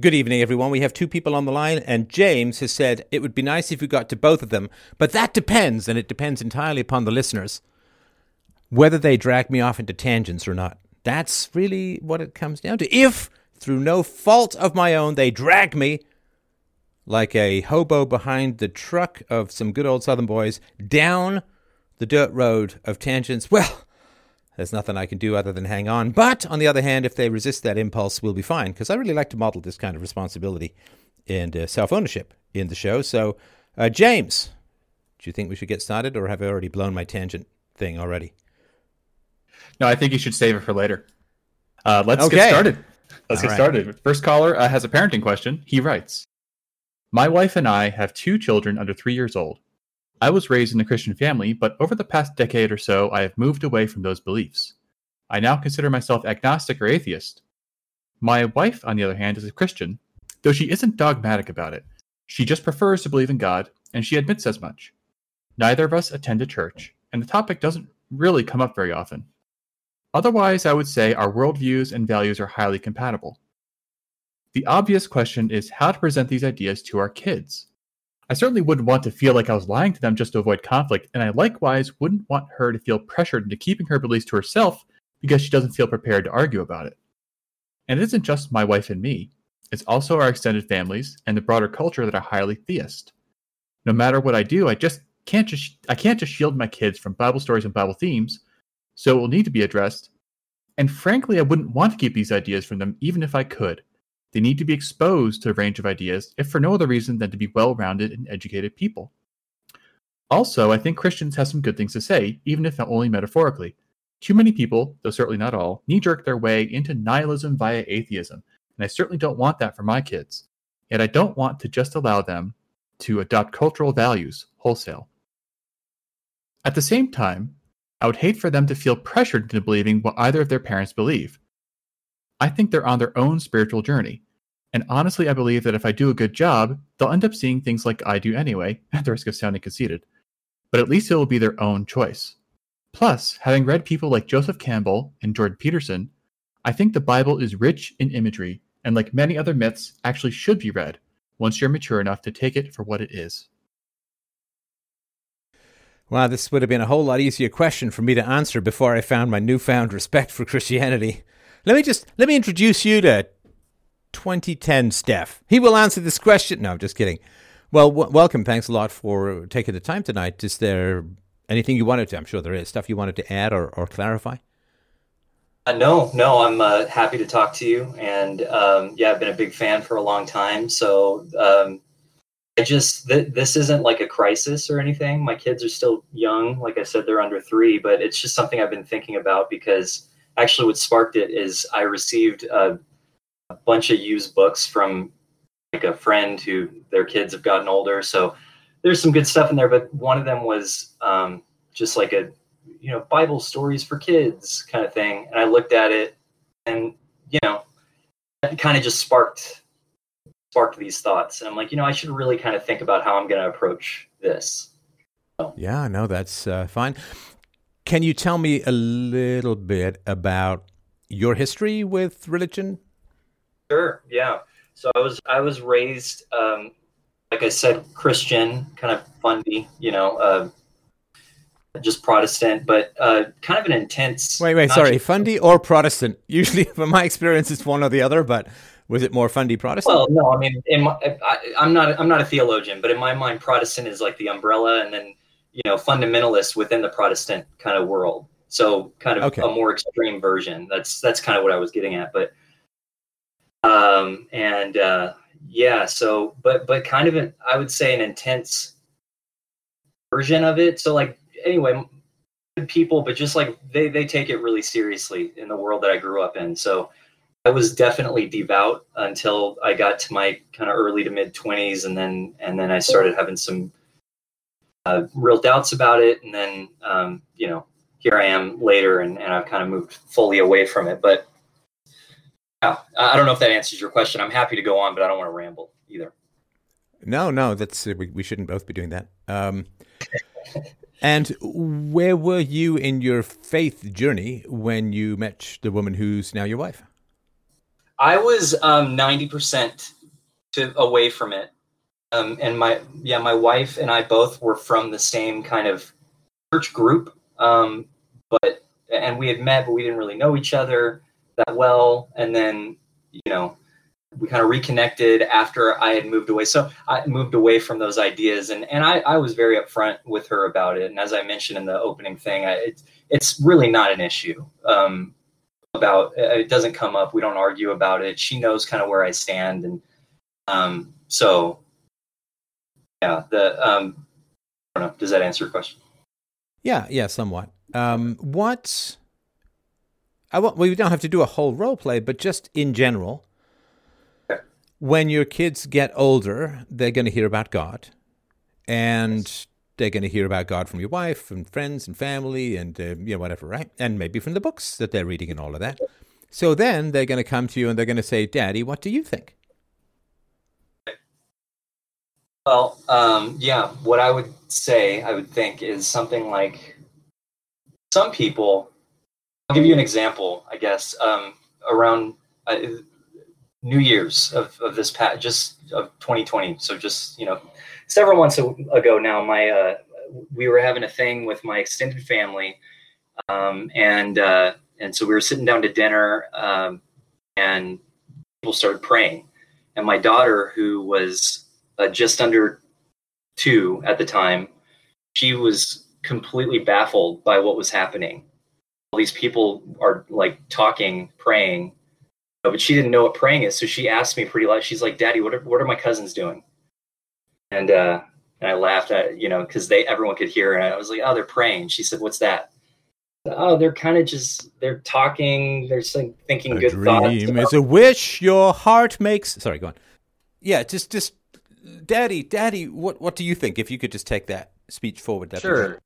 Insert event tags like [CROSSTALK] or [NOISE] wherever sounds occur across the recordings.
Good evening, everyone. We have two people on the line, and James has said it would be nice if we got to both of them, but that depends, and it depends entirely upon the listeners, whether they drag me off into tangents or not. That's really what it comes down to. If, through no fault of my own, they drag me like a hobo behind the truck of some good old Southern boys down the dirt road of tangents, well, there's nothing I can do other than hang on. But on the other hand, if they resist that impulse, we'll be fine because I really like to model this kind of responsibility and uh, self ownership in the show. So, uh, James, do you think we should get started or have I already blown my tangent thing already? No, I think you should save it for later. Uh, let's okay. get started. Let's All get right. started. First caller uh, has a parenting question. He writes My wife and I have two children under three years old. I was raised in a Christian family, but over the past decade or so, I have moved away from those beliefs. I now consider myself agnostic or atheist. My wife, on the other hand, is a Christian, though she isn't dogmatic about it. She just prefers to believe in God, and she admits as much. Neither of us attend a church, and the topic doesn't really come up very often. Otherwise, I would say our worldviews and values are highly compatible. The obvious question is how to present these ideas to our kids. I certainly wouldn't want to feel like I was lying to them just to avoid conflict, and I likewise wouldn't want her to feel pressured into keeping her beliefs to herself because she doesn't feel prepared to argue about it. And it isn't just my wife and me, it's also our extended families and the broader culture that are highly theist. No matter what I do, I just can't just I can't just shield my kids from Bible stories and Bible themes, so it will need to be addressed. And frankly, I wouldn't want to keep these ideas from them even if I could. They need to be exposed to a range of ideas, if for no other reason than to be well rounded and educated people. Also, I think Christians have some good things to say, even if not only metaphorically. Too many people, though certainly not all, knee jerk their way into nihilism via atheism, and I certainly don't want that for my kids. Yet I don't want to just allow them to adopt cultural values wholesale. At the same time, I would hate for them to feel pressured into believing what either of their parents believe. I think they're on their own spiritual journey. And honestly, I believe that if I do a good job, they'll end up seeing things like I do anyway, [LAUGHS] at the risk of sounding conceited. But at least it will be their own choice. Plus, having read people like Joseph Campbell and Jordan Peterson, I think the Bible is rich in imagery, and like many other myths, actually should be read once you're mature enough to take it for what it is. Wow, this would have been a whole lot easier question for me to answer before I found my newfound respect for Christianity. Let me just let me introduce you to 2010 Steph. He will answer this question. No, I'm just kidding. Well, w- welcome. Thanks a lot for taking the time tonight. Is there anything you wanted to? I'm sure there is stuff you wanted to add or, or clarify. Uh, no, no, I'm uh, happy to talk to you, and um, yeah, I've been a big fan for a long time. So um, I just th- this isn't like a crisis or anything. My kids are still young, like I said, they're under three, but it's just something I've been thinking about because actually what sparked it is I received a, a bunch of used books from like a friend who their kids have gotten older. So there's some good stuff in there, but one of them was um, just like a you know Bible stories for kids kind of thing. And I looked at it, and you know, it kind of just sparked sparked these thoughts. And I'm like, you know, I should really kind of think about how I'm going to approach this. So. Yeah, no, that's uh, fine. Can you tell me a little bit about your history with religion? Sure. Yeah. So I was I was raised, um, like I said, Christian, kind of fundy, you know, uh, just Protestant, but uh, kind of an intense. Wait, wait, sorry, fundy or Protestant? [LAUGHS] Usually, from my experience, it's one or the other. But was it more fundy Protestant? Well, no, I mean, my, I, I'm not I'm not a theologian, but in my mind, Protestant is like the umbrella, and then you know fundamentalist within the Protestant kind of world. So kind of okay. a more extreme version. That's that's kind of what I was getting at. But um and uh yeah, so but but kind of an I would say an intense version of it. So like anyway, people, but just like they they take it really seriously in the world that I grew up in. So I was definitely devout until I got to my kind of early to mid twenties, and then and then I started having some uh, real doubts about it. And then, um, you know, here I am later and, and I've kind of moved fully away from it. But yeah, I don't know if that answers your question. I'm happy to go on, but I don't want to ramble either. No, no, that's uh, we, we shouldn't both be doing that. Um, and where were you in your faith journey when you met the woman who's now your wife? I was um, 90% to away from it. Um, and my yeah, my wife and I both were from the same kind of church group. Um, but and we had met, but we didn't really know each other that well. And then you know, we kind of reconnected after I had moved away. So I moved away from those ideas, and and I, I was very upfront with her about it. And as I mentioned in the opening thing, I, it, it's really not an issue. Um, about it doesn't come up. We don't argue about it. She knows kind of where I stand, and um, so yeah. The um, I don't know. Does that answer your question? Yeah, yeah, somewhat. Um, what? I want. Well, we don't have to do a whole role play, but just in general, when your kids get older, they're going to hear about God, and yes. they're going to hear about God from your wife and friends and family and uh, you know whatever, right? And maybe from the books that they're reading and all of that. So then they're going to come to you and they're going to say, "Daddy, what do you think?" Well, um, yeah, what I would say, I would think, is something like some people. I'll give you an example, I guess. Um, around uh, New Year's of, of this past, just of 2020. So just, you know, several months ago now, my, uh, we were having a thing with my extended family. Um, and, uh, and so we were sitting down to dinner, um, and people started praying. And my daughter, who was uh, just under two at the time, she was completely baffled by what was happening. All these people are like talking, praying, but she didn't know what praying is. So she asked me pretty loud. She's like, "Daddy, what are what are my cousins doing?" And uh, and I laughed at you know because they everyone could hear, and I was like, "Oh, they're praying." She said, "What's that?" Oh, they're kind of just they're talking. They're just thinking a good dream thoughts. Dream is a wish your heart makes. Sorry, go on. Yeah, just just, Daddy, Daddy, what what do you think? If you could just take that speech forward, that sure.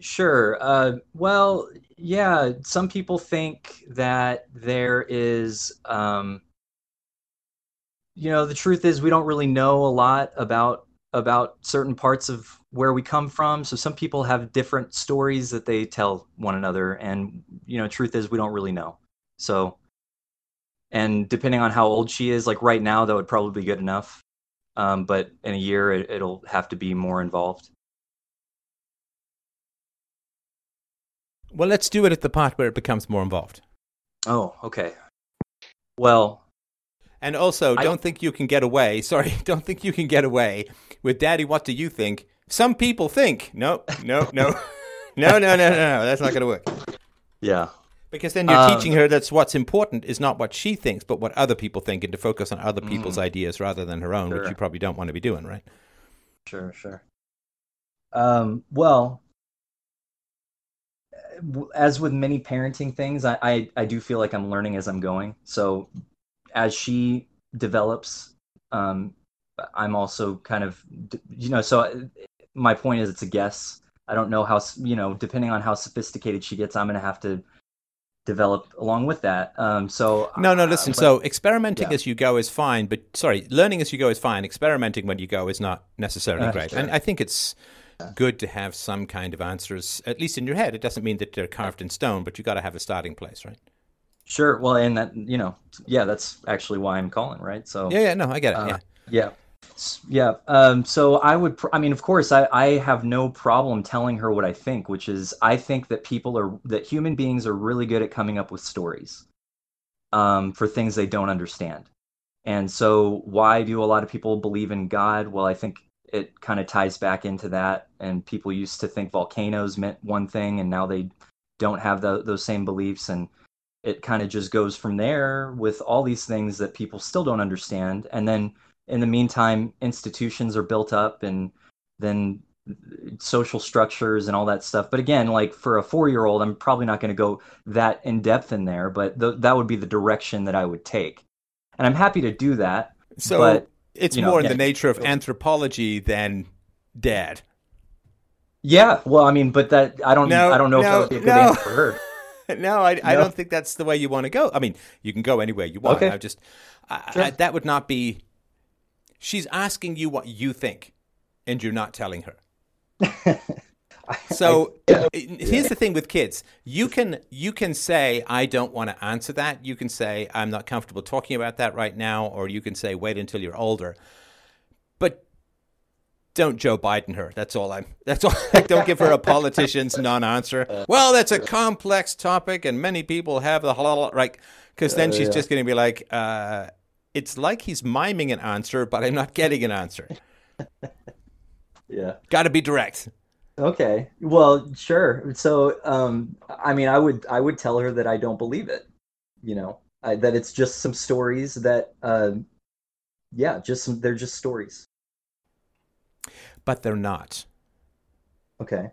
Sure. Uh, well, yeah, some people think that there is, um, you know, the truth is we don't really know a lot about about certain parts of where we come from. So some people have different stories that they tell one another, and you know, truth is we don't really know. So, and depending on how old she is, like right now, that would probably be good enough. Um, but in a year, it, it'll have to be more involved. Well, let's do it at the part where it becomes more involved. Oh, okay. Well, and also, I... don't think you can get away. [LAUGHS] Sorry, don't think you can get away with Daddy. What do you think? Some people think. No, no, no, [LAUGHS] no, no, no, no, no. That's not going to work. Yeah. Because then you're um, teaching her that's what's important is not what she thinks, but what other people think, and to focus on other people's mm, ideas rather than her own, sure. which you probably don't want to be doing, right? Sure, sure. Um, well, as with many parenting things, I, I, I do feel like I'm learning as I'm going. So as she develops, um, I'm also kind of, you know, so my point is it's a guess. I don't know how, you know, depending on how sophisticated she gets, I'm going to have to develop along with that. Um, so no, no, listen. Uh, but, so experimenting yeah. as you go is fine, but sorry, learning as you go is fine. Experimenting when you go is not necessarily uh, great. Sure. And I think it's good to have some kind of answers, at least in your head. It doesn't mean that they're carved in stone, but you got to have a starting place, right? Sure. Well, and that you know, yeah, that's actually why I'm calling, right? So yeah, yeah, no, I get it. Uh, yeah, yeah, yeah. Um, so I would, pr- I mean, of course, I I have no problem telling her what I think, which is I think that people are that human beings are really good at coming up with stories, um, for things they don't understand. And so, why do a lot of people believe in God? Well, I think it kind of ties back into that. And people used to think volcanoes meant one thing, and now they don't have the, those same beliefs. And it kind of just goes from there with all these things that people still don't understand. And then in the meantime, institutions are built up, and then social structures and all that stuff. But again, like for a four year old, I'm probably not going to go that in depth in there, but th- that would be the direction that I would take. And I'm happy to do that. So, but it's more know, in yeah, the nature of anthropology than dad. Yeah, well, I mean, but that I don't no, I don't know no, if that would be a good no. answer for her. no, [LAUGHS] I. I don't think that's the way you want to go. I mean, you can go anywhere you want. Okay. I just sure. I, that would not be. She's asking you what you think, and you're not telling her. [LAUGHS] [LAUGHS] So I, yeah. here's the thing with kids: you can you can say I don't want to answer that. You can say I'm not comfortable talking about that right now, or you can say wait until you're older. But don't Joe Biden her. That's all I'm. [LAUGHS] That's all. don't give her a politician's [LAUGHS] non-answer. Well, that's a complex topic, and many people have the halal right. Because then she's just going to be like, uh, it's like he's miming an answer, but I'm not getting an answer. yeah, got to be direct. Okay. Well, sure. So, um, I mean, I would I would tell her that I don't believe it. You know, I, that it's just some stories that, uh, yeah, just some. They're just stories. But they're not. Okay.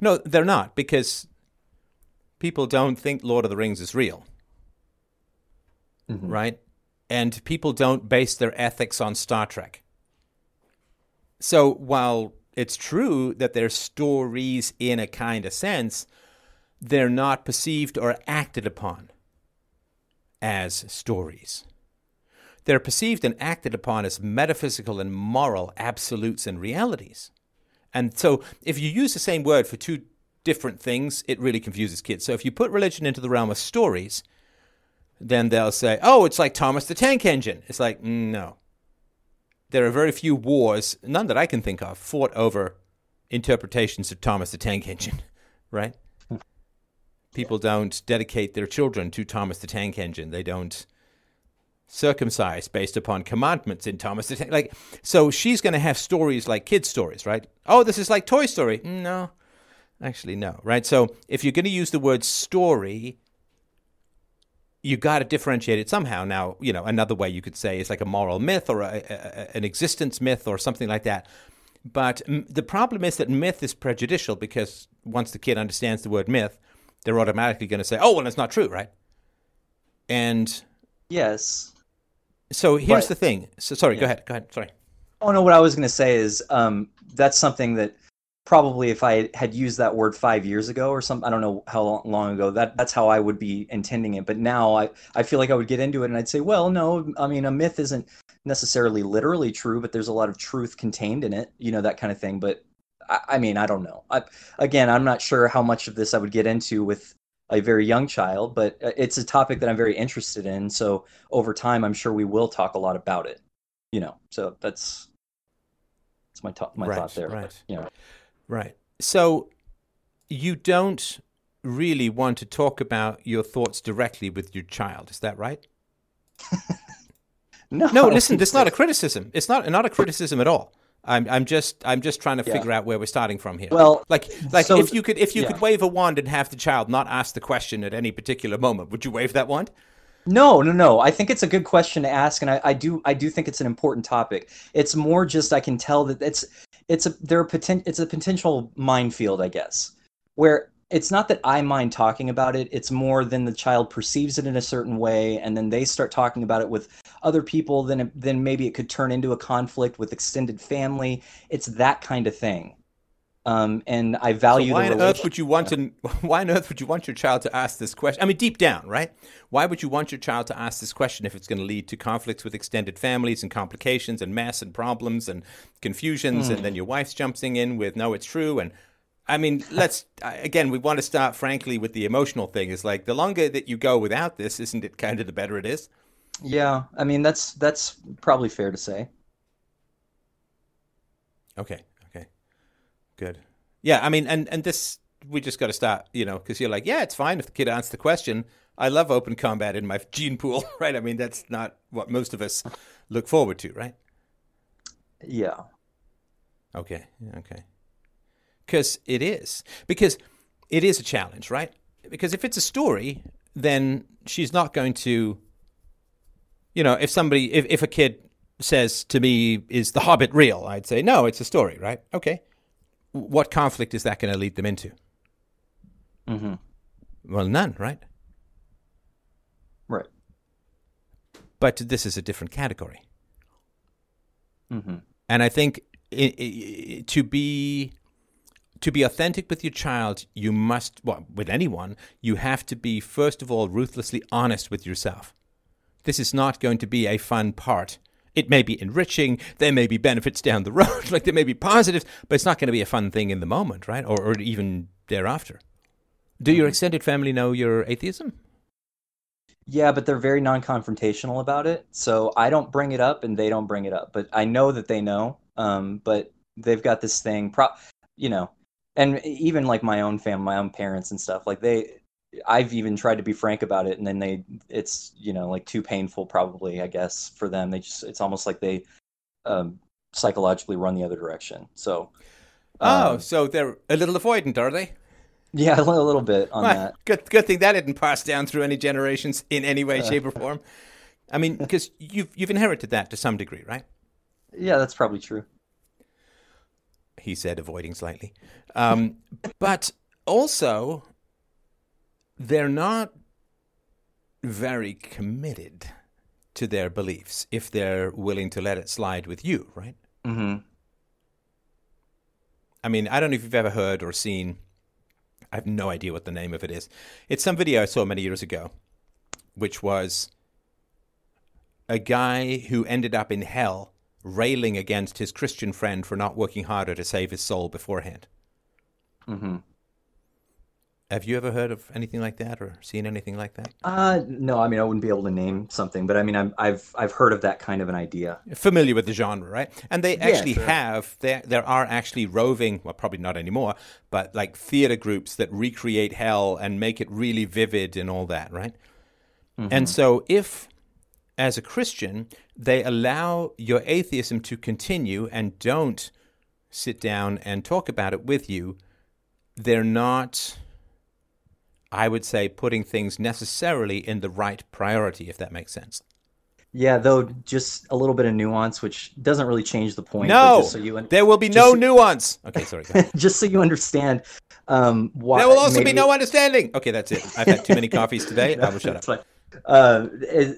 No, they're not because people don't think Lord of the Rings is real. Mm-hmm. Right? And people don't base their ethics on Star Trek. So while it's true that they're stories in a kind of sense, they're not perceived or acted upon as stories. They're perceived and acted upon as metaphysical and moral absolutes and realities. And so if you use the same word for two different things, it really confuses kids. So if you put religion into the realm of stories, then they'll say, oh, it's like Thomas the Tank Engine. It's like, mm, no there are very few wars, none that I can think of, fought over interpretations of Thomas the Tank Engine, [LAUGHS] right? People don't dedicate their children to Thomas the Tank Engine. They don't circumcise based upon commandments in Thomas the Tank. Like, so she's going to have stories like kids' stories, right? Oh, this is like Toy Story. No, actually, no, right? So if you're going to use the word story, you got to differentiate it somehow. Now, you know, another way you could say is like a moral myth or a, a, an existence myth or something like that. But m- the problem is that myth is prejudicial because once the kid understands the word myth, they're automatically going to say, "Oh, well, it's not true, right?" And yes. So here's but, the thing. So sorry, yeah. go ahead. Go ahead. Sorry. Oh no, what I was going to say is um, that's something that probably if I had used that word five years ago or something, I don't know how long ago, that that's how I would be intending it. But now I, I feel like I would get into it and I'd say, well, no, I mean, a myth isn't necessarily literally true, but there's a lot of truth contained in it, you know, that kind of thing. But I, I mean, I don't know. I, again, I'm not sure how much of this I would get into with a very young child, but uh, it's a topic that I'm very interested in. So over time, I'm sure we will talk a lot about it, you know, so that's, that's my, to- my right, thought there. Right. But, you know. Right. So you don't really want to talk about your thoughts directly with your child. Is that right? [LAUGHS] no. No, listen, it's not a criticism. It's not not a criticism at all. I'm I'm just I'm just trying to yeah. figure out where we're starting from here. Well, like like so, if you could if you yeah. could wave a wand and have the child not ask the question at any particular moment, would you wave that wand? No, no, no. I think it's a good question to ask, and I, I do I do think it's an important topic. It's more just I can tell that it's it's a there are poten- it's a potential minefield, I guess, where it's not that I mind talking about it. It's more than the child perceives it in a certain way, and then they start talking about it with other people. Then it, then maybe it could turn into a conflict with extended family. It's that kind of thing. Um, and I value. So why on earth would you want to? [LAUGHS] Why on earth would you want your child to ask this question? I mean, deep down, right? Why would you want your child to ask this question if it's going to lead to conflicts with extended families and complications and mess and problems and confusions, mm. and hmm. then your wife's jumping in with no, it's true, and I mean, let's again. We want to start, frankly, with the emotional thing. Is like the longer that you go without this, isn't it? Kind of the better it is. Yeah, I mean that's that's probably fair to say. Okay, Good. Yeah, I mean, and and this we just got to start, you know, because you're like, yeah, it's fine if the kid answers the question. I love open combat in my [LAUGHS] gene pool, right? I mean, that's not what most of us look forward to, right? Yeah. Okay. Okay. Because it is. Because it is a challenge, right? Because if it's a story, then she's not going to, you know, if somebody, if, if a kid says to me, is The Hobbit real? I'd say, no, it's a story, right? Okay what conflict is that going to lead them into? Mm-hmm. Well, none, right? Right. But this is a different category. Mm-hmm. And I think it, it, to be to be authentic with your child, you must, well, with anyone, you have to be first of all ruthlessly honest with yourself. This is not going to be a fun part It may be enriching. There may be benefits down the [LAUGHS] road. like there may be positives, but it's not going to be a fun thing in the moment, right? Or, or even thereafter. Do your mm-hmm. extended family know your atheism? Yeah, but they're very non-confrontational about it. So I don't bring it up, and they don't bring it up. But I know that they know. Um, but they've got this thing, pro- you know, and even like my own family, my own parents and stuff. Like they, I've even tried to be frank about it, and then they, it's you know like too painful, probably I guess for them. They just, it's almost like they um, psychologically run the other direction. So. Oh, um, so they're a little avoidant, are they? Yeah, [LAUGHS] a little bit on well, that. Good, good thing that didn't pass down through any generations in any way, uh, shape, or form. I mean, because you've you've inherited that to some degree, right? Yeah, that's probably true. He said, avoiding slightly, um, but also they're not very committed to their beliefs if they're willing to let it slide with you, right? Mm-hmm. I mean, I don't know if you've ever heard or seen I have no idea what the name of it is. It's some video I saw many years ago, which was a guy who ended up in hell railing against his Christian friend for not working harder to save his soul beforehand. Mm-hmm. Have you ever heard of anything like that or seen anything like that? Uh, no. I mean, I wouldn't be able to name something, but I mean, i have I've heard of that kind of an idea. Familiar with the genre, right? And they actually yeah, sure. have there there are actually roving, well, probably not anymore, but like theater groups that recreate hell and make it really vivid and all that, right? Mm-hmm. And so, if as a Christian they allow your atheism to continue and don't sit down and talk about it with you, they're not I would say putting things necessarily in the right priority, if that makes sense. Yeah, though just a little bit of nuance, which doesn't really change the point. No, so you, there will be no so, nuance. Okay, sorry. [LAUGHS] just so you understand, um, why there will also maybe, be no understanding. Okay, that's it. I've had too many coffees today. [LAUGHS] I will shut up. Uh,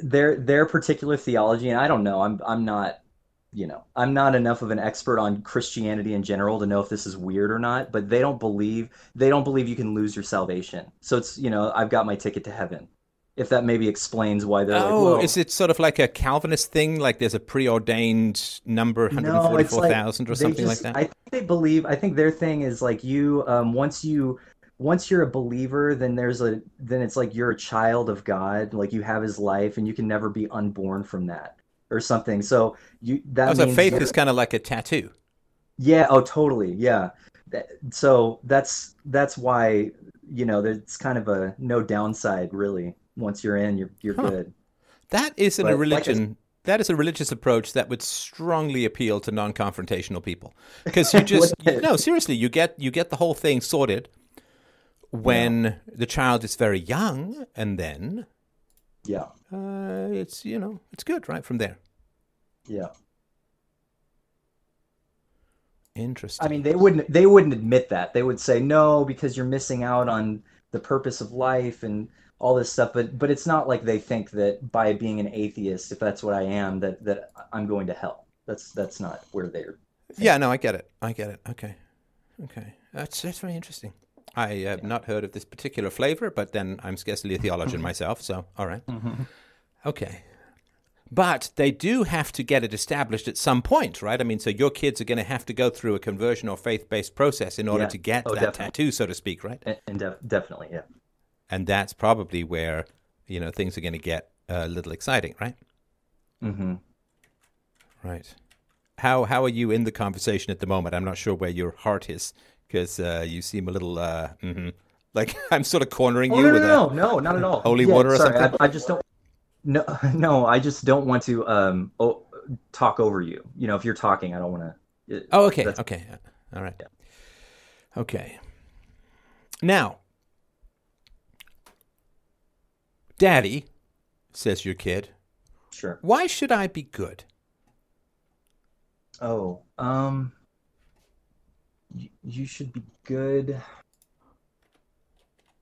their their particular theology, and I don't know. I'm I'm not you know, I'm not enough of an expert on Christianity in general to know if this is weird or not, but they don't believe they don't believe you can lose your salvation. So it's, you know, I've got my ticket to heaven. If that maybe explains why they're oh, like, is it sort of like a Calvinist thing? Like there's a preordained number, 144,000 no, like, or something just, like that? I think they believe, I think their thing is like you, um, once you, once you're a believer, then there's a, then it's like you're a child of God, like you have his life and you can never be unborn from that or something. So you that oh, so faith is kind of like a tattoo. Yeah. Oh, totally. Yeah. So that's that's why you know there's kind of a no downside really. Once you're in, you're you're huh. good. That isn't but a religion. Like that is a religious approach that would strongly appeal to non-confrontational people because you [LAUGHS] just no seriously you get you get the whole thing sorted when yeah. the child is very young and then yeah. Uh, it's you know it's good right from there. Yeah. Interesting. I mean, they wouldn't they wouldn't admit that. They would say no because you're missing out on the purpose of life and all this stuff. But but it's not like they think that by being an atheist, if that's what I am, that that I'm going to hell. That's that's not where they're. Yeah. No, I get it. I get it. Okay. Okay. That's that's very interesting. I have not heard of this particular flavor, but then I'm scarcely a theologian myself, so all right. Mm-hmm. Okay. But they do have to get it established at some point, right? I mean, so your kids are going to have to go through a conversion or faith based process in order yeah. to get oh, that definitely. tattoo, so to speak, right? And, and def- definitely, yeah. And that's probably where, you know, things are going to get a little exciting, right? Mm-hmm. Right. How how are you in the conversation at the moment? I'm not sure where your heart is because uh, you seem a little uh, mm-hmm. like [LAUGHS] I'm sort of cornering oh, you no, with no, no, no, not at all. Holy yeah, water or sorry, something. I, I, just don't. No, [LAUGHS] no, I just don't want to um oh, talk over you. You know, if you're talking, I don't want to. Oh, okay, okay, all right, yeah. okay. Now, Daddy, says your kid. Sure. Why should I be good? Oh, um, you should be good.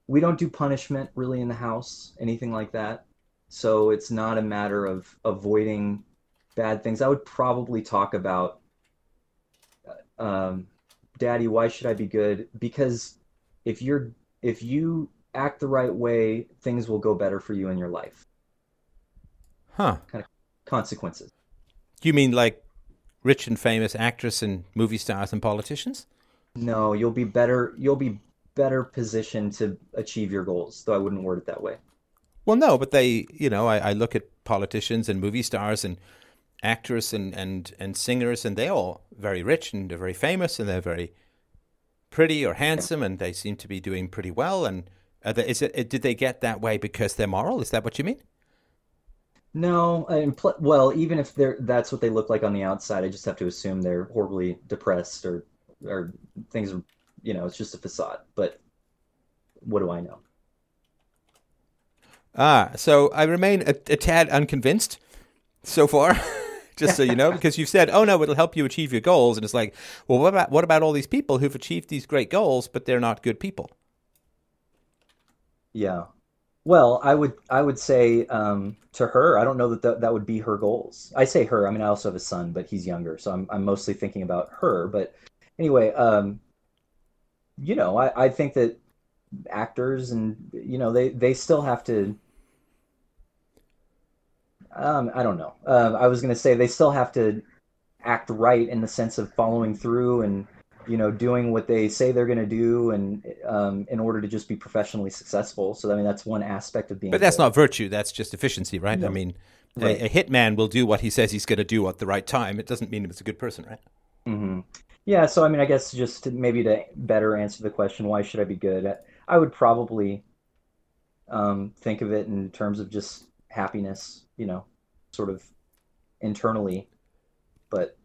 We don't do punishment really in the house, anything like that. So it's not a matter of avoiding bad things. I would probably talk about, um, Daddy, why should I be good? Because if you're if you act the right way, things will go better for you in your life. Huh. Kind of consequences. You mean like rich and famous actors and movie stars and politicians? No, you'll be better. You'll be better positioned to achieve your goals. Though I wouldn't word it that way. Well, no, but they, you know, I, I look at politicians and movie stars and actors and, and, and singers, and they're all very rich and they're very famous and they're very pretty or handsome, and they seem to be doing pretty well. And they, is it did they get that way because they're moral? Is that what you mean? No, pl- well, even if they're that's what they look like on the outside, I just have to assume they're horribly depressed or or things. You know, it's just a facade. But what do I know? Ah, so I remain a, a tad unconvinced so far. [LAUGHS] just so you know, [LAUGHS] because you've said, "Oh no, it'll help you achieve your goals," and it's like, well, what about what about all these people who've achieved these great goals, but they're not good people? Yeah, well, I would I would say um, to her, I don't know that, that that would be her goals. I say her. I mean, I also have a son, but he's younger, so I'm I'm mostly thinking about her. But anyway, um, you know, I, I think that actors and you know they they still have to. Um, I don't know. Uh, I was going to say they still have to act right in the sense of following through and you know doing what they say they're going to do and um, in order to just be professionally successful so i mean that's one aspect of being but that's good. not virtue that's just efficiency right no. i mean right. a, a hitman will do what he says he's going to do at the right time it doesn't mean he's a good person right mm-hmm. Yeah so i mean i guess just to, maybe to better answer the question why should i be good i would probably um, think of it in terms of just happiness you know sort of internally but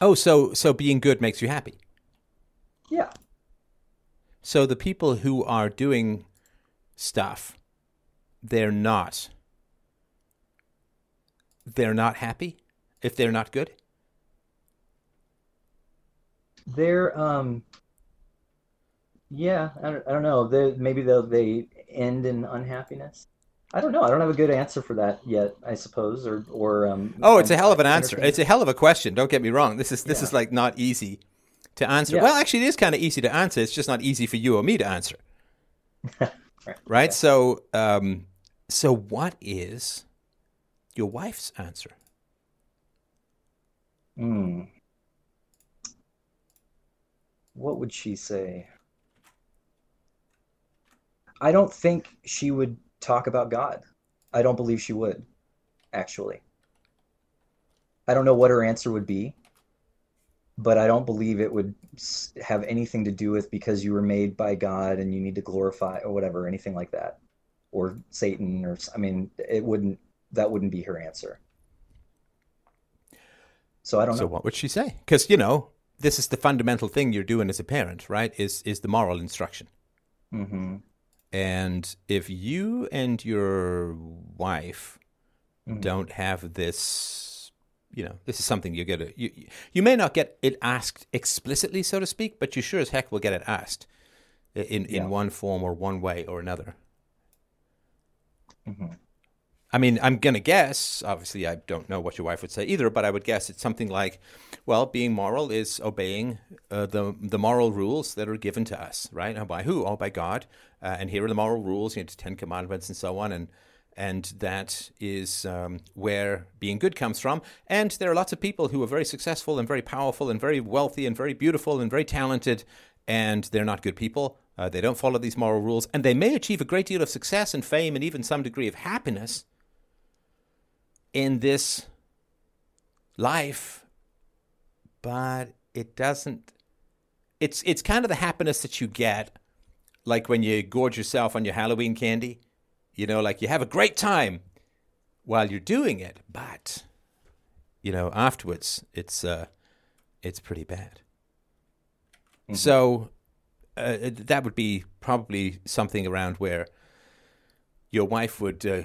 Oh, so so being good makes you happy. Yeah. So the people who are doing stuff, they're not. They're not happy if they're not good. They're um. Yeah, I don't, I don't know. They maybe they'll they end in unhappiness. I don't know. I don't have a good answer for that yet. I suppose, or or um. Oh, it's a hell of an answer. It's a hell of a question. Don't get me wrong. This is this yeah. is like not easy to answer. Yeah. Well, actually, it is kind of easy to answer. It's just not easy for you or me to answer. [LAUGHS] right. right? Yeah. So, um, so what is your wife's answer? Hmm. What would she say? I don't think she would talk about God. I don't believe she would, actually. I don't know what her answer would be, but I don't believe it would have anything to do with because you were made by God and you need to glorify or whatever, anything like that, or Satan, or I mean, it wouldn't. That wouldn't be her answer. So I don't know. So what would she say? Because you know, this is the fundamental thing you're doing as a parent, right? Is is the moral instruction. Mm-hmm. And if you and your wife mm. don't have this, you know, this is something you get. A, you you may not get it asked explicitly, so to speak, but you sure as heck will get it asked in in yeah. one form or one way or another. Mm-hmm. I mean, I'm going to guess, obviously, I don't know what your wife would say either, but I would guess it's something like, well, being moral is obeying uh, the, the moral rules that are given to us, right? And by who? Oh, by God. Uh, and here are the moral rules, you know, the Ten Commandments and so on. And, and that is um, where being good comes from. And there are lots of people who are very successful and very powerful and very wealthy and very beautiful and very talented, and they're not good people. Uh, they don't follow these moral rules, and they may achieve a great deal of success and fame and even some degree of happiness in this life, but it doesn't. It's it's kind of the happiness that you get, like when you gorge yourself on your Halloween candy. You know, like you have a great time while you're doing it, but you know afterwards it's uh, it's pretty bad. Mm-hmm. So uh, that would be probably something around where your wife would uh,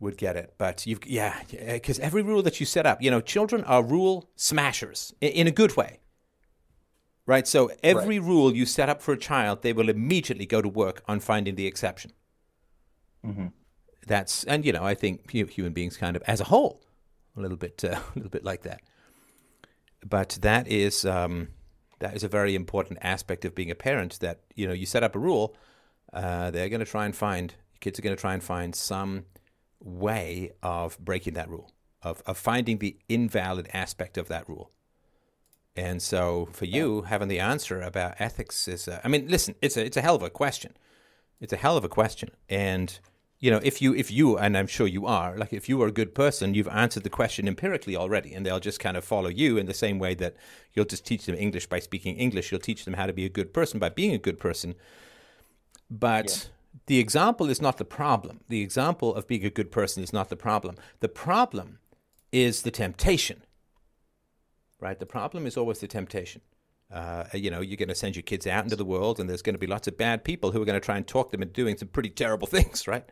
would get it. But you've yeah, because every rule that you set up, you know, children are rule smashers in, in a good way. Right? So every right. rule you set up for a child, they will immediately go to work on finding the exception. Mm-hmm. That's and you know, I think human beings kind of as a whole a little bit uh, [LAUGHS] a little bit like that. But that is um, that is a very important aspect of being a parent. That you know, you set up a rule, uh, they're going to try and find kids are going to try and find some way of breaking that rule. of, of finding the invalid aspect of that rule. And so for you, having the answer about ethics is, uh, I mean, listen, it's a, it's a hell of a question. It's a hell of a question. And, you know, if you, if you, and I'm sure you are, like if you are a good person, you've answered the question empirically already, and they'll just kind of follow you in the same way that you'll just teach them English by speaking English. You'll teach them how to be a good person by being a good person. But yeah. The example is not the problem. The example of being a good person is not the problem. The problem is the temptation right? The problem is always the temptation. Uh, you know, you're going to send your kids out into the world, and there's going to be lots of bad people who are going to try and talk them into doing some pretty terrible [LAUGHS] things, right?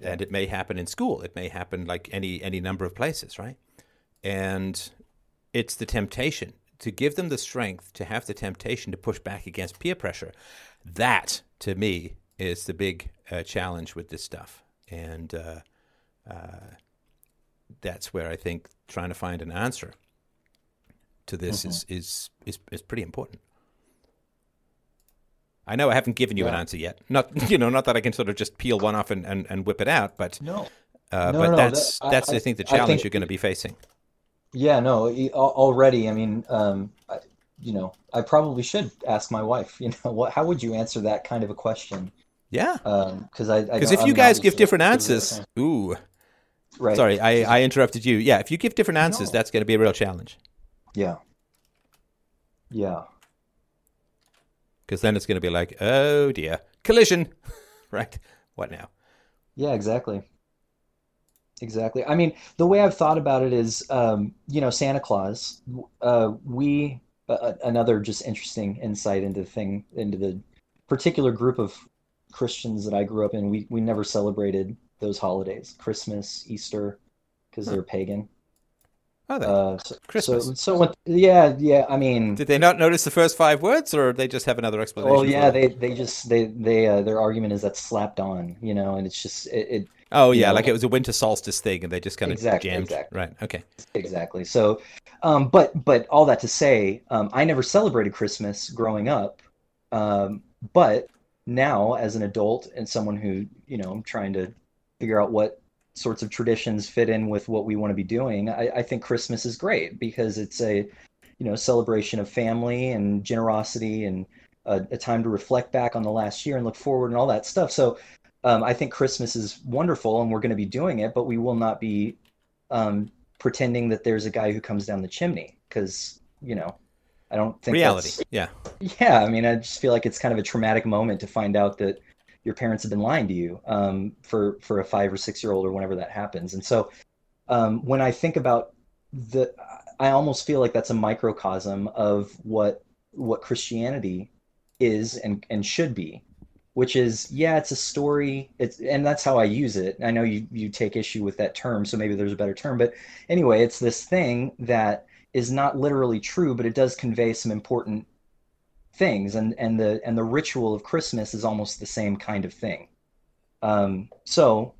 And it may happen in school. It may happen like any any number of places, right? And it's the temptation to give them the strength to have the temptation to push back against peer pressure. That, to me, is the big uh, challenge with this stuff, and uh, uh that's where I think trying to find an answer to this mm-hmm. is, is is is pretty important. I know I haven't given you yeah. an answer yet. Not [LAUGHS] you know, not that I can sort of just peel one off and, and, and whip it out, but no, uh, no but no, that's that, that's I, I, think the challenge think, you're going to be facing. Yeah, no, already. I mean, um, I, you know, I probably should ask my wife. [LAUGHS] You know, what? How would you answer that kind of a question? Yeah, because um, I because if you guys give different answers, ooh, right. Sorry, I, I interrupted you. Yeah, if you give different answers, no. that's going to be a real challenge. Yeah. Yeah. Because then it's going to be like, oh dear, collision, [LAUGHS] right? What now? Yeah, exactly. Exactly. I mean, the way I've thought about it is, um, you know, Santa Claus. Uh, we uh, another just interesting insight into the thing into the particular group of Christians that I grew up in. We we never celebrated those holidays, Christmas, Easter, because they're pagan. Oh, uh, so, Christmas. So, so what, yeah, yeah. I mean, did they not notice the first five words, or they just have another explanation? Oh, yeah, they they just they they uh, their argument is that's slapped on, you know, and it's just it. it oh yeah, know, like it was a winter solstice thing, and they just kind of exactly, jammed. Exactly. Right. Okay. Exactly. So, um, but but all that to say, um, I never celebrated Christmas growing up, um, but now as an adult and someone who you know I'm trying to figure out what sorts of traditions fit in with what we want to be doing, I, I think Christmas is great because it's a you know celebration of family and generosity and a, a, time to reflect back on the last year and look forward and all that stuff. So um, I think Christmas is wonderful and we're going to be doing it, but we will not be um, pretending that there's a guy who comes down the chimney because you know I don't think reality. Yeah, yeah. I mean, I just feel like it's kind of a traumatic moment to find out that your parents have been lying to you um, for for a five or six year old or whenever that happens. And so um, when I think about the, I almost feel like that's a microcosm of what what Christianity is and and should be, which is yeah, it's a story. It's and that's how I use it. I know you you take issue with that term, so maybe there's a better term, but anyway, it's this thing that is not literally true, but it does convey some important things and and the and the ritual of christmas is almost the same kind of thing um, so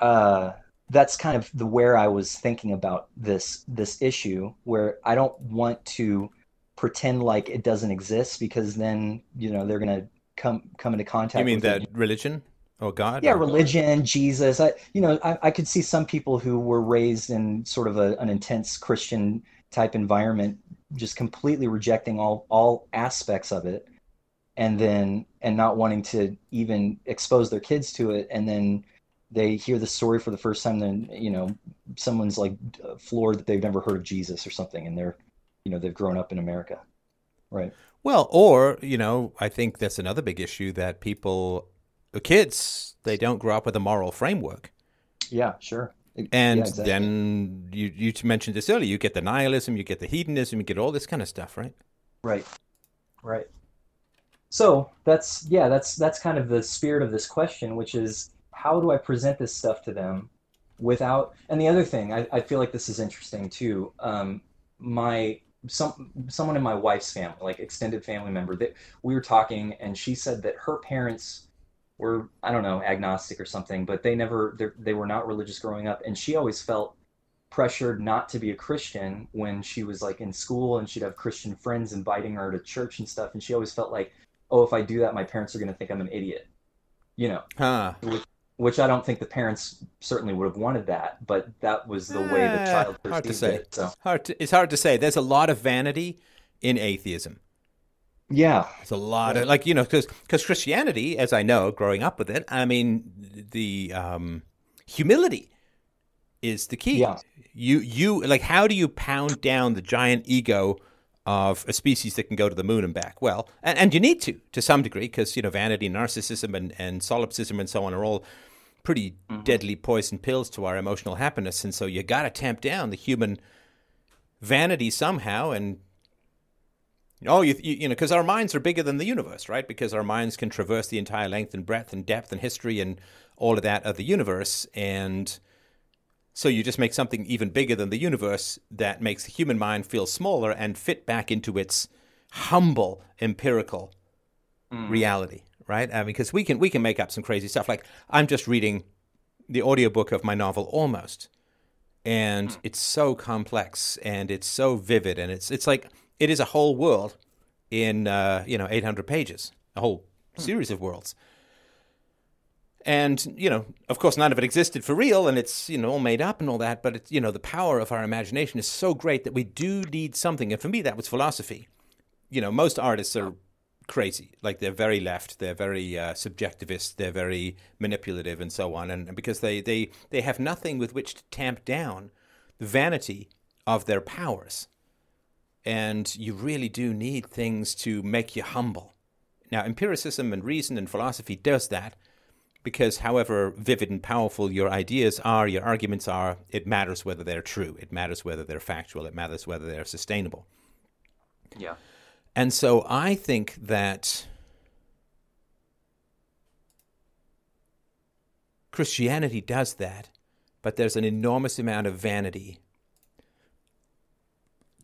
uh, that's kind of the where i was thinking about this this issue where i don't want to pretend like it doesn't exist because then you know they're gonna come come into contact you mean that it. religion or god yeah religion jesus. I you know I, I could see some people who were raised in sort of a, an intense christian type environment just completely rejecting all all aspects of it and then and not wanting to even expose their kids to it and then they hear the story for the first time then you know someone's like floored that they've never heard of jesus or something and they're you know they've grown up in america. Right. Well or you know i think that's another big issue that people kids they don't grow up with a moral framework yeah sure and yeah, exactly. then you you mentioned this earlier. You get the nihilism, you get the hedonism, you get all this kind of stuff, right? Right, right. So that's yeah, that's that's kind of the spirit of this question, which is how do I present this stuff to them without? And the other thing, I, I feel like this is interesting too. Um, my some someone in my wife's family, like extended family member, that we were talking, and she said that her parents were I don't know agnostic or something, but they never they were not religious growing up, and she always felt pressured not to be a Christian when she was like in school, and she'd have Christian friends inviting her to church and stuff, and she always felt like, oh, if I do that, my parents are going to think I'm an idiot, you know, huh. which, which I don't think the parents certainly would have wanted that, but that was the way the eh, child perceived hard to say. it. So hard to, it's hard to say. There's a lot of vanity in atheism. Yeah, it's a lot of like you know because because Christianity, as I know, growing up with it, I mean the um, humility is the key. Yeah. You you like how do you pound down the giant ego of a species that can go to the moon and back? Well, and, and you need to to some degree because you know vanity, narcissism, and and solipsism and so on are all pretty mm-hmm. deadly poison pills to our emotional happiness, and so you got to tamp down the human vanity somehow and Oh, you, you, you know, because our minds are bigger than the universe, right? Because our minds can traverse the entire length and breadth and depth and history and all of that of the universe. And so you just make something even bigger than the universe that makes the human mind feel smaller and fit back into its humble empirical mm. reality, right? I mean, because we can we can make up some crazy stuff. Like I'm just reading the audiobook of my novel Almost, and mm. it's so complex and it's so vivid and it's it's like it is a whole world in uh, you know 800 pages, a whole hmm. series of worlds. And you know, of course, none of it existed for real, and it's you know all made up and all that. But it's, you know, the power of our imagination is so great that we do need something. And for me, that was philosophy. You know, most artists are crazy. Like they're very left, they're very uh, subjectivist, they're very manipulative, and so on. And, and because they they they have nothing with which to tamp down the vanity of their powers and you really do need things to make you humble. Now, empiricism and reason and philosophy does that because, however vivid and powerful your ideas are, your arguments are, it matters whether they're true. It matters whether they're factual. It matters whether they're sustainable. Yeah. And so I think that Christianity does that, but there's an enormous amount of vanity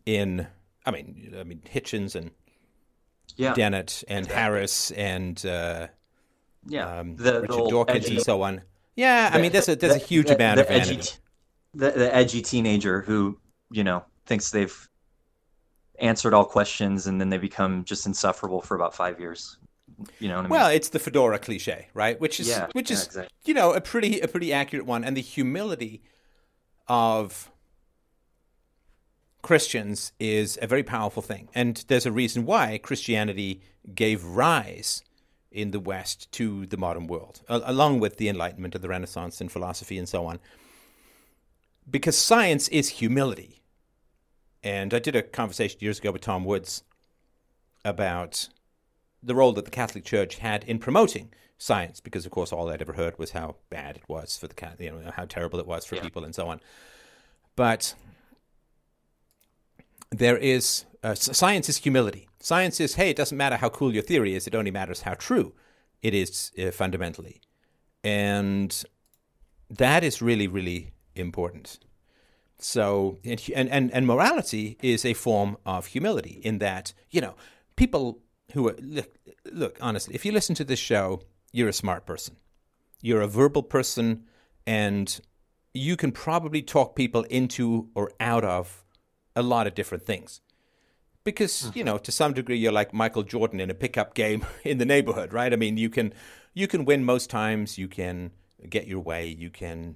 in I mean, I mean Hitchens and yeah, Dennett and exactly. Harris and uh, yeah, um, the, Richard the Dawkins edgy, and so on. Yeah, the, I mean, there's a there's the, a huge amount the of edgy. The, the edgy teenager who you know thinks they've answered all questions and then they become just insufferable for about five years. You know what I mean? Well, it's the fedora cliche, right? Which is yeah, which is yeah, exactly. you know a pretty a pretty accurate one, and the humility of Christians is a very powerful thing. And there's a reason why Christianity gave rise in the West to the modern world, along with the Enlightenment and the Renaissance and philosophy and so on. Because science is humility. And I did a conversation years ago with Tom Woods about the role that the Catholic Church had in promoting science, because of course all I'd ever heard was how bad it was for the you know how terrible it was for yeah. people and so on. But there is uh, science is humility. Science is hey, it doesn't matter how cool your theory is; it only matters how true it is uh, fundamentally, and that is really really important. So and and and morality is a form of humility in that you know people who are look, look honestly, if you listen to this show, you're a smart person, you're a verbal person, and you can probably talk people into or out of a lot of different things. Because, mm-hmm. you know, to some degree you're like Michael Jordan in a pickup game [LAUGHS] in the neighborhood, right? I mean, you can you can win most times, you can get your way, you can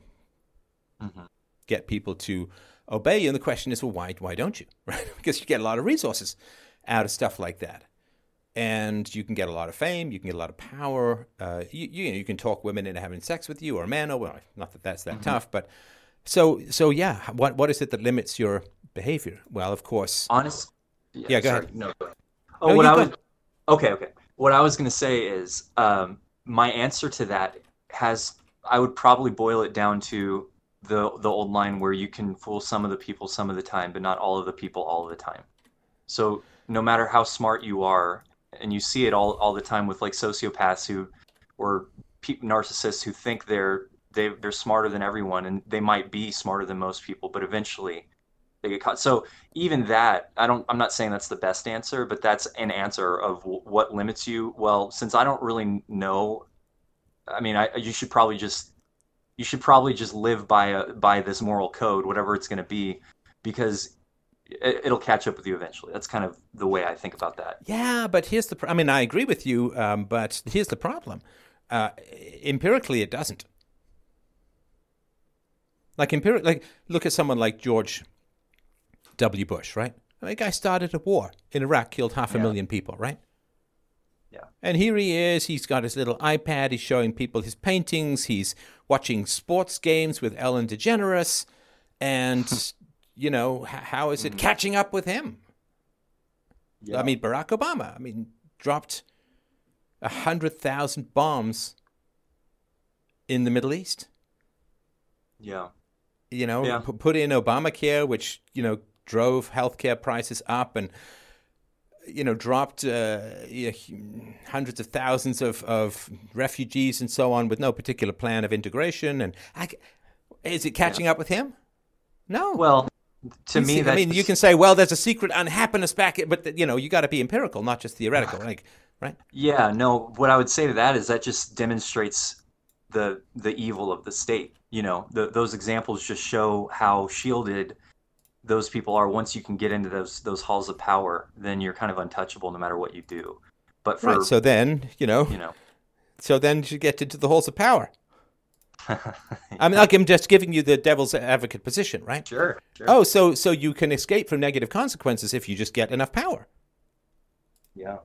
mm-hmm. get people to obey you. And the question is, well, why why don't you? [LAUGHS] Right? because you get a lot of resources out of stuff like that. And you can get a lot of fame, you can get a lot of power. Uh, you, you, you can talk women into having sex with you or a man. Oh well, not that that's that mm-hmm. tough, but so so yeah. What what is it that limits your behavior? Well, of course. Honest. Yeah, yeah go sorry, ahead. No. Oh, no, what I was. Okay, okay. What I was going to say is, um, my answer to that has. I would probably boil it down to the the old line where you can fool some of the people some of the time, but not all of the people all of the time. So no matter how smart you are, and you see it all all the time with like sociopaths who, or pe- narcissists who think they're they they're smarter than everyone, and they might be smarter than most people, but eventually they get caught. So even that, I don't. I'm not saying that's the best answer, but that's an answer of what limits you. Well, since I don't really know, I mean, I you should probably just you should probably just live by a by this moral code, whatever it's going to be, because it, will catch up with you eventually. That's kind of the way I think about that. Yeah, but here's the. I mean, I agree with you, um, but here's the problem. Uh, empirically, it doesn't. Like empirical, like look at someone like George W. Bush, right? I mean, the guy started a war in Iraq, killed half a yeah. million people, right? Yeah. And here he is. He's got his little iPad. He's showing people his paintings. He's watching sports games with Ellen DeGeneres. And, [LAUGHS] you know, how is it mm. catching up with him? Yeah. I mean, Barack Obama, I mean, dropped a 100,000 bombs in the Middle East. Yeah. You know, yeah. P- put in Obamacare, which, you know, drove healthcare prices up and, you know, dropped uh, you know, hundreds of thousands of, of refugees and so on with no particular plan of integration. And I, is it catching yeah. up with him? No. Well, to me, I mean, you can say, well, there's a secret unhappiness back, but you know, you got to be empirical, not just theoretical, like, right? Yeah, no. What I would say to that is that just demonstrates the the evil of the state. You know, the, those examples just show how shielded those people are. Once you can get into those those halls of power, then you're kind of untouchable no matter what you do. But for right, so then, you know, you know, so then you get into the halls of power. [LAUGHS] I mean, like I'm just giving you the devil's advocate position, right? Sure, sure. Oh, so so you can escape from negative consequences if you just get enough power. Yeah,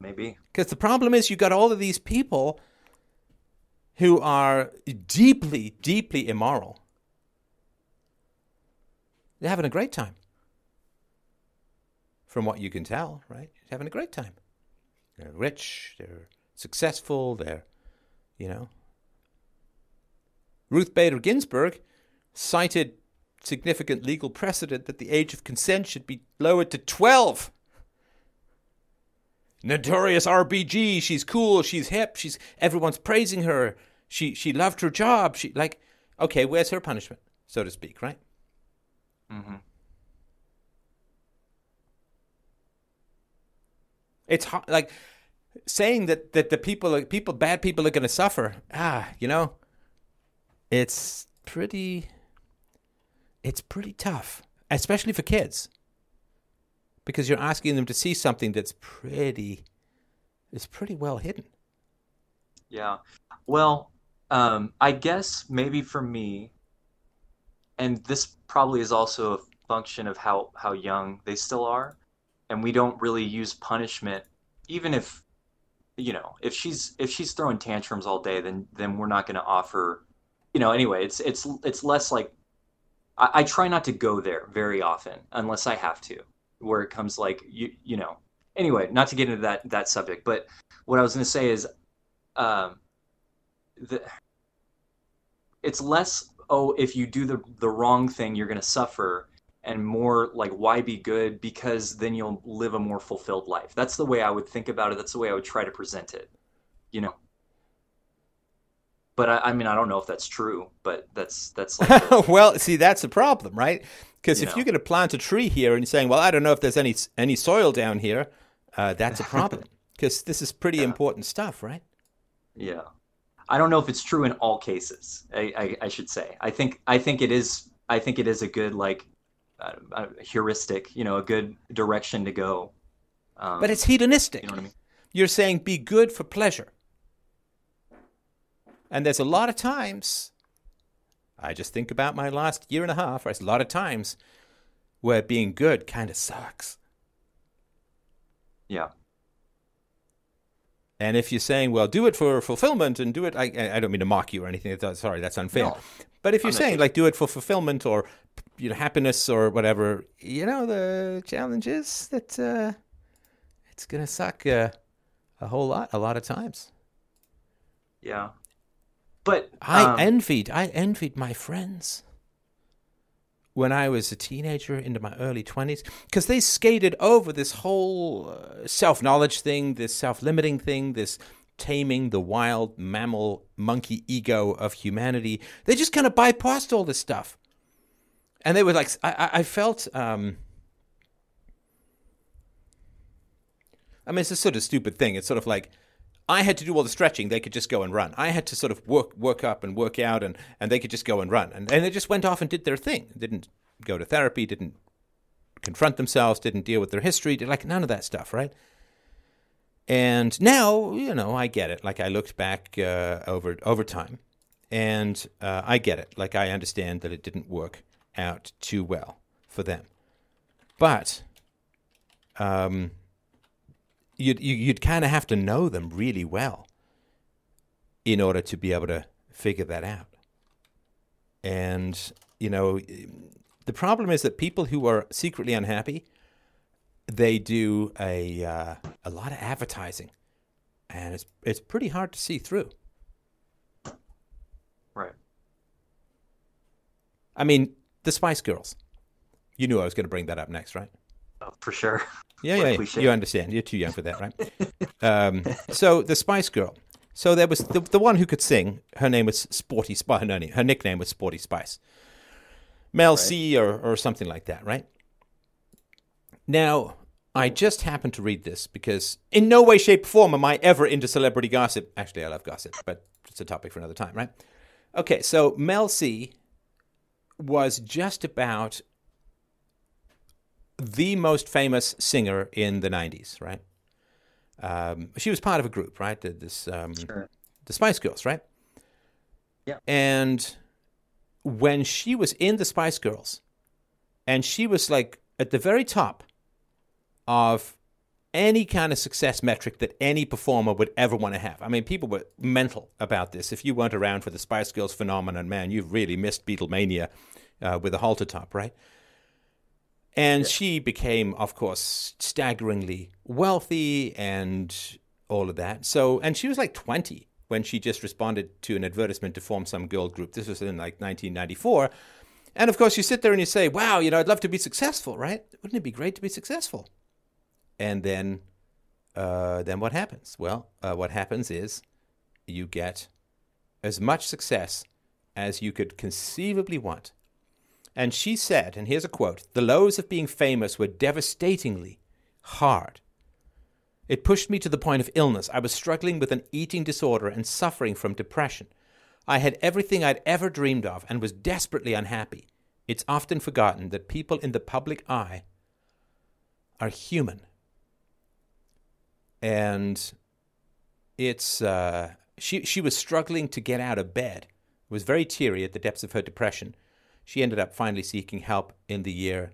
maybe. Because the problem is, you got all of these people who are deeply, deeply immoral. They're having a great time. From what you can tell, right? They're having a great time. They're rich. They're successful. They're, you know, Ruth Bader Ginsburg cited significant legal precedent that the age of consent should be lowered to 12. Notorious RBG, she's cool, she's hip, she's everyone's praising her. She she loved her job. She like okay, where's her punishment, so to speak, right? Mm-hmm. It's hard, like saying that that the people people bad people are going to suffer. Ah, you know, it's pretty it's pretty tough, especially for kids. Because you're asking them to see something that's pretty is pretty well hidden. Yeah. Well, um, I guess maybe for me, and this probably is also a function of how, how young they still are, and we don't really use punishment, even if you know if she's if she's throwing tantrums all day, then then we're not going to offer you know, anyway, it's it's it's less like I, I try not to go there very often unless I have to, where it comes like you you know. Anyway, not to get into that that subject, but what I was going to say is, um, the it's less oh if you do the the wrong thing you're going to suffer and more like why be good because then you'll live a more fulfilled life that's the way i would think about it that's the way i would try to present it you know but I, I, mean, I don't know if that's true, but that's that's like [LAUGHS] the, well, see, that's the problem, right? Because if know. you're going to plant a tree here and you're saying, well, I don't know if there's any any soil down here, uh, that's a problem [LAUGHS] because this is pretty yeah. important stuff, right? Yeah, I don't know if it's true in all cases. I, I, I should say. I think I think it is. I think it is a good like uh, uh, heuristic, you know, a good direction to go. Um, but it's hedonistic. You know what I mean? You're saying be good for pleasure. And there's a lot of times, I just think about my last year and a half, there's a lot of times where being good kind of sucks. Yeah. And if you're saying, well, do it for fulfillment and do it, I, I don't mean to mock you or anything. Sorry, that's unfair. No, but if you're saying, like, do it for fulfillment or, you know, happiness or whatever, you know, the challenge is that uh, it's going to suck uh, a whole lot, a lot of times. Yeah. But um, I envied, I envied my friends when I was a teenager into my early 20s because they skated over this whole uh, self knowledge thing, this self limiting thing, this taming the wild mammal monkey ego of humanity. They just kind of bypassed all this stuff. And they were like, I, I felt. Um, I mean, it's a sort of stupid thing. It's sort of like I had to do all the stretching. They could just go and run. I had to sort of work work up and work out, and, and they could just go and run. And, and they just went off and did their thing. Didn't go to therapy, didn't confront themselves, didn't deal with their history, did like none of that stuff, right? And now, you know, I get it. Like I looked back uh, over over time, and uh, I get it. Like I understand that it didn't work out too well for them, but um, you'd you'd kind of have to know them really well in order to be able to figure that out. And you know, the problem is that people who are secretly unhappy, they do a uh, a lot of advertising, and it's it's pretty hard to see through. Right. I mean, the Spice Girls. You knew I was going to bring that up next, right? Oh, for sure. [LAUGHS] Yeah, yeah, yeah. You understand. You're too young for that, right? um, so the Spice Girl. So there was the, the one who could sing. Her name was Sporty Spice. No, her nickname was Sporty Spice. Mel right. C or, or something like that, right? Now, I just happened to read this because in no way, shape, or form am I ever into celebrity gossip. Actually, I love gossip, but it's a topic for another time, right? Okay, so Mel C was just about the most famous singer in the 90s, right? Um, she was part of a group, right? This um, sure. the Spice Girls, right? Yeah. And when she was in the Spice Girls, and she was like at the very top of any kind of success metric that any performer would ever want to have. I mean, people were mental about this. If you weren't around for the Spice Girls phenomenon, man, you've really missed Beatlemania uh, with a halter top, right? And yeah. she became, of course, staggeringly wealthy and all of that. So, and she was like 20 when she just responded to an advertisement to form some girl group. This was in like 1994. And of course, you sit there and you say, wow, you know, I'd love to be successful, right? Wouldn't it be great to be successful? And then, uh, then what happens? Well, uh, what happens is you get as much success as you could conceivably want and she said, and here's a quote The lows of being famous were devastatingly hard. It pushed me to the point of illness. I was struggling with an eating disorder and suffering from depression. I had everything I'd ever dreamed of and was desperately unhappy. It's often forgotten that people in the public eye are human. And it's uh, she she was struggling to get out of bed. Was very teary at the depths of her depression she ended up finally seeking help in the year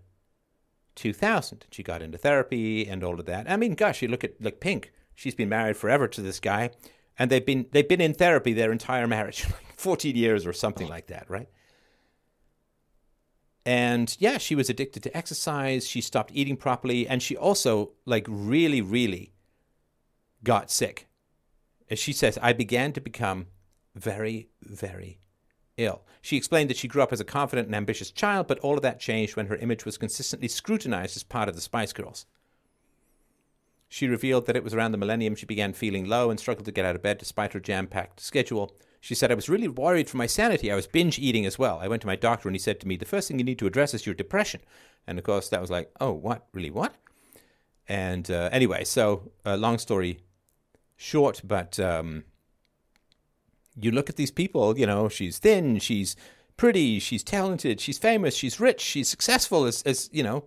2000. She got into therapy and all of that. I mean, gosh, you look at like Pink. She's been married forever to this guy, and they've been they've been in therapy their entire marriage, [LAUGHS] 14 years or something like that, right? And yeah, she was addicted to exercise. She stopped eating properly, and she also like really, really got sick. As she says, I began to become very, very ill. She explained that she grew up as a confident and ambitious child, but all of that changed when her image was consistently scrutinized as part of the Spice Girls. She revealed that it was around the millennium she began feeling low and struggled to get out of bed despite her jam packed schedule. She said, I was really worried for my sanity. I was binge eating as well. I went to my doctor and he said to me, The first thing you need to address is your depression. And of course, that was like, Oh, what? Really? What? And uh, anyway, so uh, long story short, but um, you look at these people, you know, she's thin, she's pretty, she's talented, she's famous, she's rich, she's successful, as, as you know.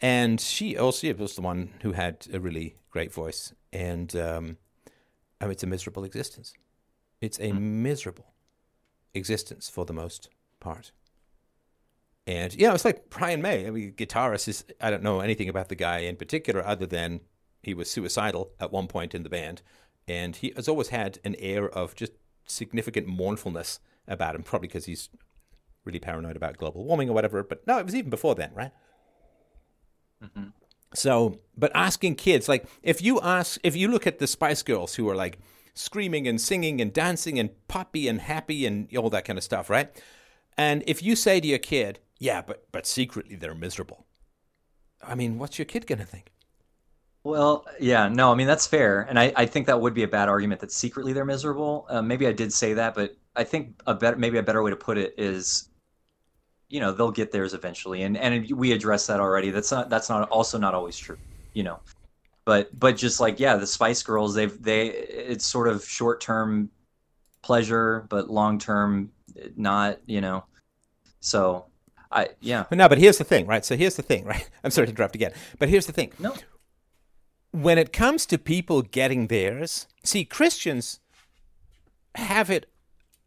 And she also was the one who had a really great voice. And um, oh, it's a miserable existence. It's a hmm. miserable existence for the most part. And, you know, it's like Brian May. I mean, guitarist is, I don't know anything about the guy in particular other than he was suicidal at one point in the band. And he has always had an air of just significant mournfulness about him, probably because he's really paranoid about global warming or whatever. But no, it was even before then, right? Mm-hmm. So, but asking kids, like, if you ask, if you look at the Spice Girls who are like screaming and singing and dancing and poppy and happy and all that kind of stuff, right? And if you say to your kid, yeah, but but secretly they're miserable. I mean, what's your kid gonna think? Well, yeah, no, I mean that's fair, and I, I think that would be a bad argument that secretly they're miserable. Uh, maybe I did say that, but I think a better maybe a better way to put it is, you know, they'll get theirs eventually, and and we addressed that already. That's not that's not also not always true, you know, but but just like yeah, the Spice Girls, they've they it's sort of short term pleasure, but long term not, you know, so I yeah. No, but here's the thing, right? So here's the thing, right? [LAUGHS] I'm sorry to interrupt again, but here's the thing. No when it comes to people getting theirs, see, Christians have it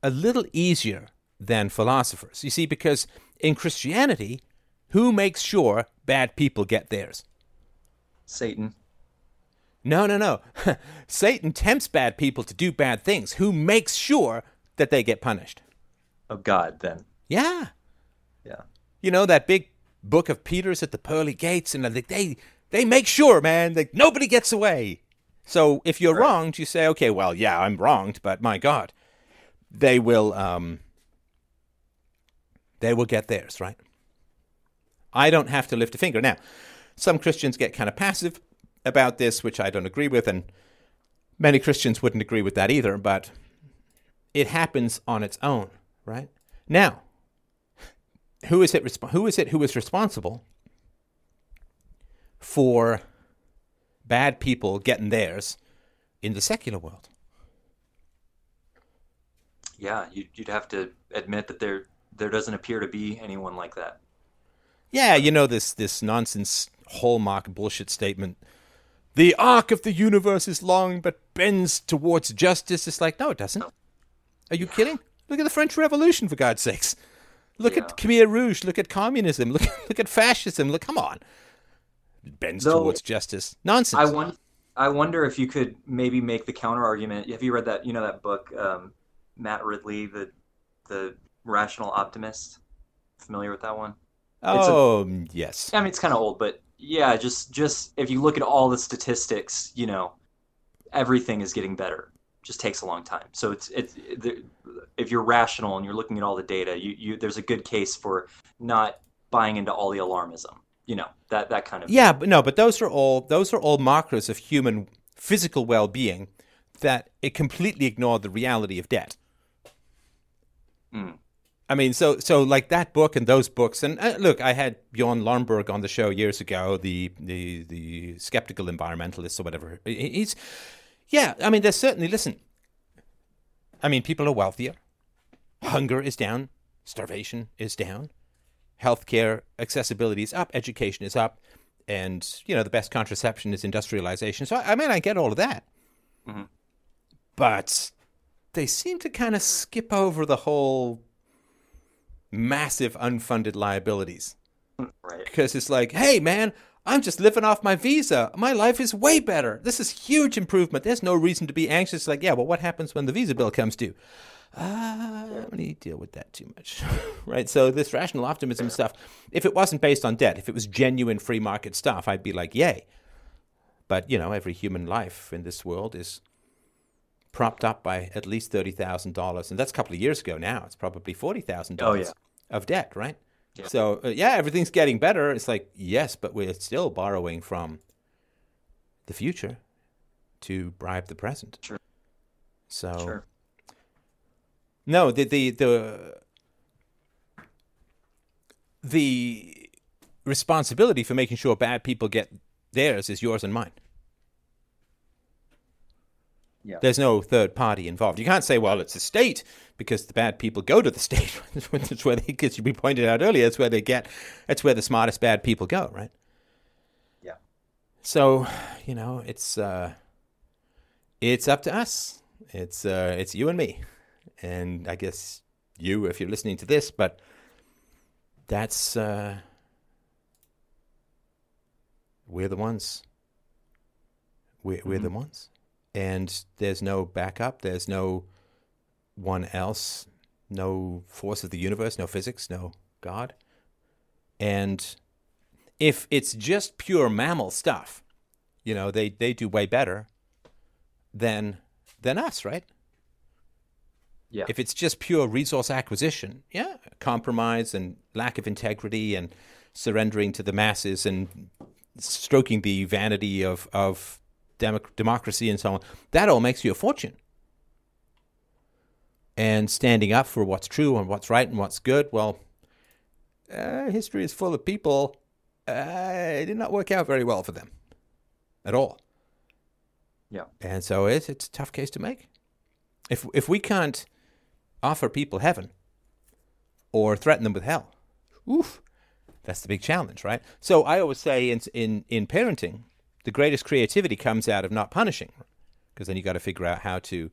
a little easier than philosophers. You see, because in Christianity, who makes sure bad people get theirs? Satan. No, no, no. [LAUGHS] Satan tempts bad people to do bad things. Who makes sure that they get punished? Oh, God, then. Yeah. Yeah. You know, that big book of Peter's at the pearly gates, and they, they make sure, man, that nobody gets away. So if you're right. wronged, you say, okay, well, yeah, I'm wronged, but my God, they will, um, they will get theirs, right? I don't have to lift a finger. Now, some Christians get kind of passive about this, which I don't agree with, and many Christians wouldn't agree with that either, but it happens on its own, right? Now, who is it resp- who is it who is responsible for bad people getting theirs in the secular world. Yeah, you'd have to admit that there there doesn't appear to be anyone like that. Yeah, you know this this nonsense hallmark bullshit statement. The arc of the universe is long but bends towards justice. It's like, no, it doesn't. Are you kidding? Look at the French Revolution, for God's sakes. Look yeah. at Khmer Rouge. Look at communism. [LAUGHS] Look, look at fascism. Look, come on bends Though, towards justice. Nonsense. I wonder, I wonder if you could maybe make the counter argument. Have you read that? You know that book, um, Matt Ridley, the the Rational Optimist. Familiar with that one? Oh a, yes. I mean, it's kind of old, but yeah, just just if you look at all the statistics, you know, everything is getting better. Just takes a long time. So it's it's the, if you're rational and you're looking at all the data, you you there's a good case for not buying into all the alarmism you know that that kind of yeah but no but those are all those are all markers of human physical well-being that it completely ignored the reality of debt. Mm. i mean so so like that book and those books and uh, look i had bjorn lomborg on the show years ago the the the skeptical environmentalist or whatever. He's yeah i mean there's certainly listen i mean people are wealthier. Hunger is down. Starvation is down healthcare accessibility is up, education is up, and you know the best contraception is industrialization. So I mean, I get all of that, mm-hmm. but they seem to kind of skip over the whole massive unfunded liabilities. Right. Because it's like, hey man, I'm just living off my visa. My life is way better. This is huge improvement. There's no reason to be anxious. Like, yeah, well, what happens when the visa bill comes due? Uh, I don't need to deal with that too much, [LAUGHS] right? So this rational optimism stuff, if it wasn't based on debt, if it was genuine free market stuff, I'd be like, yay. But you know, every human life in this world is propped up by at least thirty thousand dollars, and that's a couple of years ago. Now it's probably forty thousand oh, dollars of debt, right? Yeah. So uh, yeah, everything's getting better. It's like yes, but we're still borrowing from the future to bribe the present. Sure. So. Sure. No, the the the the responsibility for making sure bad people get theirs is yours and mine. Yeah. There's no third party involved. You can't say, well, it's the state because the bad people go to the state. [LAUGHS] that's where they, because you pointed out earlier, that's where they get, it's where the smartest bad people go, right? Yeah. So, you know, it's uh, it's up to us. It's uh, it's you and me and I guess you if you're listening to this, but that's uh, we're the ones. We're, we're mm-hmm. the ones, and there's no backup. There's no one else. No force of the universe. No physics. No God. And if it's just pure mammal stuff, you know, they, they do way better than than us, right? Yeah. If it's just pure resource acquisition, yeah, compromise and lack of integrity and surrendering to the masses and stroking the vanity of of democracy and so on, that all makes you a fortune. And standing up for what's true and what's right and what's good, well, uh, history is full of people. Uh, it did not work out very well for them at all. Yeah. And so it's it's a tough case to make. If if we can't offer people heaven or threaten them with hell. Oof, that's the big challenge, right? So I always say in in in parenting, the greatest creativity comes out of not punishing, because then you got to figure out how to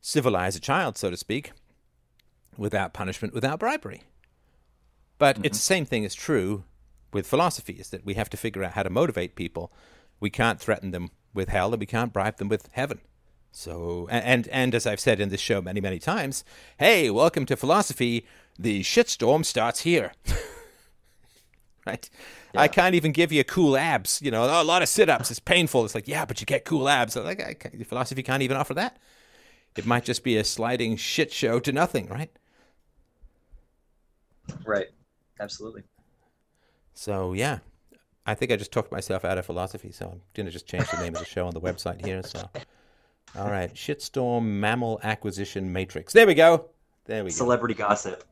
civilize a child, so to speak. without punishment, without bribery. But mm-hmm. it's the same thing is true with philosophy is that we have to figure out how to motivate people. We can't threaten them with hell and we can't bribe them with heaven. So and and as I've said in this show many many times, hey, welcome to philosophy. The shitstorm starts here. [LAUGHS] right? Yeah. I can't even give you cool abs. You know, a lot of sit-ups. It's painful. It's like, yeah, but you get cool abs. like, I, philosophy can't even offer that. It might just be a sliding shit show to nothing, right? Right. Absolutely. So yeah, I think I just talked myself out of philosophy. So I'm gonna just change the name of the show on the website here. So, all right, shitstorm mammal acquisition matrix. There we go. There we go. Celebrity gossip.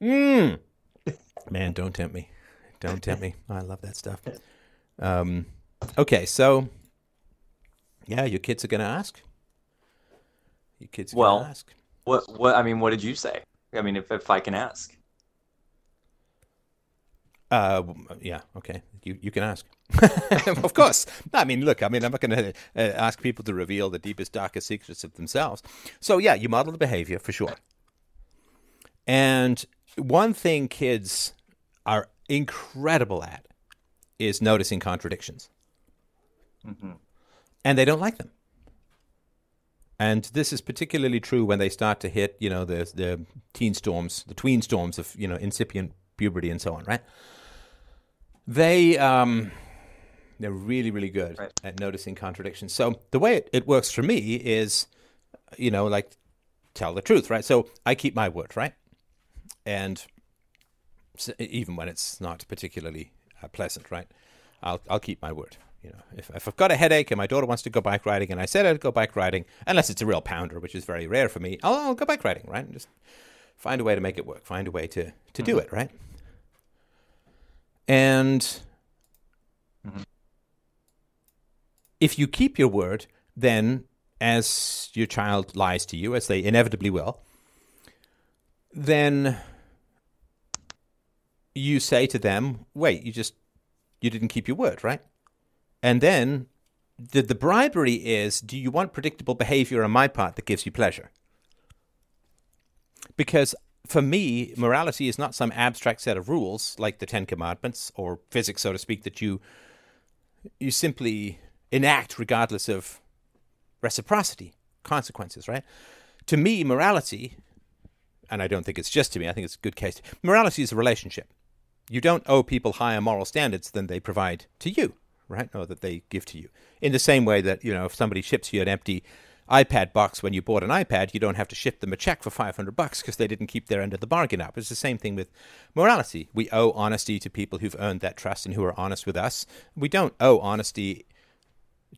Mmm. [LAUGHS] Man, don't tempt me. Don't tempt me. I love that stuff. Um, okay, so yeah, your kids are going to ask. Your kids are well, going to ask. What? What? I mean, what did you say? I mean, if if I can ask. Uh, yeah, okay. You you can ask. [LAUGHS] [LAUGHS] of course. I mean, look. I mean, I'm not going to uh, ask people to reveal the deepest, darkest secrets of themselves. So yeah, you model the behavior for sure. And one thing kids are incredible at is noticing contradictions. Mm-hmm. And they don't like them. And this is particularly true when they start to hit, you know, the the teen storms, the tween storms of, you know, incipient puberty and so on, right? They um they're really, really good right. at noticing contradictions. So the way it, it works for me is, you know, like tell the truth, right? So I keep my word, right? And even when it's not particularly uh, pleasant, right? I'll I'll keep my word. You know, if if I've got a headache and my daughter wants to go bike riding, and I said I'd go bike riding, unless it's a real pounder, which is very rare for me, I'll, I'll go bike riding, right? And just find a way to make it work, find a way to to mm-hmm. do it, right? And mm-hmm. if you keep your word, then as your child lies to you, as they inevitably will, then you say to them, "Wait, you just you didn't keep your word, right?" And then the the bribery is, "Do you want predictable behavior on my part that gives you pleasure?" Because for me, morality is not some abstract set of rules like the Ten Commandments or physics, so to speak, that you you simply enact regardless of reciprocity, consequences, right? To me, morality, and I don't think it's just to me, I think it's a good case. Morality is a relationship you don't owe people higher moral standards than they provide to you, right? Or that they give to you. In the same way that, you know, if somebody ships you an empty iPad box when you bought an iPad, you don't have to ship them a check for 500 bucks because they didn't keep their end of the bargain up. It's the same thing with morality. We owe honesty to people who've earned that trust and who are honest with us. We don't owe honesty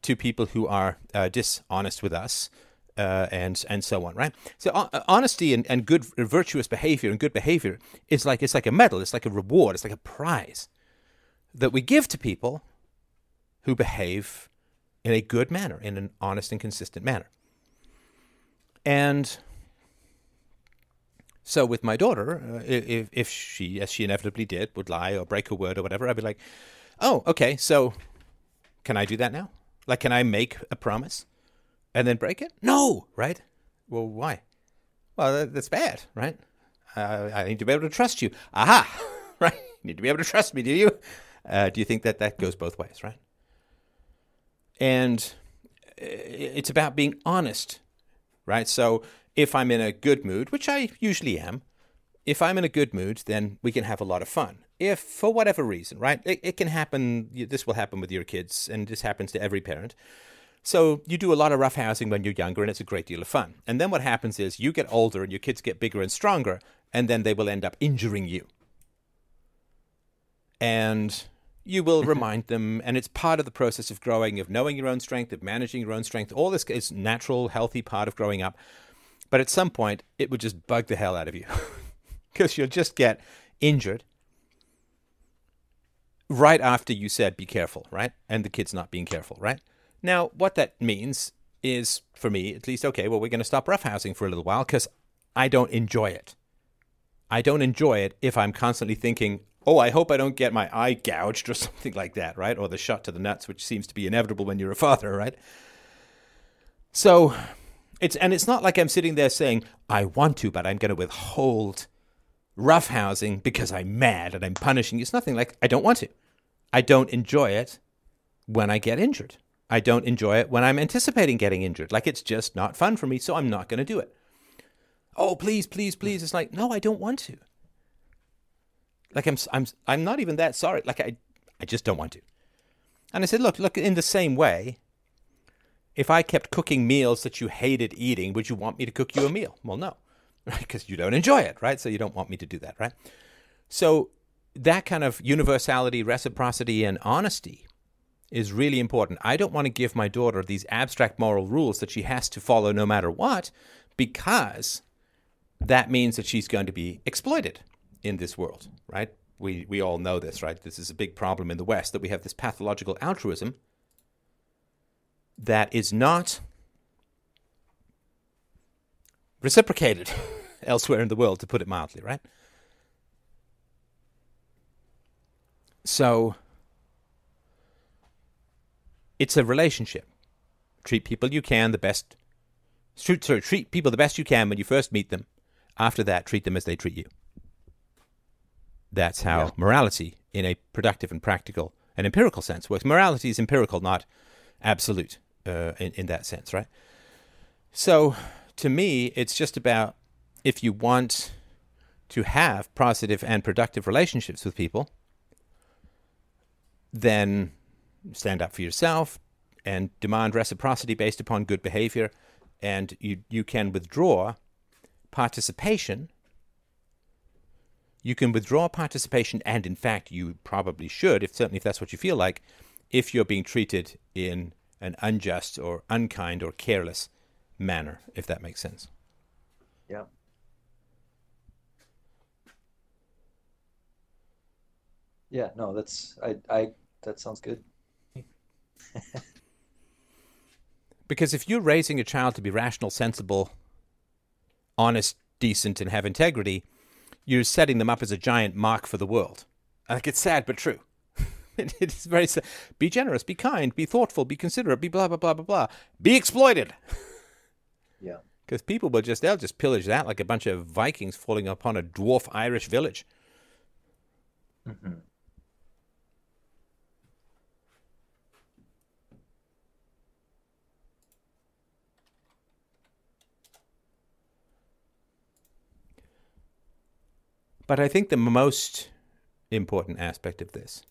to people who are uh, dishonest with us uh, and and so on, right? So uh, honesty and, and good virtuous behavior and good behavior is like it's like a medal, it's like a reward, it's like a prize that we give to people who behave in a good manner, in an honest and consistent manner. And so with my daughter, uh, if if she, as she inevitably did, would lie or break her word or whatever, I'd be like, "Oh, okay. So can I do that now? Like, can I make a promise?" and then break it? No, right? Well, why? Well, that's bad, right? Uh, I need to be able to trust you. Aha, [LAUGHS] right? You need to be able to trust me, do you? Uh, do you think that that goes both ways, right? And it's about being honest, right? So if I'm in a good mood, which I usually am, if I'm in a good mood, then we can have a lot of fun. If for whatever reason, right, it, it can happen, this will happen with your kids, and this happens to every parent so you do a lot of roughhousing when you're younger, and it's a great deal of fun. And then what happens is you get older, and your kids get bigger and stronger, and then they will end up injuring you. And you will remind them, and it's part of the process of growing, of knowing your own strength, of managing your own strength. All this is natural, healthy part of growing up. But at some point, it would just bug the hell out of you [LAUGHS] because you'll just get injured right after you said be careful, right? And the kid's not being careful, right? Now, what that means is, for me at least, okay, well, we're going to stop roughhousing for a little while because I don't enjoy it. I don't enjoy it if I'm constantly thinking, oh, I hope I don't get my eye gouged or [LAUGHS] something like that, right? Or the shot to the nuts, which seems to be inevitable when you're a father, right? So It's and it's not like I'm sitting there saying I want to, but I'm going to withhold roughhousing because I'm mad and I'm punishing you. It's nothing like I don't want to. I don't enjoy it when I get injured. I don't enjoy it when I'm anticipating getting injured. Like it's just not fun for me, so I'm not going to do it. Oh, please, please, please. It's like, no, I don't want to. Like I'm I'm I'm not even that sorry. Like I I just don't want to. And I said, look, look in the same way, if I kept cooking meals that you hated eating, would you want me to cook you a meal? Well, no. [LAUGHS] Right? Because you don't enjoy it, right? So you don't want me to do that, right? So that kind of universality, reciprocity, and honesty is really important. I don't want to give my daughter these abstract moral rules that she has to follow no matter what, because that means that she's going to be exploited in this world, right? We, we all know this, right? This is a big problem in the West that we have this pathological altruism that is not reciprocated [LAUGHS] elsewhere in the world, to put it mildly, right? So it's a relationship. Treat people you can the best. Sorry, treat people the best you can when you first meet them. After that, treat them as they treat you. That's how yeah. morality, in a productive and practical and empirical sense, works. Morality is empirical, not absolute uh, in, in that sense, right? So, to me, it's just about if you want to have positive and productive relationships with people, then stand up for yourself and demand reciprocity based upon good behavior, and you, you can withdraw participation. You can withdraw participation, and in fact, you probably should, if certainly if that's what you feel like, if you're being treated in an unjust or unkind or careless manner, if that makes sense. Yeah. Yeah, no, that's I I that sounds good. [LAUGHS] because if you're raising a child to be rational, sensible, honest, decent, and have integrity, you're setting them up as a giant mark for the world. Like it's sad but true. [LAUGHS] it is very sad. Be generous, be kind, be thoughtful, be considerate, be blah blah blah blah blah. Be exploited. [LAUGHS] Yeah. Because people will just they'll just pillage that like a bunch of Vikings falling upon a dwarf Irish village. Mm-hmm. But I think the most important aspect of this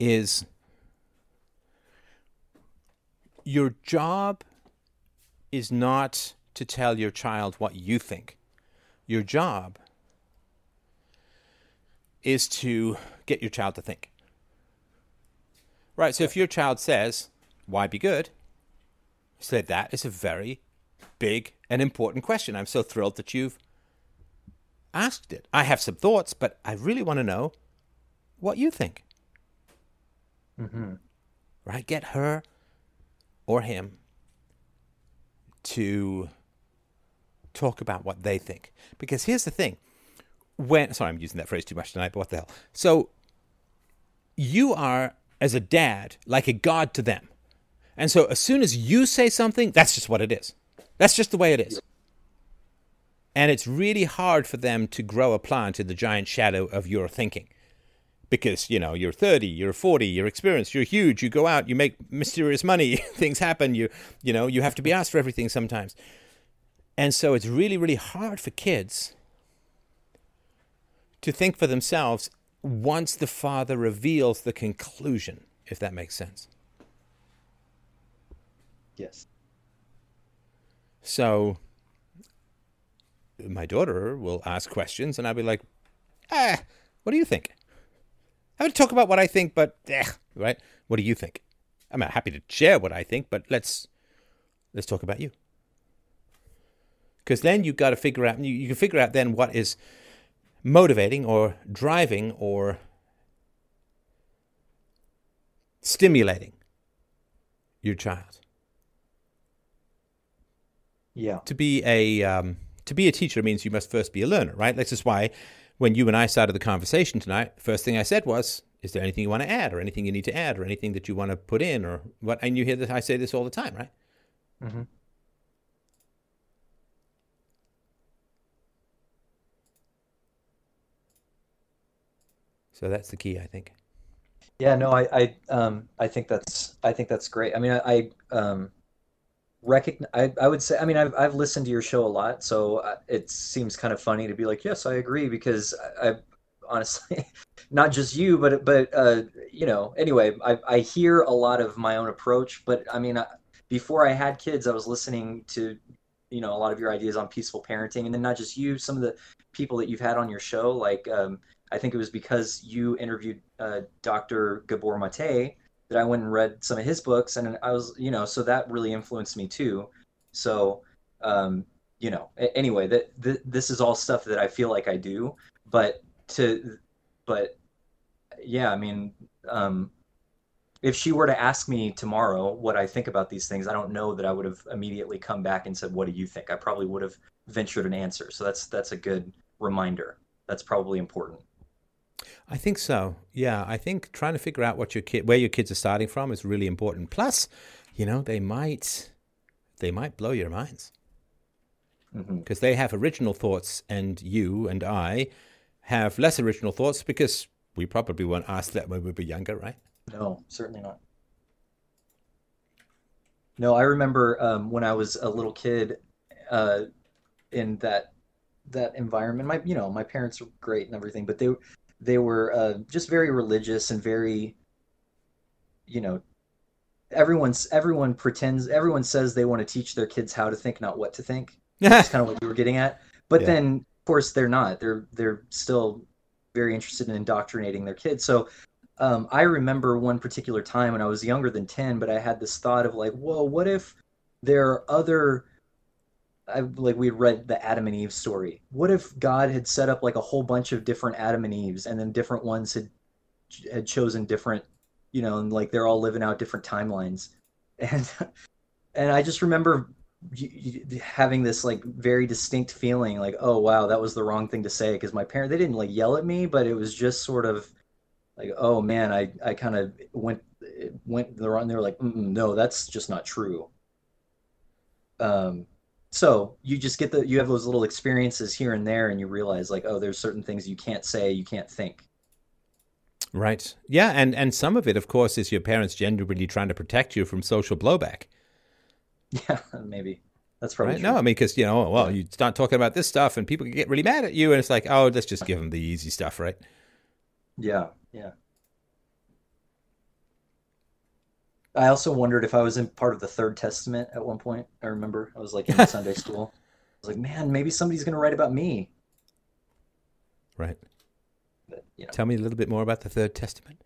is your job is not to tell your child what you think. Your job is to get your child to think. Right, so if your child says, Why be good? Say that is a very big and important question. I'm so thrilled that you've asked it. I have some thoughts, but I really want to know what you think. Mm-hmm. Right? Get her or him to talk about what they think. Because here's the thing. When sorry, I'm using that phrase too much tonight, but what the hell? So you are as a dad like a god to them. And so as soon as you say something, that's just what it is. That's just the way it is. And it's really hard for them to grow a plant in the giant shadow of your thinking. Because, you know, you're 30, you're 40, you're experienced, you're huge, you go out, you make mysterious money, [LAUGHS] things happen, you you know, you have to be asked for everything sometimes. And so it's really, really hard for kids to think for themselves once the father reveals the conclusion, if that makes sense. Yes. So my daughter will ask questions, and I'll be like, "Ah, what do you think?" I would talk about what I think, but eh, right? What do you think? I'm happy to share what I think, but let's let's talk about you. Because then you've got to figure out you, you can figure out then what is motivating or driving or stimulating your child. Yeah. To be a um, to be a teacher means you must first be a learner, right? This is why when you and I started the conversation tonight, first thing I said was, is there anything you want to add or anything you need to add or anything that you want to put in or what? And you hear that I say this all the time, right? Mm-hmm. So that's the key, I think. Yeah, no, I, I, um, I think that's, I think that's great. I mean, I, I um, recognize, I, I would say, I mean, I've, I've listened to your show a lot, so uh, it seems kind of funny to be like, yes, I agree, because I, I [LAUGHS] honestly, not just you, but, but, uh, you know, anyway, I, I hear a lot of my own approach, but I mean, I, before I had kids, I was listening to, you know, a lot of your ideas on peaceful parenting, and then not just you, some of the people that you've had on your show, like, um, I think it was because you interviewed uh, Dr. Gabor Mate that I went and read some of his books, and I was, you know, so that really influenced me too. So, um, you know, anyway, that th- this is all stuff that I feel like I do, but to, but yeah, I mean, um, if she were to ask me tomorrow what I think about these things, I don't know that I would have immediately come back and said, "What do you think?" I probably would have ventured an answer. So that's that's a good reminder. That's probably important. I think so. Yeah, I think trying to figure out what your kid, where your kids are starting from, is really important. Plus, you know, they might, they might blow your minds because mm-hmm. they have original thoughts, and you and I have less original thoughts because we probably weren't asked that when we were younger, right? No, certainly not. No, I remember um, when I was a little kid uh, in that that environment. My, you know, my parents were great and everything, but they they were uh, just very religious and very, you know, everyone's everyone pretends everyone says they want to teach their kids how to think, not what to think. That's kind of what you were getting at. But yeah. then, of course, they're not. They're they're still very interested in indoctrinating their kids. So um, I remember one particular time when I was younger than 10, but I had this thought of like, whoa, what if there are other I, like we read the Adam and Eve story. What if God had set up like a whole bunch of different Adam and Eves, and then different ones had had chosen different, you know, and like they're all living out different timelines, [LAUGHS] and and I just remember having this like very distinct feeling, like, oh wow, that was the wrong thing to say, because my parent they didn't like yell at me, but it was just sort of like, oh man, I I kind of went went the wrong. They were like, no, that's just not true. Um so you just get the you have those little experiences here and there and you realize like oh there's certain things you can't say you can't think. Right. Yeah and and some of it of course is your parents genuinely trying to protect you from social blowback. [LAUGHS] Yeah maybe. That's probably right? no i mean because you know well you start talking about this stuff and people get really mad at you and it's like oh let's just give them the easy stuff right? Yeah yeah I also wondered if I was in part of the Third Testament at one point. I remember I was like in Sunday [LAUGHS] school. I was like, man, maybe somebody's going to write about me. Right. But, you know. Tell me a little bit more about the Third Testament.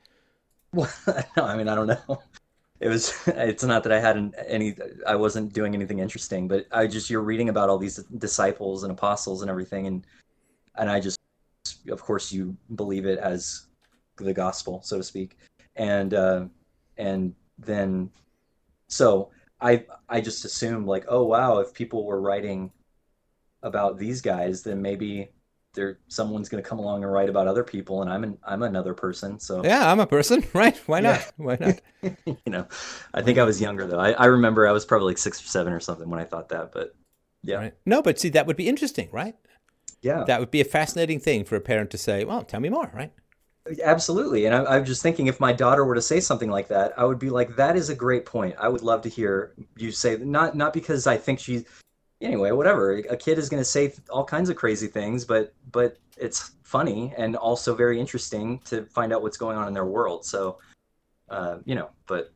Well, [LAUGHS] no, I mean, I don't know. [LAUGHS] It was. It's not that I hadn't any. I wasn't doing anything interesting, but I just you're reading about all these disciples and apostles and everything, and and I just, of course, you believe it as the gospel, so to speak, and uh, and then so I I just assumed like, oh wow, if people were writing about these guys, then maybe there someone's going to come along and write about other people, and I'm an, I'm another person. So yeah, I'm a person, [LAUGHS] right? Why not? Yeah. Why not? [LAUGHS] you know, I think I was younger though. I, I remember I was probably like six or seven or something when I thought that, but yeah. Right. No, but see, that would be interesting, right? Yeah, that would be a fascinating thing for a parent to say. Well, tell me more, right? Absolutely. And I, am just thinking if my daughter were to say something like that, I would be like, that is a great point. I would love to hear you say not not because I think she's anyway, whatever. A kid is going to say all kinds of crazy things, but but it's funny and also very interesting to find out what's going on in their world. So, uh, you know, but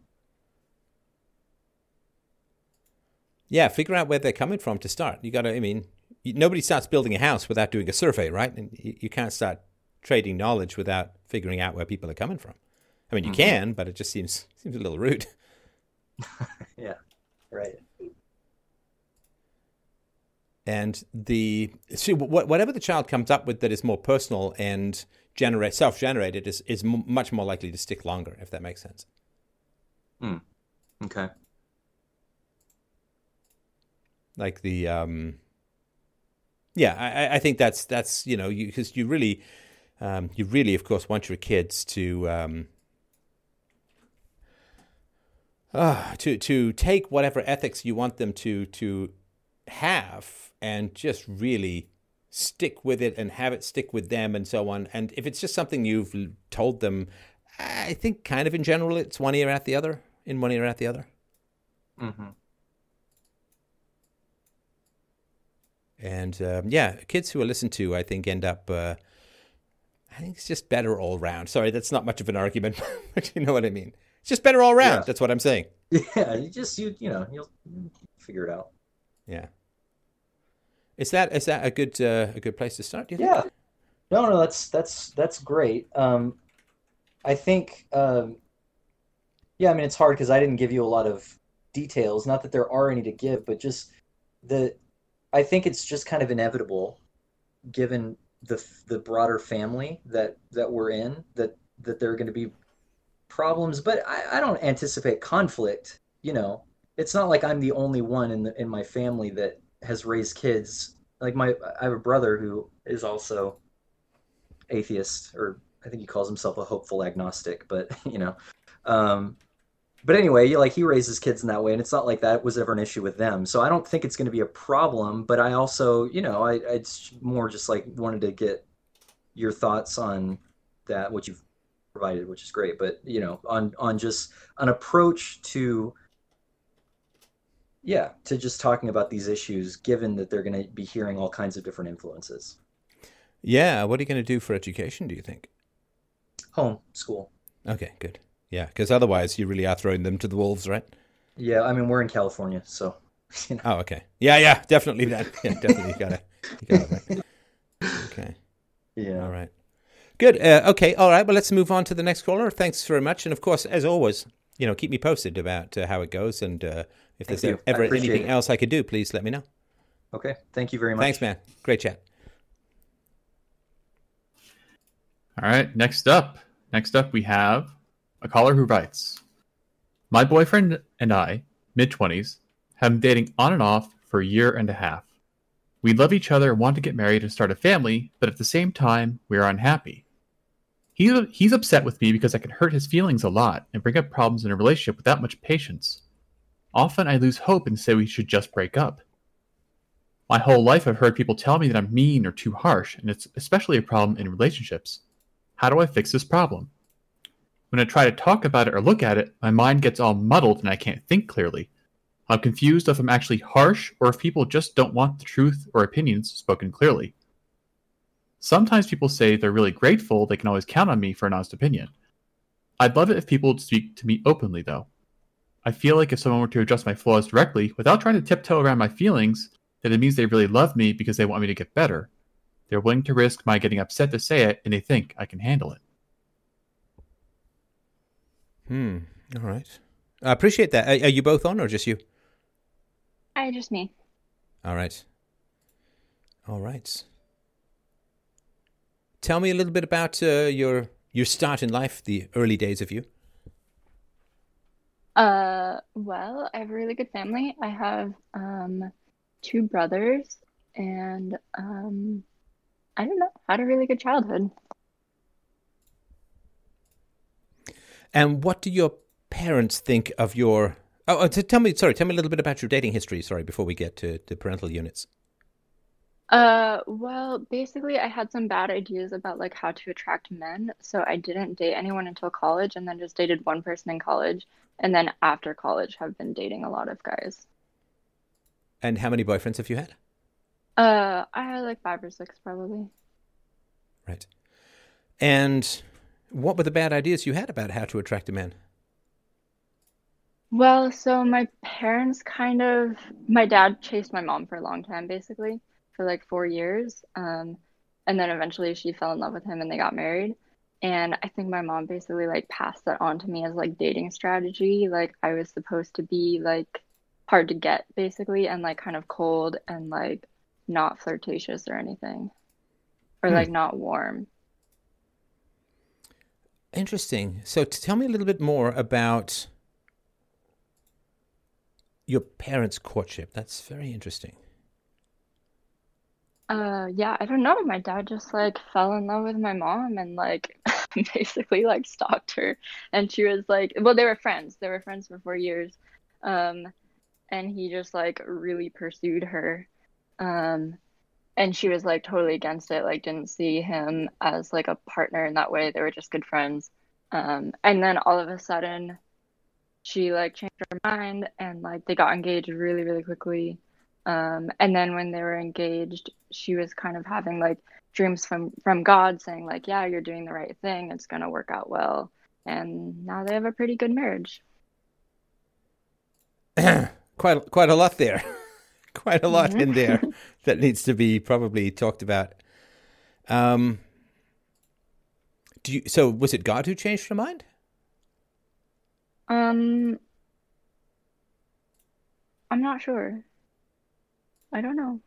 yeah, figure out where they're coming from to start. You got to. I mean, nobody starts building a house without doing a survey, right? And you can't start trading knowledge without figuring out where people are coming from. I mean, you mm-hmm. can, but it just seems [LAUGHS] seems a little rude. [LAUGHS] yeah, right. And the see, whatever the child comes up with that is more personal and generate self generated is is m- much more likely to stick longer, if that makes sense. Hmm. Okay. Like the um. Yeah, I, I think that's that's you know because you, you really um, you really, of course, want your kids to um, uh, to to take whatever ethics you want them to to have and just really stick with it and have it stick with them and so on. And if it's just something you've told them, I think kind of in general it's one ear at the other, in one ear at the other. Mm-hmm. And um, yeah, kids who are listened to, I think, end up. Uh, I think it's just better all round. Sorry, that's not much of an argument, [LAUGHS] but you know what I mean. It's just better all round. Yeah. That's what I'm saying. [LAUGHS] Yeah, you just you you know you'll figure it out. Yeah. Is that is that a good uh, a good place to start? Do you yeah. Think? No, no, that's that's that's great. Um, I think, um, yeah, I mean it's hard because I didn't give you a lot of details. Not that there are any to give, but just the I think it's just kind of inevitable, given the the broader family that that we're in, that that there are going to be problems. But I, I don't anticipate conflict. You know, it's not like I'm the only one in the in my family that has raised kids. Like my, I have a brother who is also atheist, or I think he calls himself a hopeful agnostic. But [LAUGHS] you know, um, but anyway, like he raises kids in that way, and it's not like that was ever an issue with them. So I don't think it's going to be a problem. But I also, you know, I it's more just like wanted to get your thoughts on that, what you've provided, which is great. But you know, on on just an approach to yeah, to just talking about these issues, given that they're going to be hearing all kinds of different influences. Yeah, what are you going to do for education? Do you think? Home school. Okay, good. Yeah, because otherwise you really are throwing them to the wolves, right? Yeah, I mean we're in California, so. [LAUGHS] You know. Oh, okay. Yeah, yeah, definitely that. [LAUGHS] Yeah, definitely. Gotta. Gotta okay. Yeah. All right. Good. Uh, okay. All right. Well, let's move on to the next caller. Thanks very much, and of course, as always, you know, keep me posted about uh, how it goes, and uh, if Thank there's you. ever anything it. else I could do, please let me know. Okay. Thank you very much. Thanks, man. Great chat. All right. Next up. Next up, we have a caller who writes My boyfriend and I, mid 20s, have been dating on and off for a year and a half. We love each other and want to get married and start a family, but at the same time, we are unhappy. He's, he's upset with me because I can hurt his feelings a lot and bring up problems in a relationship without much patience. Often I lose hope and say we should just break up. My whole life I've heard people tell me that I'm mean or too harsh, and it's especially a problem in relationships. How do I fix this problem? When I try to talk about it or look at it, my mind gets all muddled and I can't think clearly. I'm confused if I'm actually harsh or if people just don't want the truth or opinions spoken clearly. Sometimes people say they're really grateful they can always count on me for an honest opinion. I'd love it if people would speak to me openly, though. I feel like if someone were to address my flaws directly without trying to tiptoe around my feelings, then it means they really love me because they want me to get better. They're willing to risk my getting upset to say it, and they think I can handle it. Hmm. All right. I appreciate that. Are, are you both on or just you? I just me. All right. All right. Tell me a little bit about uh, your your start in life, the early days of you. Uh, well, I have a really good family. I have um, two brothers, and um, I don't know, had a really good childhood. And what do your parents think of your? Oh, uh, tell me. Sorry, tell me a little bit about your dating history. Sorry, before we get to the parental units. Uh, well, basically, I had some bad ideas about like how to attract men, so I didn't date anyone until college, and then just dated one person in college, and then after college, have been dating a lot of guys. And how many boyfriends have you had? Uh, I had like five or six, probably. Right. And what were the bad ideas you had about how to attract a man? Well, so my parents kind of, my dad chased my mom for a long time, basically, for like four years. Um, and then eventually she fell in love with him and they got married. And I think my mom basically like passed that on to me as like dating strategy. Like I was supposed to be like hard to get, basically, and like kind of cold and like not flirtatious or anything, or hmm. like not warm. Interesting. So, tell me a little bit more about your parents' courtship. That's very interesting. Uh, yeah, I don't know. My dad just like fell in love with my mom, and like [LAUGHS] basically like stalked her and she was like well they were friends they were friends for four years um and he just like really pursued her um and she was like totally against it like didn't see him as like a partner in that way. They were just good friends. Um and then all of a sudden she like changed her mind and like they got engaged really really quickly. Um and then when they were engaged she was kind of having like dreams from from god saying like yeah you're doing the right thing. It's going to work out well. And now they have a pretty good marriage. [CLEARS THROAT] Quite quite a lot there [LAUGHS] [LAUGHS] quite a lot mm-hmm. in there that needs to be probably talked about um do you so was it god who changed your mind um, I'm not sure. I don't know.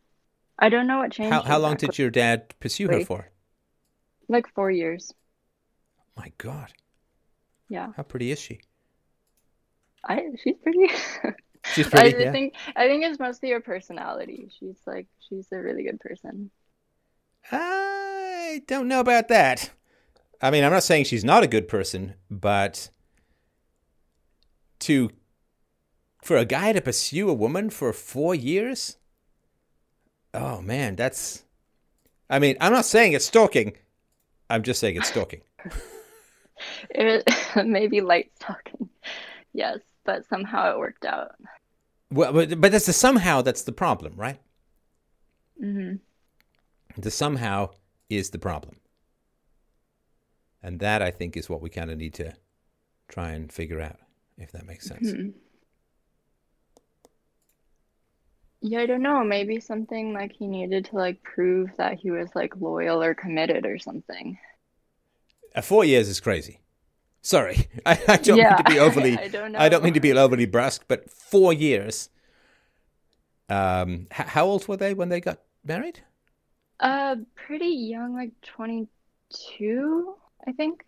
I don't know what changed. How, how long did your dad pursue her for? Like four years. My God. Yeah. How pretty is she? I she's pretty. [LAUGHS] She's pretty. I yeah. think I think it's mostly her personality. She's like she's a really good person. I don't know about that. I mean, I'm not saying she's not a good person, but to for a guy to pursue a woman for four years oh man that's i mean i'm not saying it's stalking i'm just saying it's stalking [LAUGHS] it [LAUGHS] maybe light stalking yes but somehow it worked out well but, but that's the somehow that's the problem right mm-hmm. the somehow is the problem and that i think is what we kind of need to try and figure out if that makes sense. Hmm. Yeah, I don't know. Maybe something like he needed to like prove that he was like loyal or committed or something. Uh, four years is crazy. Sorry, [LAUGHS] I, I don't yeah, mean to be overly. I, don't know. I don't mean to be overly brusque, but four years. Um, h- how old were they when they got married? Uh, pretty young, like twenty-two, I think.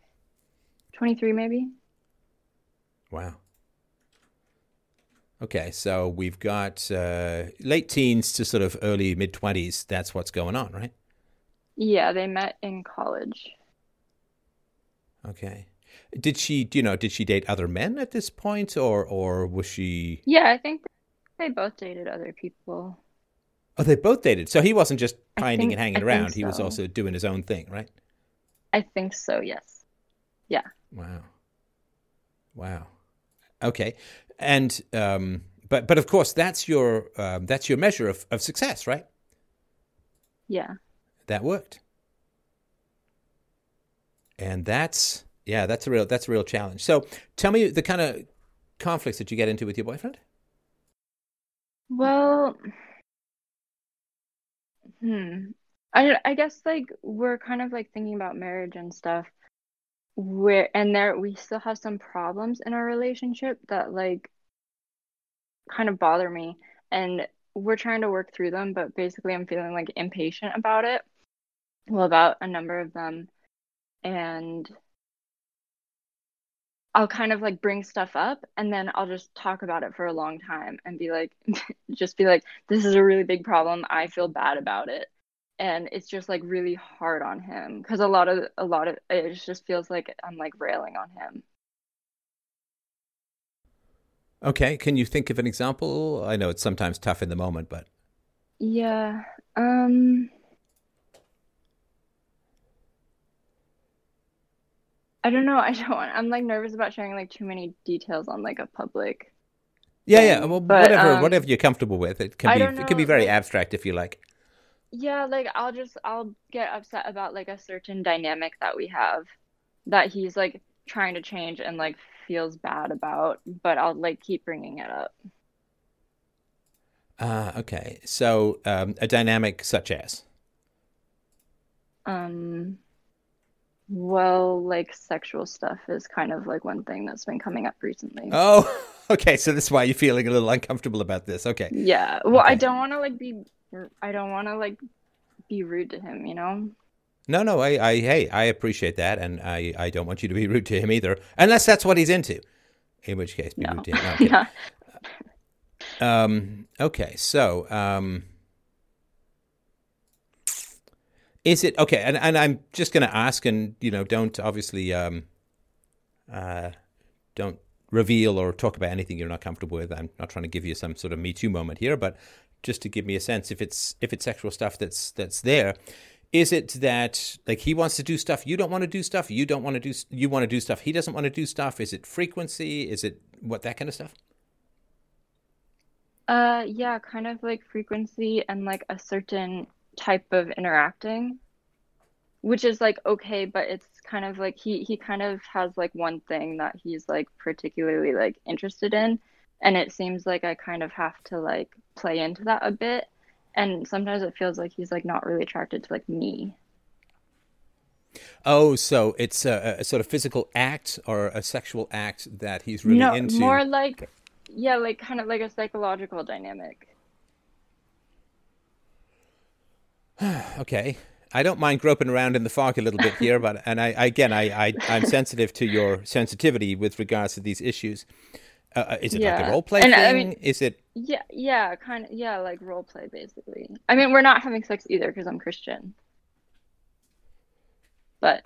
Twenty-three, maybe. Wow. Okay, so we've got uh, late teens to sort of early mid 20s. That's what's going on, right? Yeah, they met in college. Okay. Did she, do you know, did she date other men at this point or or was she Yeah, I think they both dated other people. Oh, they both dated. So he wasn't just finding and hanging I around. So. He was also doing his own thing, right? I think so, yes. Yeah. Wow. Wow. Okay, and um, but but of course that's your um, that's your measure of, of success, right? Yeah. That worked, and that's yeah, that's a real that's a real challenge. So tell me the kind of conflicts that you get into with your boyfriend. Well, hmm. I I guess like we're kind of like thinking about marriage and stuff where and there we still have some problems in our relationship that like kind of bother me and we're trying to work through them but basically i'm feeling like impatient about it well about a number of them and I'll kind of like bring stuff up and then I'll just talk about it for a long time and be like, [LAUGHS] just be like, this is a really big problem. I feel bad about it and it's just like really hard on him because a lot of a lot of it just feels like I'm like railing on him. Okay, can you think of an example? I know it's sometimes tough in the moment, but yeah, um I don't know. I don't want, I'm like nervous about sharing like too many details on like a public. Yeah, thing. yeah. Well, but, whatever, um, whatever you're comfortable with. It can be, it can be very abstract if you like yeah like i'll just i'll get upset about like a certain dynamic that we have that he's like trying to change and like feels bad about but i'll like keep bringing it up uh okay so um a dynamic such as um well like sexual stuff is kind of like one thing that's been coming up recently oh [LAUGHS] okay so that's why you're feeling a little uncomfortable about this okay yeah well okay. i don't want to like be I don't want to like be rude to him, you know. No, no, I, I, hey, I appreciate that, and I, I don't want you to be [LAUGHS] rude to him either, unless that's what he's into. In which case, be no. rude to him. [LAUGHS] No, um, okay, so, um, is it okay? And and I'm just going to ask, and you know, don't obviously um, uh, don't reveal or talk about anything you're not comfortable with. I'm not trying to give you some sort of Me Too moment here, but just to give me a sense if it's if it's sexual stuff that's that's there. Is it that like he wants to do stuff you don't want to do stuff you don't want to do you want to do stuff he doesn't want to do stuff? Is it frequency? Is it what that kind of stuff? Uh, yeah, kind of like frequency and like a certain type of interacting, which is like okay, but it's kind of like he he kind of has like one thing that he's like particularly like interested in, and it seems like I kind of have to like play into that a bit, and sometimes it feels like he's like not really attracted to like me. Oh, so it's a, a, sort of physical act or a sexual act that he's really no, into. more like yeah, like kind of like a psychological dynamic. [SIGHS] okay. I don't mind groping around in the fog a little bit [LAUGHS] here, but and I again I, I I'm sensitive to your sensitivity with regards to these issues. Uh, uh is it yeah. like a role play and, thing? I mean, is it? Yeah, yeah, kind of. Yeah, like role play, basically. I mean, we're not having sex either because I'm Christian, but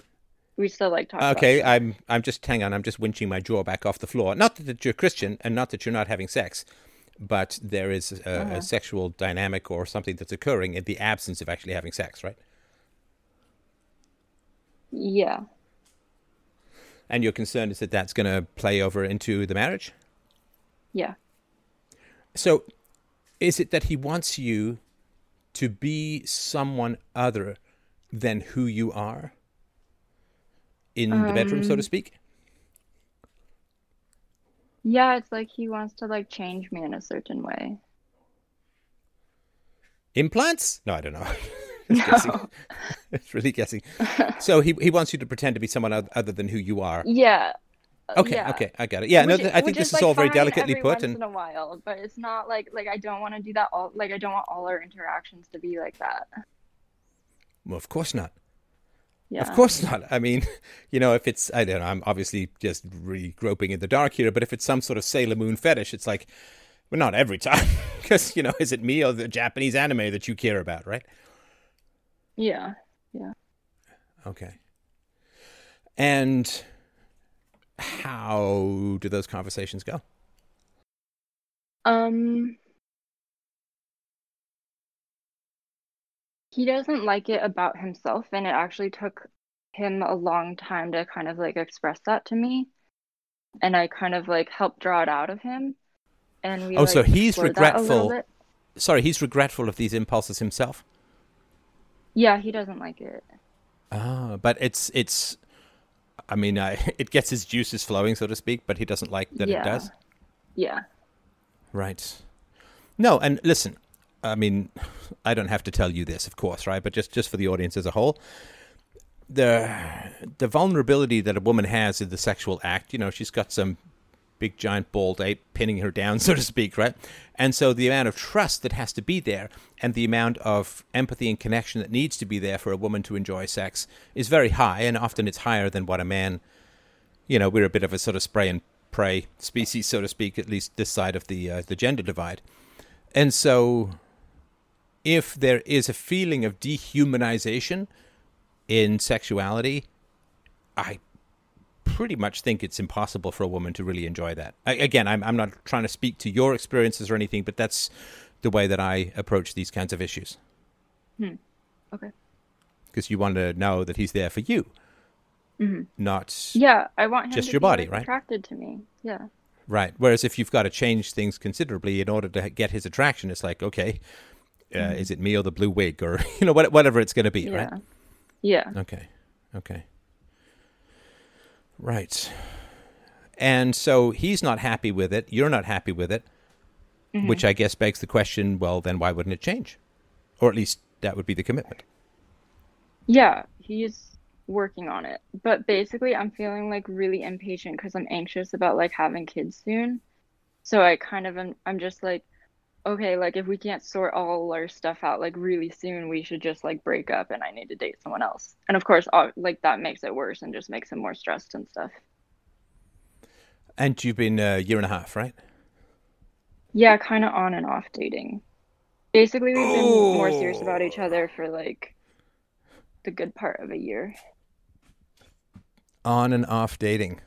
we still like talking. Okay, I'm I'm just hang on. I'm just winching my jaw back off the floor. Not that you're Christian, and not that you're not having sex, but there is a, uh-huh. a sexual dynamic or something that's occurring in the absence of actually having sex, right? Yeah. And your concern is that that's going to play over into the marriage? Yeah. So, is it that he wants you to be someone other than who you are? in um, the bedroom, so to um, speak? Yeah, it's like he wants to like change me in a certain way. Implants? No, I don't know. [LAUGHS] [LAUGHS] no. [LAUGHS] it's really guessing. So he he wants you to pretend to be someone other than who you are. Yeah. Uh, okay, yeah. okay, I got it. Yeah, which, no, I think this is, is all very delicately put. Once and in a while, but it's not like like I don't want to do that all. Like I don't want all our interactions to be like that. Well, of course not. Yeah. Of course not. I mean, [LAUGHS] you know, if it's, I don't know, I'm obviously just really groping in the dark here, but if it's some sort of Sailor Moon fetish, it's like, well, not every time. [LAUGHS] Because, you know, is it me or the Japanese anime that you care about, right? Yeah. Yeah. Okay. And how do those conversations go? Um, he doesn't like it about himself and it actually took him a long time to kind of like express that to me. And i kind of like helped draw it out of him. And we oh like, so he's regretful sorry he's regretful of these impulses himself? Yeah he doesn't like it. Ah but it's it's i mean uh, [LAUGHS] it gets his juices flowing so to speak but he doesn't like that yeah. it does? Yeah. Right. No and listen I mean, I don't have to tell you this, of course, right? But just just for the audience as a whole, the the vulnerability that a woman has in the sexual act, you know, she's got some big giant bald ape pinning her down, [LAUGHS] so to speak, right? And so the amount of trust that has to be there and the amount of empathy and connection that needs to be there for a woman to enjoy sex is very high, and often it's higher than what a man. You know, we're a bit of a sort of spray and pray species, so to speak, at least this side of the uh, the gender divide, and so if there is a feeling of dehumanization in sexuality, I pretty much think it's impossible for a woman to really enjoy that. I, again, I'm, I'm not trying to speak to your experiences or anything, but that's the way that I approach these kinds of issues. Hmm. Okay. Because you want to know that he's there for you, mm-hmm. not yeah. I want him just your body, right? Attracted to me, yeah. Right. Whereas if you've got to change things considerably in order to get his attraction, it's like okay, uh, mm-hmm. is it me or the blue wig or [LAUGHS] you know whatever it's going to be, yeah. right? Yeah. Okay. Okay. Right. And so he's not happy with it. You're not happy with it, mm-hmm. which I guess begs the question: Well, then why wouldn't it change? Or at least that would be the commitment. Yeah, he's working on it. But basically, I'm feeling like really impatient because I'm anxious about like having kids soon. So I kind of am. I'm just like, okay, like if we can't sort all our stuff out like really soon, we should just like break up and I need to date someone else. And of course, like that makes it worse and just makes him more stressed and stuff. And you've been a year and a half, right? Yeah, kind of on and off dating. Basically, we've been oh. more serious about each oh. other for like the good part of a year. On and off dating.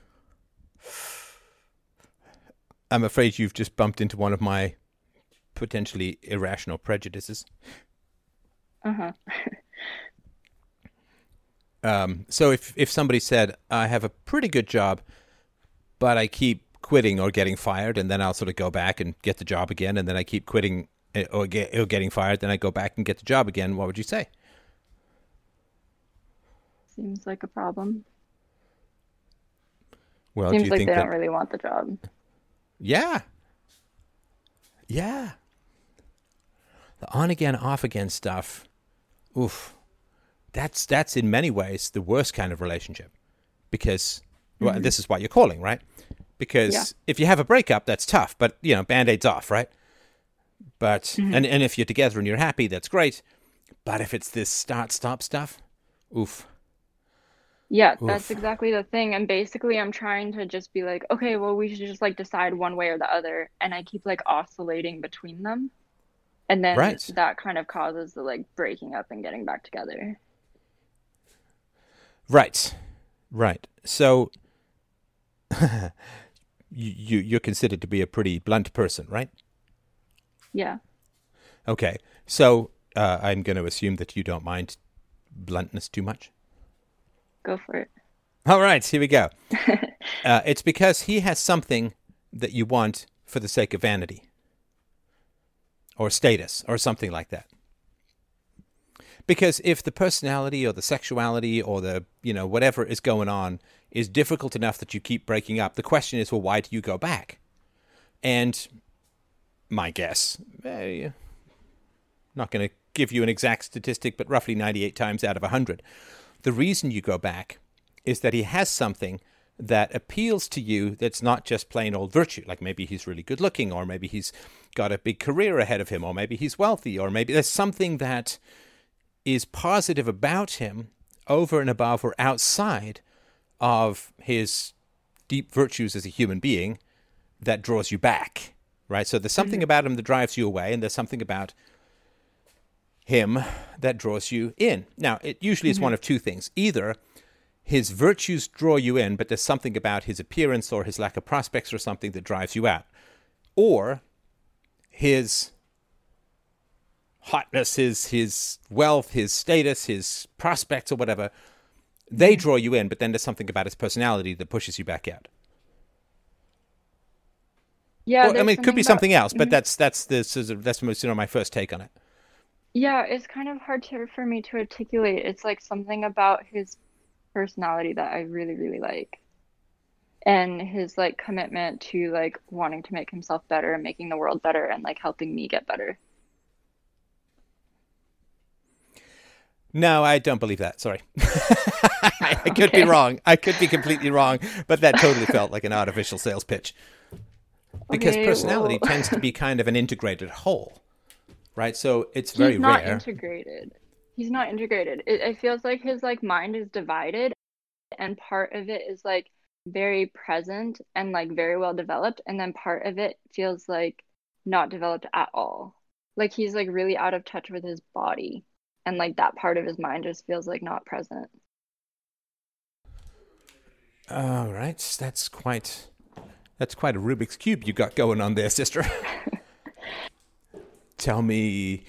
I'm afraid you've just bumped into one of my potentially irrational prejudices. Uh huh. [LAUGHS] um, so if if somebody said I have a pretty good job, but I keep quitting or getting fired, and then I'll sort of go back and get the job again, and then I keep quitting eh, or, get, or getting fired, then I go back and get the job again. What would you say? Seems like a problem. Well, seems like they that... don't really want the job. Yeah. Yeah. The on again, off again stuff. Oof. That's that's in many ways the worst kind of relationship. Because well, mm-hmm. this is what you're calling, right? Because yeah. if you have a breakup, that's tough, but you know, band-aids off, right? But mm-hmm. and, and if you're together and you're happy, that's great. But if it's this start stop stuff, oof. Yeah, Oof. that's exactly the thing. And basically, I'm trying to just be like, okay, well, we should just like decide one way or the other. And I keep like oscillating between them. And then right. that kind of causes the like breaking up and getting back together. Right. Right. So [LAUGHS] you, you you're considered to be a pretty blunt person, right? Yeah. Okay. So uh, I'm going to assume that you don't mind bluntness too much. Go for it. All right, here we go. [LAUGHS] uh, it's because he has something that you want for the sake of vanity or status or something like that. Because if the personality or the sexuality or the, you know, whatever is going on is difficult enough that you keep breaking up, the question is, well, why do you go back? And my guess, eh, not going to give you an exact statistic, but roughly 98 times out of 100, the reason you go back is that he has something that appeals to you that's not just plain old virtue. Like maybe he's really good looking, or maybe he's got a big career ahead of him, or maybe he's wealthy, or maybe there's something that is positive about him over and above or outside of his deep virtues as a human being that draws you back. Right? So there's something mm-hmm. about him that drives you away, and there's something about him that draws you in. Now, it usually is mm-hmm. one of two things. Either his virtues draw you in, but there's something about his appearance or his lack of prospects or something that drives you out. Or his hotness, his his wealth, his status, his prospects or whatever, they draw you in, but then there's something about his personality that pushes you back out. Yeah, or, I mean, it could be about, something else, but mm-hmm. that's that's this is that's most you know my first take on it. Yeah, it's kind of hard to, for me to articulate. It's like something about his personality that I really, really like. And his like commitment to like wanting to make himself better and making the world better and like helping me get better. No, I don't believe that. Sorry. [LAUGHS] I [LAUGHS] could okay. be wrong. I could be completely wrong, but that totally felt like an artificial sales pitch. Because okay, personality well... tends to be kind of an integrated whole right? So it's very He's not rare. integrated. He's not integrated. It, it feels like his like mind is divided, and part of it is like very present and like very well developed, and then part of it feels like not developed at all. Like he's like really out of touch with his body, and like that part of his mind just feels like not present. All right, that's quite that's quite a Rubik's cube you got going on there, sister. [LAUGHS] tell me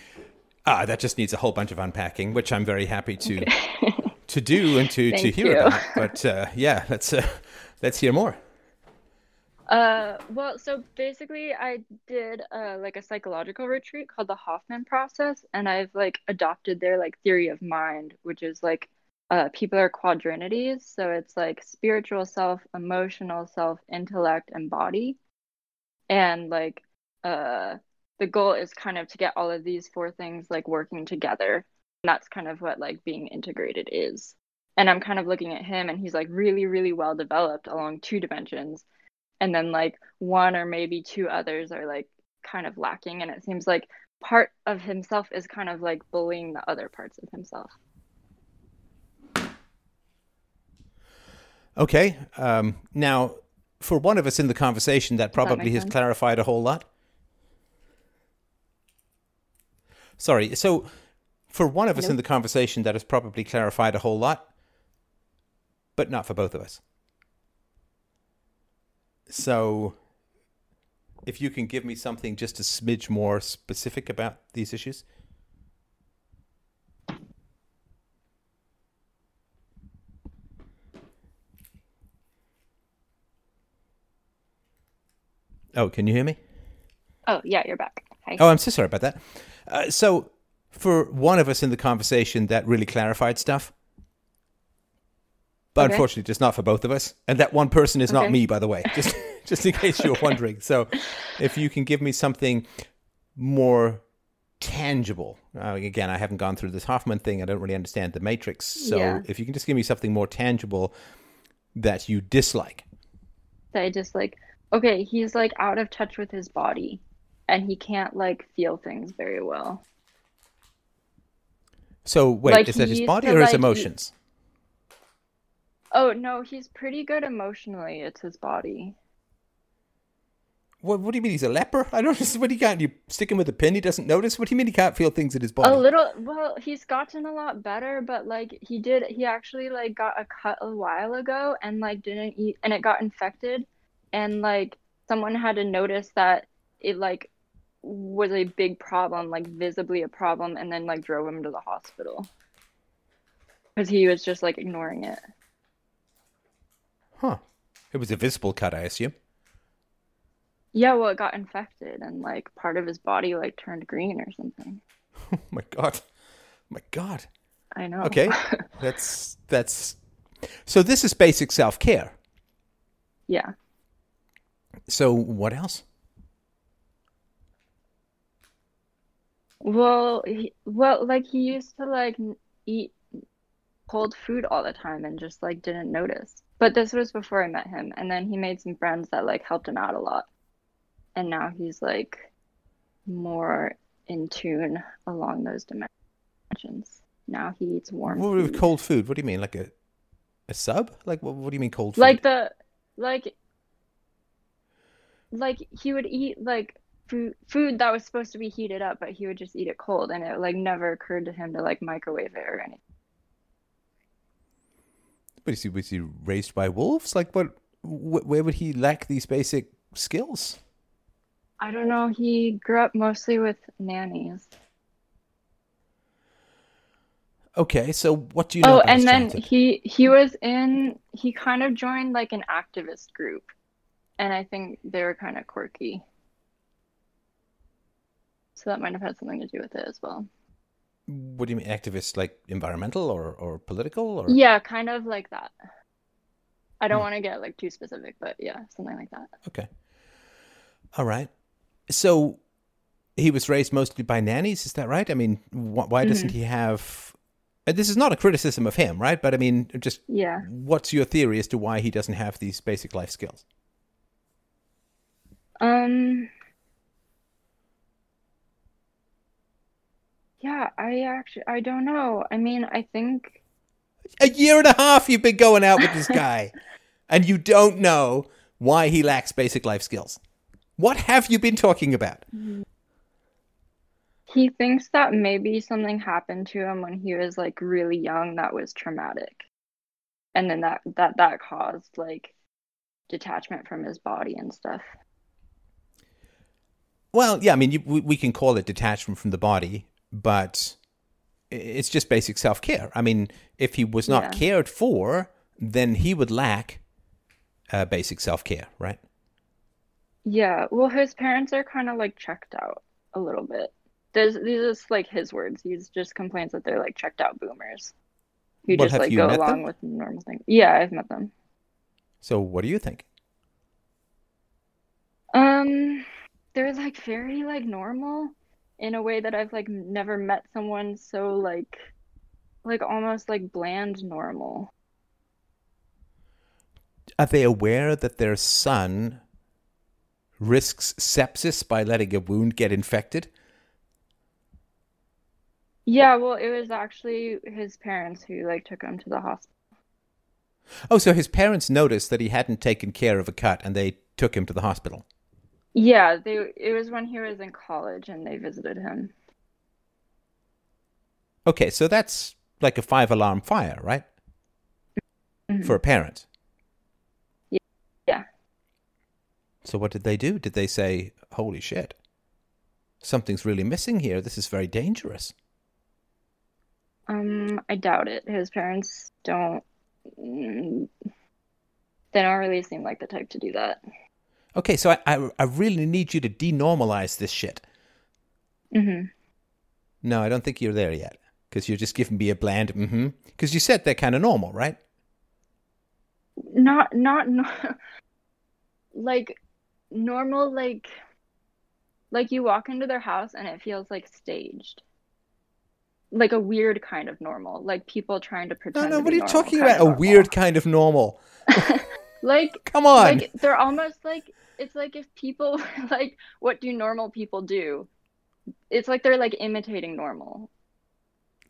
ah, that just needs a whole bunch of unpacking, which I'm very happy to [LAUGHS] to do and to, to hear you. about. [LAUGHS] But uh, yeah, let's uh, let's hear more. Uh, well, so basically, I did uh, like a psychological retreat called the Hoffman process, and I've like adopted their like theory of mind, which is like uh, people are quadrinities, so it's like spiritual self, emotional self, intellect, and body, and like uh the goal is kind of to get all of these four things like working together. And that's kind of what like being integrated is. And I'm kind of looking at him and he's like really, really well developed along two dimensions. And then like one or maybe two others are like kind of lacking. And it seems like part of himself is kind of like bullying the other parts of himself. Okay. Um, now, for one of us in the conversation, that probably that has sense? clarified a whole lot. Sorry. So, For one of us in the conversation, that has probably clarified a whole lot, but not for both of us. So, if you can give me something just a smidge more specific about these issues. Oh, can you hear me? Oh, yeah, you're back. Hi. Oh, I'm so sorry about that. Uh, so, for one of us in the conversation, that really clarified stuff. But okay. unfortunately, just not for both of us. And that one person is okay. not me, by the way, just [LAUGHS] just in case you were wondering. So, if you can give me something more tangible. Uh, again, I haven't gone through this Hoffman thing. I don't really understand the matrix. So, yeah. if you can just give me something more tangible that you dislike. That I dislike okay, he's like out of touch with his body and he can't like feel things very well. So wait, like, is that his body or his emotions? He... Oh no, he's pretty good emotionally. It's his body. What, what do you mean he's a leper? I don't [LAUGHS] know. What he can't you stick him with a pin? He doesn't notice. What do you mean he can't feel things in his body? A little. Well, he's gotten a lot better, but like he did, he actually like got a cut a while ago and like didn't eat, and it got infected and like someone had to notice that it like was a big problem, like visibly a problem, and then like drove him to the hospital because he was just like ignoring it. Huh. It was a visible cut, I assume. Yeah, well, it got infected and like part of his body like turned green or something. [LAUGHS] Oh my god. Oh my god. I know. Okay. [LAUGHS] that's that's so this is basic self-care. Yeah. So what else? Well, he, well, like he used to like eat cold food all the time and just like didn't notice. But this was before I met him, and then he made some friends that like helped him out a lot. And now he's like more in tune along those dimensions. Now he eats warm. What food. cold food? What do you mean, like a a sub? Like what? What do you mean cold food? Like the like like he would eat like food food that was supposed to be heated up, but he would just eat it cold, and it like never occurred to him to like microwave it or anything. But is he was he raised by wolves? Like what? Wh- where would he lack these basic skills? I don't know. He grew up mostly with nannies. Okay, so what do you know? Oh, and then he he was in he kind of joined like an activist group and I think they were kind of quirky. So that might have had something to do with it as well. What do you mean, activists like environmental or, or political? Or? Yeah, kind of like that. I don't hmm. want to get like too specific, but yeah, something like that. Okay. All right. So he was raised mostly by nannies, is that right? I mean, wh- why doesn't mm-hmm. he have? This is not a criticism of him, right? But I mean, just yeah. What's your theory as to why he doesn't have these basic life skills? Um. Yeah, I actually I don't know. I mean, I think a year and a half you've been going out with this guy [LAUGHS] and you don't know why he lacks basic life skills. What have you been talking about? He thinks that maybe something happened to him when he was like really young that was traumatic. And then that that that caused like detachment from his body and stuff. Well, yeah, I mean, you, we, we can call it detachment from the body, but it's just basic self care. I mean, if he was not yeah. cared for, then he would lack uh, basic self care, right? Yeah. Well, his parents are kind of like checked out a little bit. There's, these are like his words. He's just complains that they're like checked out boomers who well, just like go along them? with normal things. Yeah, I've met them. So, what do you think? Um, they're like very like normal in a way that I've like never met someone so like like almost like bland normal. Are they aware that their son risks sepsis by letting a wound get infected? Yeah, well, it was actually his parents who like took him to the hospital. Oh, so his parents noticed that he hadn't taken care of a cut and they took him to the hospital. Yeah, they it was when he was in college and they visited him. Okay, so that's like a five alarm fire, right? Mm-hmm. For a parent. Yeah. So what did they do? Did they say, "Holy shit. Something's really missing here. This is very dangerous." Um, I doubt it. His parents don't mm, they don't really seem like the type to do that. Okay, so I, I, I really need you to denormalize this shit. Mm-hmm. No, I don't think you're there yet because you're just giving me a bland mm-hmm. Because you said they're kind of normal, right? Not, not, not [LAUGHS] like normal, like, like you walk into their house and it feels like staged. Like a weird kind of normal, like people trying to pretend. No, no. what are you talking about? A weird kind of normal. [LAUGHS] like, [LAUGHS] come on. Like they're almost like it's like if people [LAUGHS] like what do normal people do? It's like they're like imitating normal.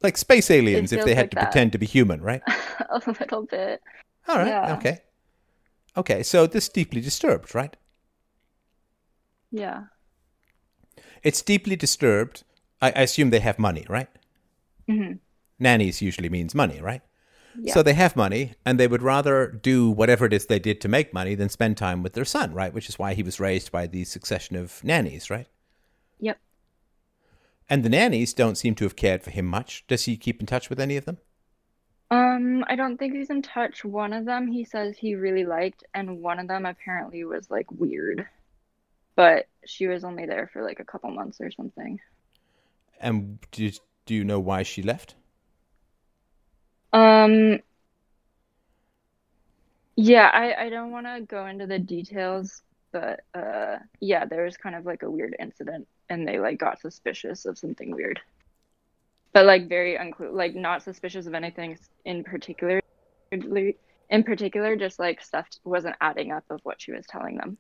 Like space aliens if they had like to that. pretend to be human, right? [LAUGHS] a little bit. All right. Yeah. Okay. Okay. So this deeply disturbed, right? Yeah. It's deeply disturbed. I, I assume they have money, right? Mm-hmm. Nannies usually means money, right? So they have money and they would rather do whatever it is they did to make money than spend time with their son, right? Which is why he was raised by the succession of nannies, right? Yep. And the nannies don't seem to have cared for him much. Does he keep in touch with any of them? Um, I don't think he's in touch. One of them he says he really liked, and one of them apparently was like weird. But she was only there for like a couple months or something. And do you, do you know why she left? Um, yeah, I, I don't want to go into the details, but uh, yeah, there was kind of like a weird incident, and they like got suspicious of something weird, but like very unclear, like not suspicious of anything in particular. In particular, just like stuff wasn't adding up of what she was telling them.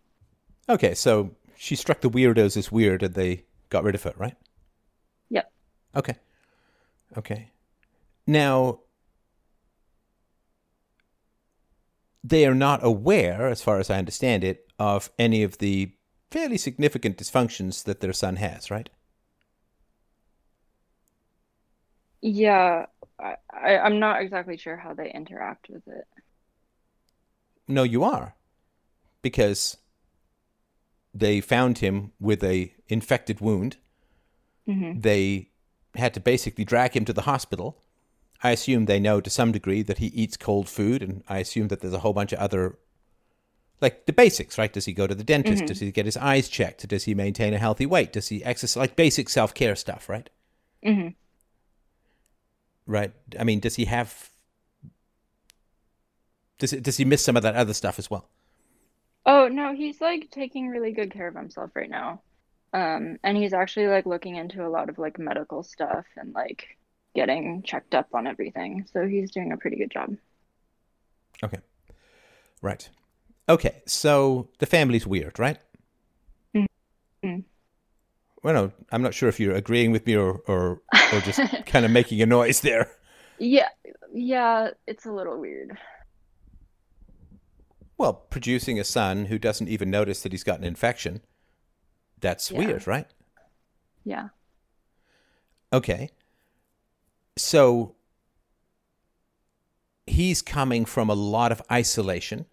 Okay, so she struck the weirdos as weird, and they got rid of it, right? Yep. Okay. Okay. Now, they are not aware, as far as I understand it, of any of the fairly significant dysfunctions that their son has, right? Yeah, I, I, I'm not exactly sure how they interact with it. No, you are. Because they found him with a infected wound. Mm-hmm. They had to basically drag him to the hospital I assume they know to some degree that he eats cold food, and I assume that there's a whole bunch of other, like the basics, right? Does he go to the dentist? Mm-hmm. Does he get his eyes checked? Does he maintain a healthy weight? Does he exercise? Like basic self care stuff, right? Mm-hmm. Right. I mean, does he have? Does does he miss some of that other stuff as well? Oh no, he's like taking really good care of himself right now. Um, and he's actually like looking into a lot of like medical stuff and like getting checked up on everything. So he's doing a pretty good job. Okay. Right. Okay. So the family's weird, right? Mm-hmm. Well, no, I'm not sure if you're agreeing with me or, or, or just [LAUGHS] kind of making a noise there. Yeah. Yeah. It's a little weird. Well, producing a son who doesn't even notice that he's got an infection, that's yeah. weird, right? Yeah. Okay so he's coming from a lot of isolation.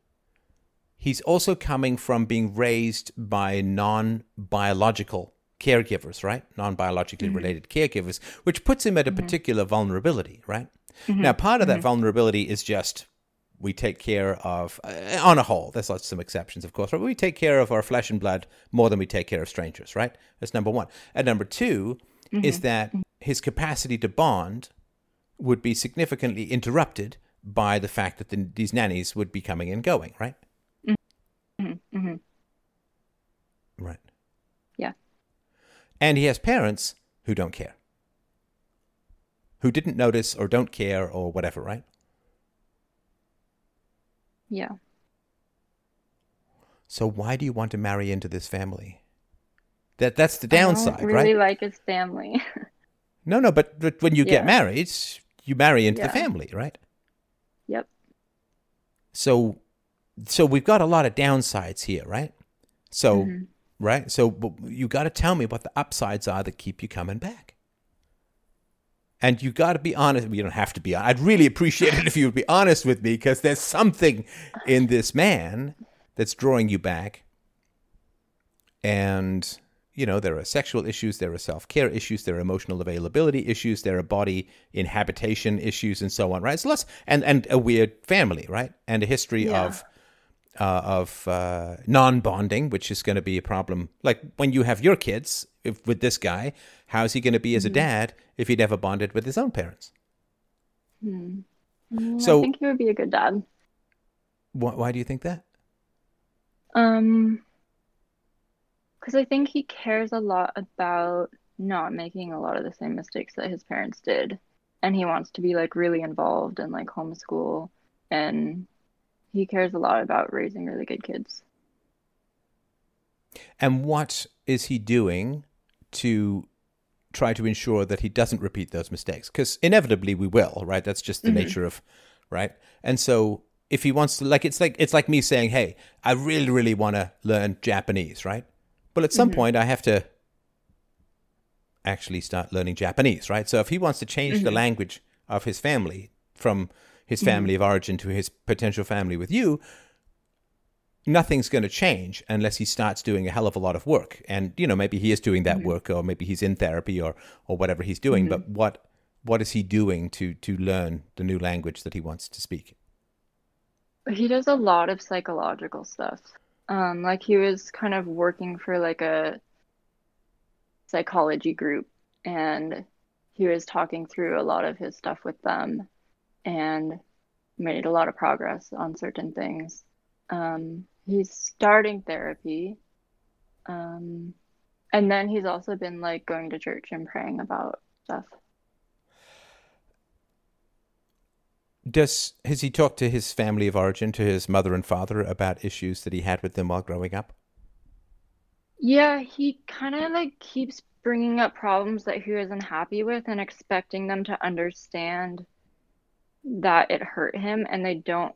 He's also coming from being raised by non biological caregivers, right? Non biologically mm-hmm. related caregivers, which puts him at a mm-hmm. particular vulnerability, right? Mm-hmm. Now, part of that mm-hmm. vulnerability is just we take care of, uh, on a whole, there's lots some exceptions, of course, but we take care of our flesh and blood more than we take care of strangers, right? That's number one. And number 2 is mm-hmm. that mm-hmm his capacity to bond would be significantly interrupted by the fact that the, these nannies would be coming and going, right? Mm-hmm. Mm-hmm. Right. Yeah. And he has parents who don't care, who didn't notice or don't care or whatever, right? Yeah. So why do you want to marry into this family? That that's the downside, I don't really like his family. [LAUGHS] No, no, but, but when you yeah. get married, you marry into yeah. the family, right? Yep. So, so we've got a lot of downsides here, right? So, mm-hmm. right? So you got to tell me what the upsides are that keep you coming back. And you got to be honest. You don't have to be. I'd really appreciate it if you would be honest with me because there's something in this man that's drawing you back. And you know, there are sexual issues, there are self care issues, there are emotional availability issues, there are body inhabitation issues, and so on, right? So let's and and a weird family, right, and a history yeah. of uh, of uh, non bonding, which is going to be a problem. Like when you have your kids if, with this guy, how's he going to be as a mm-hmm. dad if he never bonded with his own parents? Hmm. So I think he would be a good dad. Why, why do you think that? Um, because I think he cares a lot about not making a lot of the same mistakes that his parents did. And he wants to be like really involved in like homeschool and he cares a lot about raising really good kids. And what is he doing to try to ensure that he doesn't repeat those mistakes? Because inevitably we will, right? That's just the mm-hmm. nature of, right? And so if he wants to, like, it's like it's like me saying, "Hey, I really, really want to learn Japanese," right? But at some mm-hmm. point, I have to actually start learning Japanese, right? So if he wants to change mm-hmm. the language of his family from his mm-hmm. family mm-hmm. of origin to his potential family with you, nothing's going to change unless he starts doing a hell of a lot of work. And you know, maybe he is doing that mm-hmm. work, or maybe he's in therapy, or or whatever he's doing. But mm-hmm. what what is he doing to to learn the new language that he wants to speak? He does a lot of psychological stuff. Um, like he was kind of working for like a psychology group and he was talking through a lot of his stuff with them and made a lot of progress on certain things. Um, he's starting therapy. Um, and then he's also been like going to church and praying about stuff. Does has he talked to his family of origin, to his mother and father, about issues that he had with them while growing up? Yeah, he kind of like keeps bringing up problems that he wasn't happy with and expecting them to understand that it hurt him, and they don't.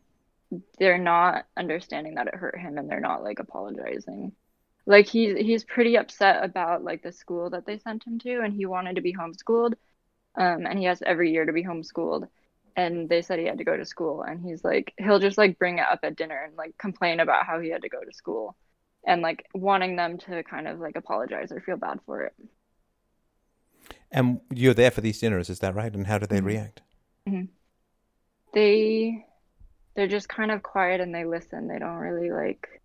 They're not understanding that it hurt him, and they're not like apologizing. Like he's he's pretty upset about like the school that they sent him to, and he wanted to be homeschooled, um, and he has every year to be homeschooled and they said he had to go to school and he's like he'll just like bring it up at dinner and like complain about how he had to go to school and like wanting them to kind of like apologize or feel bad for it. And you're there for these dinners is that right? And how do they mm-hmm. react? Mm-hmm. they they're just kind of quiet and they listen. They don't really like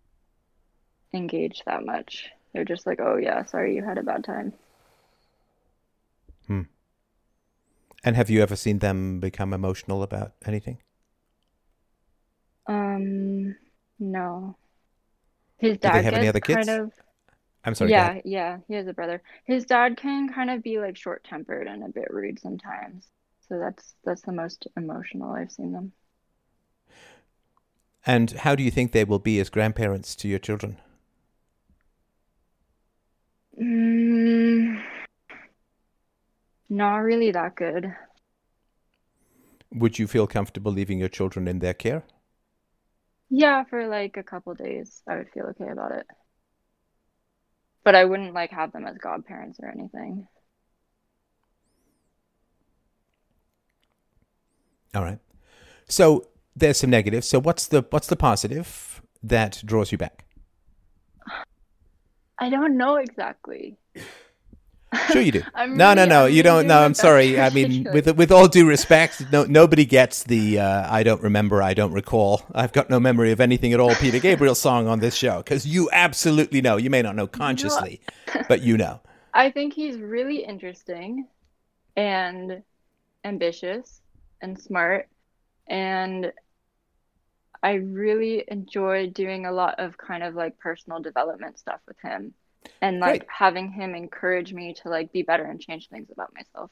engage that much. They're just like oh yeah sorry you had a bad time hmm and have you ever seen them become emotional about anything? Um, no. His dad Do they have any other kids? Kind of, I'm sorry. Yeah, yeah, he has a brother. His dad can kind of be like short tempered and a bit rude sometimes. So that's that's the most emotional I've seen them. And how do you think they will be as grandparents to your children? Mm, not really that good. Would you feel comfortable leaving your children in their care? Yeah, for like a couple days, I would feel okay about it. But I wouldn't like have them as godparents or anything. All right. So there's some negatives. So what's the what's the positive that draws you back? I don't know exactly. Sure, you do. [LAUGHS] no, no, no. You don't. No, I'm sorry. I mean, [LAUGHS] with with all due respect, no, nobody gets the uh, "I don't remember, I don't recall, I've got no memory of anything at all" Peter Gabriel [LAUGHS] song on this show because you absolutely know. You may not know consciously, but you know. I think he's really interesting, and ambitious, and smart, and I really enjoy doing a lot of kind of like personal development stuff with him and like having him encourage me to like be better and change things about myself.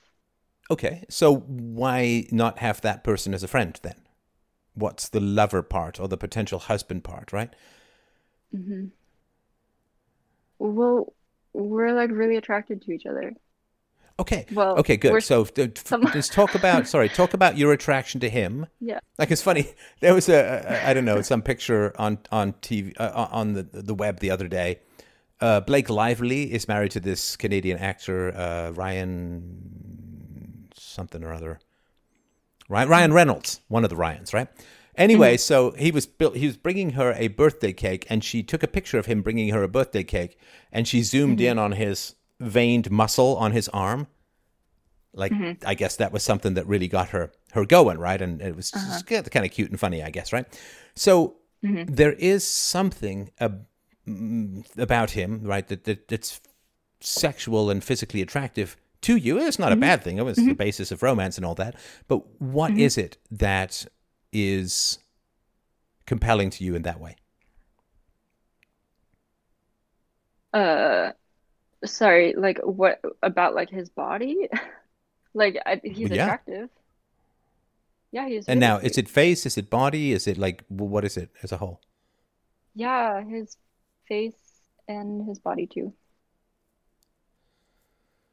Okay, so why not have that person as a friend then? What's the lover part or the potential husband part, right? Mm-hmm. Well, we're like really attracted to each other. Okay. Well, okay, good. So [LAUGHS] some... just talk about sorry, talk about your attraction to him. Yeah. Like it's funny. There was a, a I don't know some picture on on TV uh, on the the web the other day uh, Blake Lively is married to this Canadian actor uh, Ryan something or other. Right, Ryan Reynolds, one of the Ryans, right? Anyway, mm-hmm. so he was built. He was bringing her a birthday cake, and she took a picture of him bringing her a birthday cake, and she zoomed mm-hmm. in on his veined muscle on his arm. Like, mm-hmm. I guess that was something that really got her her going, right? And it was uh-huh. kind of cute and funny, I guess, right? So mm-hmm. there is something ab- about him, right? That, that that's sexual and physically attractive to you. It's not mm-hmm. a bad thing. It was mm-hmm. the basis of romance and all that. But what mm-hmm. is it that is compelling to you in that way? Uh, sorry. Like what about like his body? [LAUGHS] like I, he's yeah. attractive. Yeah, he's. And now, cute. is it face? Is it body? Is it like what is it as a whole? Yeah, his face and his body too.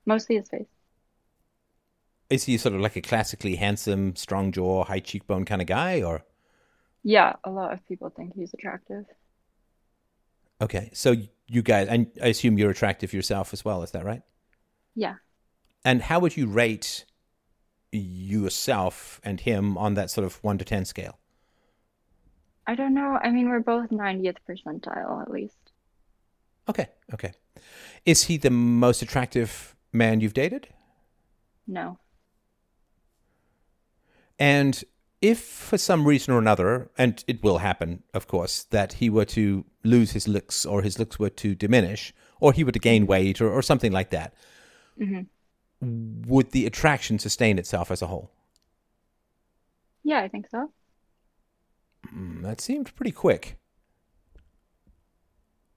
Mostly his face. Is he sort of like a classically handsome, strong jaw, high cheekbone kind of guy, or? Yeah, a lot of people think he's attractive. Okay, so you guys, and I assume you're attractive yourself as well. Is that right? Yeah. And how would you rate yourself and him on that sort of one to ten scale? I don't know. I mean, we're both 90th percentile at least. Okay, okay. Is he the most attractive man you've dated? No. And if for some reason or another, and it will happen, of course, that he were to lose his looks or his looks were to diminish or he were to gain weight or, or something like that, mm-hmm. would the attraction sustain itself as a whole? Yeah, I think so. Mm, that seemed pretty quick.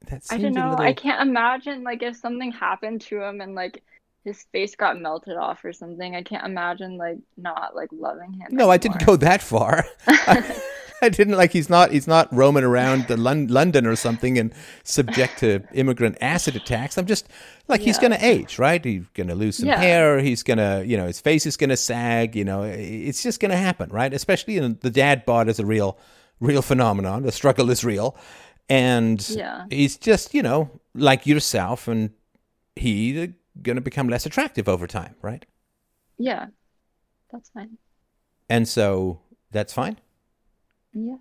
That I don't know. Little... I can't imagine like if something happened to him and like his face got melted off or something. I can't imagine like not like loving him. No, anymore. I didn't go that far. I, [LAUGHS] I, didn't like he's not he's not roaming around the Lon- London or something and subject to [LAUGHS] immigrant acid attacks. I'm just like yeah. he's going to age, right? He's going to lose some yeah. hair. He's going to you know his face is going to sag. You know, it's just going to happen, right? Especially in the dad bod is a real real phenomenon. The struggle is real. And yeah. he's just, you know, like yourself and he going to become less attractive over time, right? Yeah, that's fine. And so that's fine? Yeah.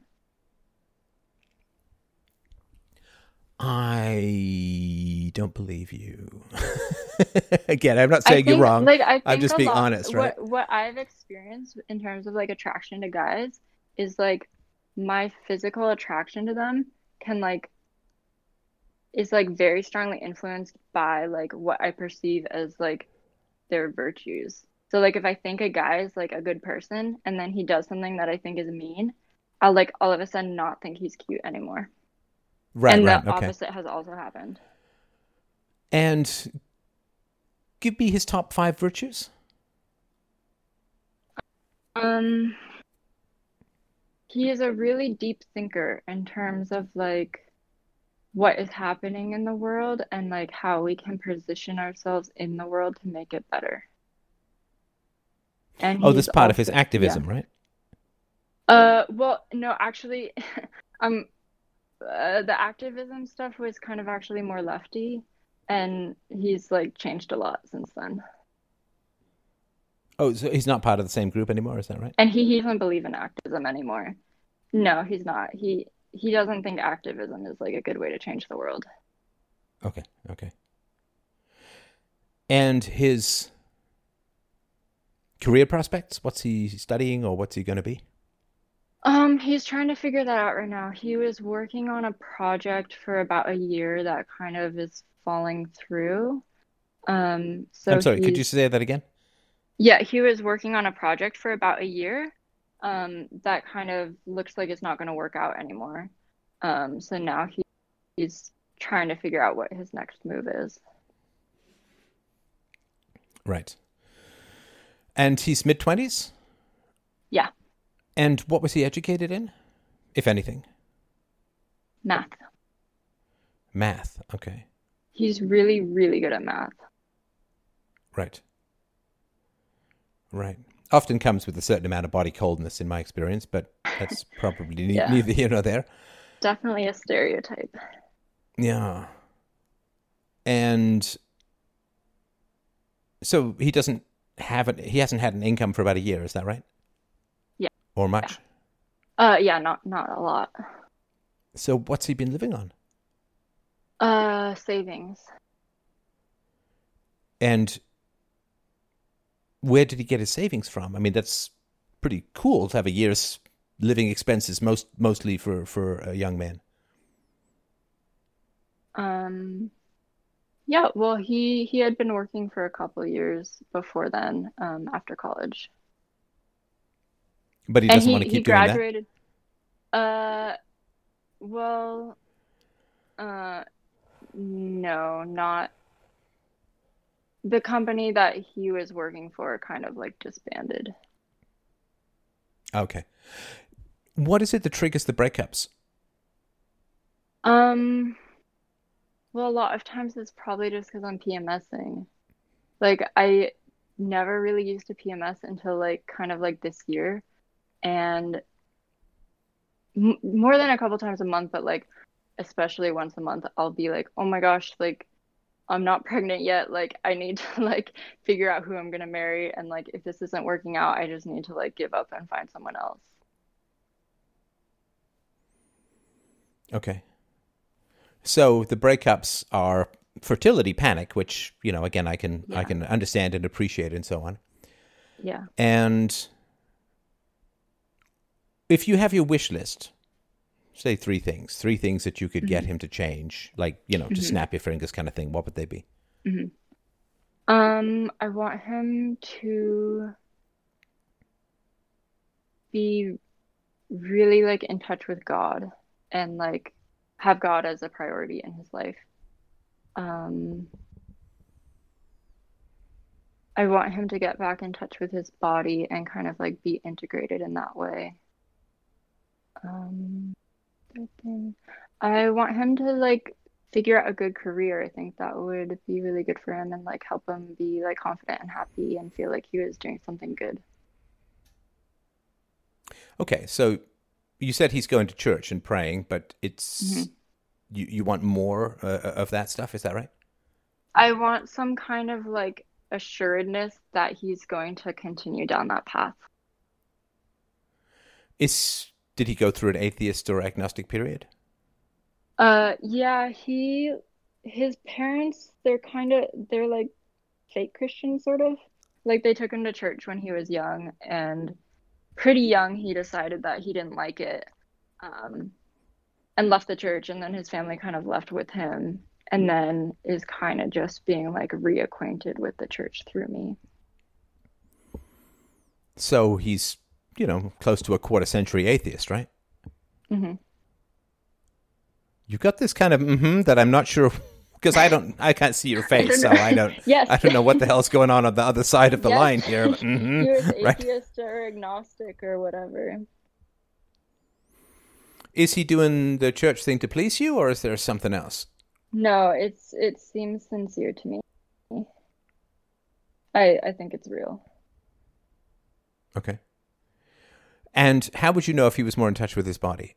I don't believe you. [LAUGHS] Again, I'm not saying think, you're wrong. Like, I am just being lot, honest, right? What, what I've experienced in terms of like attraction to guys is like my physical attraction to them can like is like very strongly influenced by like what I perceive as like their virtues. So like if I think a guy is like a good person and then he does something that I think is mean, I'll like all of a sudden not think he's cute anymore. Right. And right, the okay. opposite has also happened. And give me his top five virtues. Um he is a really deep thinker in terms of like what is happening in the world and like how we can position ourselves in the world to make it better. And oh, this part also, of his activism, yeah. right? Uh, well, no, actually, [LAUGHS] um, uh, the activism stuff was kind of actually more lefty, and he's like changed a lot since then. Oh, so he's not part of the same group anymore, is that right? And he, he doesn't believe in activism anymore. No, he's not. He he doesn't think activism is like a good way to change the world. Okay, okay. And his career prospects? What's he studying or what's he going to be? Um, he's trying to figure that out right now. He was working on a project for about a year that kind of is falling through. Um, so I'm sorry, could you say that again? Yeah, he was working on a project for about a year um, that kind of looks like it's not going to work out anymore. Um, so now he, he's trying to figure out what his next move is. Right. And he's mid 20s? Yeah. And what was he educated in, if anything? Math. Math, okay. He's really, really good at math. Right. Right often comes with a certain amount of body coldness in my experience, but that's probably yeah. neither here nor there. Definitely a stereotype. Yeah. And so he doesn't haven't he hasn't had an income for about a year, is that right? Yeah. Or much? Yeah. Uh yeah, not not a lot. So what's he been living on? Uh savings. And where did he get his savings from? I mean, that's pretty cool to have a year's living expenses most mostly for for a young man. Um yeah, well, he he had been working for a couple years before then, um, after college. But he doesn't he, want to keep he doing graduated, that. Uh, well, uh, no, not the company that he was working for. Kind of like disbanded. Okay, what is it that triggers the breakups? Um well, a lot of times it's probably just because I'm PMSing. Like, I never really used to PMS until like kind of like this year. And m- more than a couple times a month, but like, especially once a month, I'll be like, oh my gosh, like, I'm not pregnant yet. Like, I need to [LAUGHS] like figure out who I'm going to marry. And like, if this isn't working out, I just need to like give up and find someone else. Okay. So the breakups are fertility panic, which you know again I can yeah. I can understand and appreciate and so on. Yeah. And if you have your wish list, say three things, three things that you could mm-hmm. get him to change, like you know, mm-hmm. to snap your fingers kind of thing. What would they be? Mm-hmm. Um, I want him to be really like in touch with God and like have God as a priority in his life. Um, I want him to get back in touch with his body and kind of like be integrated in that way. Um, I want him to like figure out a good career. I think that would be really good for him and like help him be like confident and happy and feel like he was doing something good. Okay, so you said he's going to church and praying, but it's mm-hmm. you you want more uh, of that stuff. Is that right? I want some kind of like assuredness that he's going to continue down that path. Is did he go through an atheist or agnostic period? Uh, yeah, he his parents they're kind of they're like fake Christians sort of. Like they took him to church when he was young and pretty young, he decided that he didn't like it um, and left the church. And then his family kind of left with him and then is kind of just being like reacquainted with the church through me. So he's, you know, close to a quarter century atheist, right? Mm-hmm. You've got this kind of mm-hmm that I'm not sure [LAUGHS] because I don't, I can't see your face, I so I don't, [LAUGHS] yes. I don't know what the hell's going on on the other side of the yes. line here. [LAUGHS] Mm-hmm, You're atheist right? or agnostic or whatever. Is he doing the church thing to please you, or is there something else? No, it's it seems sincere to me. I I think it's real. Okay. And how would you know if he was more in touch with his body?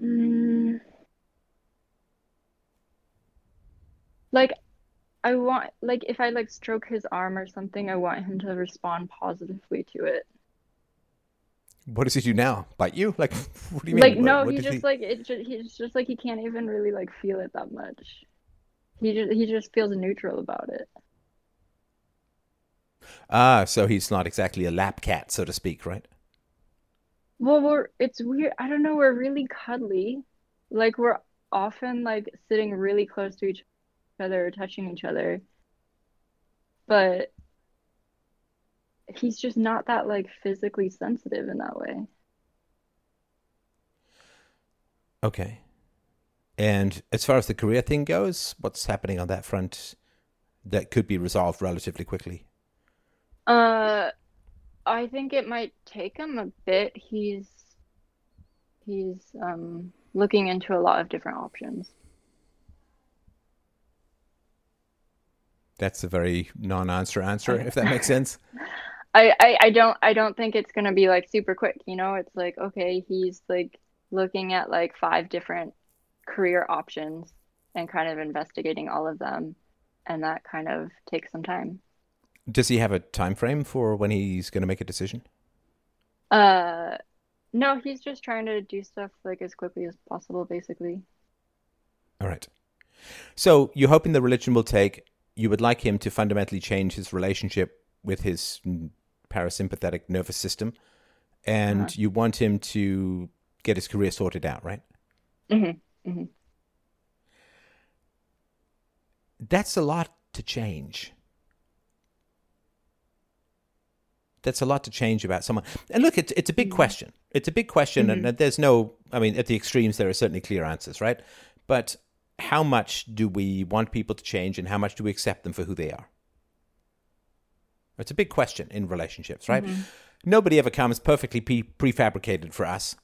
Mm. like I want like if I like stroke his arm or something, I want him to respond positively to it. What does he do now? Bite you? Like [LAUGHS] what do you mean? Like no, what, he just he... like it. Just, he's just like he can't even really like feel it that much. He just he just feels neutral about it. Ah, so he's not exactly a lap cat, so to speak, right? Well, we're it's weird. I don't know. We're really cuddly. Like we're often like sitting really close to each other, touching each other. But he's just not that like physically sensitive in that way. Okay. And as far as the career thing goes, what's happening on that front that could be resolved relatively quickly? Uh I think it might take him a bit. He's he's um looking into a lot of different options. That's a very non-answer answer, if that makes sense. [LAUGHS] [LAUGHS] I, I, I don't I don't think it's gonna be like super quick. You know, it's like okay, he's like looking at like five different career options and kind of investigating all of them, and that kind of takes some time. Does he have a time frame for when he's going to make a decision? Uh, no, he's just trying to do stuff like as quickly as possible, basically. All right. So you're hoping the religion will take. You would like him to fundamentally change his relationship with his parasympathetic nervous system, and uh-huh. you want him to get his career sorted out, right? Mm-hmm. Mm-hmm. That's a lot to change. That's a lot to change about someone. And look, it's it's a big mm-hmm. question. It's a big question, mm-hmm. and there's no. I mean, at the extremes, there are certainly clear answers, right? But how much do we want people to change, and how much do we accept them for who they are? It's a big question in relationships, right? Mm-hmm. Nobody ever comes perfectly pre- prefabricated for us.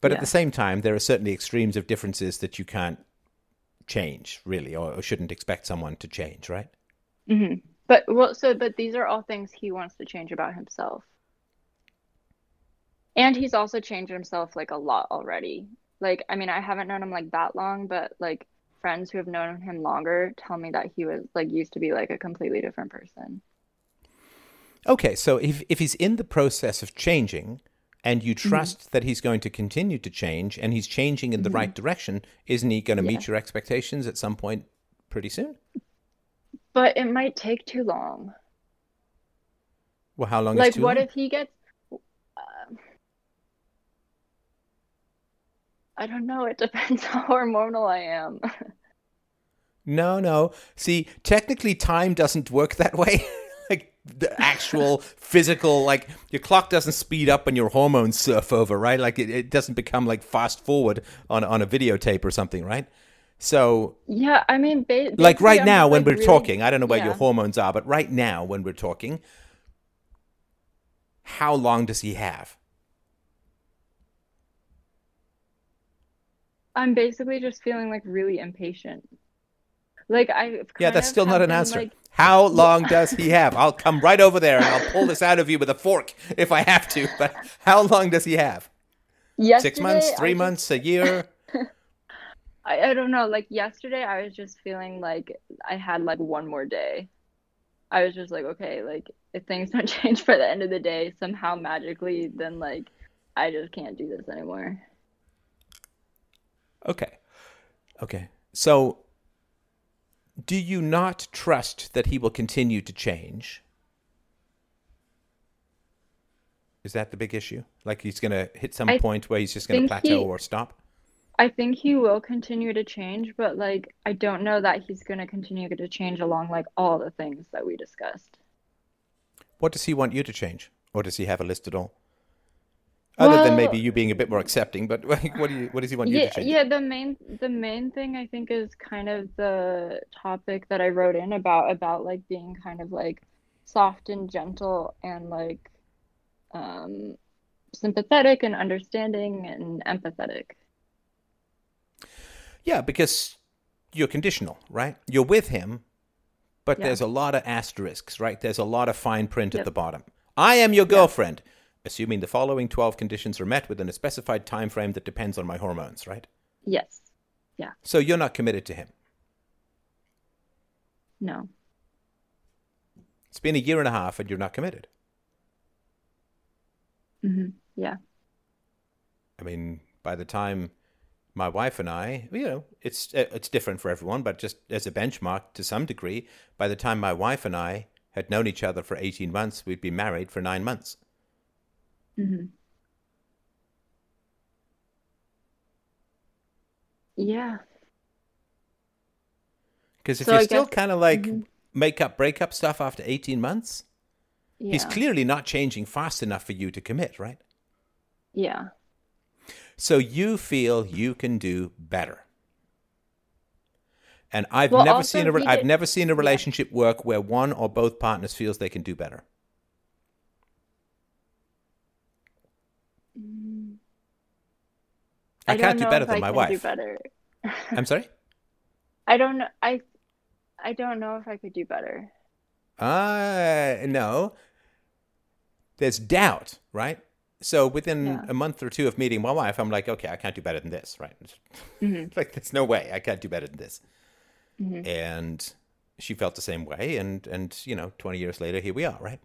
But yeah. at the same time, there are certainly extremes of differences that you can't change, really, or, or shouldn't expect someone to change, right? Mm-hmm. But well, so but these are all things he wants to change about himself, and he's also changed himself like a lot already. Like, I mean, I haven't known him like that long, but like friends who have known him longer tell me that he was like used to be like a completely different person. Okay, so if if he's in the process of changing, and you mm-hmm. trust mm-hmm. that he's going to continue to change and he's changing in the mm-hmm. right direction, isn't he going to yeah. meet your expectations at some point pretty soon? But it might take too long. Well, how long? Is it? Like, what long? if he gets? Uh, I don't know. It [LAUGHS] depends how hormonal I am. no, no. See, technically, time doesn't work that way. [LAUGHS] Like the actual physical like your clock doesn't speed up when your hormones surf over right like it, it doesn't become like fast forward on on a videotape or something right so yeah i mean ba- like right now when like we're really, talking i don't know where yeah. your hormones are but right now when we're talking how long does he have i'm basically just feeling like really impatient like I yeah, that's still not an answer. Like, How long does he have? I'll come right over there and I'll pull this out of you with a fork if I have to. But how long does he have? Yesterday, Six months, three months, a year? I, I don't know. Like yesterday, I was just feeling like I had like one more day. I was just like, okay, like if things don't [LAUGHS] change by the end of the day somehow magically, then like I just can't do this anymore. Okay. Okay. So do you not trust that he will continue to change? Is that the big issue? Like he's going to hit some I point where he's just going to plateau he, or stop? I think he will continue to change, but like I don't know that he's going to continue to change along like all the things that we discussed. What does he want you to change? Or does he have a list at all? Other well, than maybe you being a bit more accepting, but what do you what does he want yeah, you to change? Yeah, the main the main thing I think is kind of the topic that I wrote in about about like being kind of like soft and gentle and like um sympathetic and understanding and empathetic. Yeah, because you're conditional, right? You're with him, but yeah. there's a lot of asterisks, right? There's a lot of fine print yep. at the bottom. I am your girlfriend. Assuming the following 12 conditions are met within a specified time frame that depends on my hormones, right? Yes. Yeah. So you're not committed to him? No. It's been a year and a half and you're not committed. Mhm. Yeah. I mean, by the time my wife and I, you know, it's it's different for everyone, but just as a benchmark to some degree, by the time my wife and I had known each other for 18 months, we'd been married for 9 months. Mm-hmm. Yeah. Because if so you're I still guess, kind of like mm-hmm. make up, break up stuff after 18 months, yeah. he's clearly not changing fast enough for you to commit, right? Yeah. So you feel you can do better. And I've well, never seen a re- I've never seen a relationship yeah. work where one or both partners feels they can do better. I, I can't do better than I my wife. I'm sorry. [LAUGHS] I don't know. I I don't know if I could do better. Uh no. There's doubt, right? So within yeah. a month or two of meeting my wife, I'm like, okay, I can't do better than this, right? Mm-hmm. [LAUGHS] like, there's no way I can't do better than this. Mm-hmm. And she felt the same way, and and you know, twenty years later, here we are, right?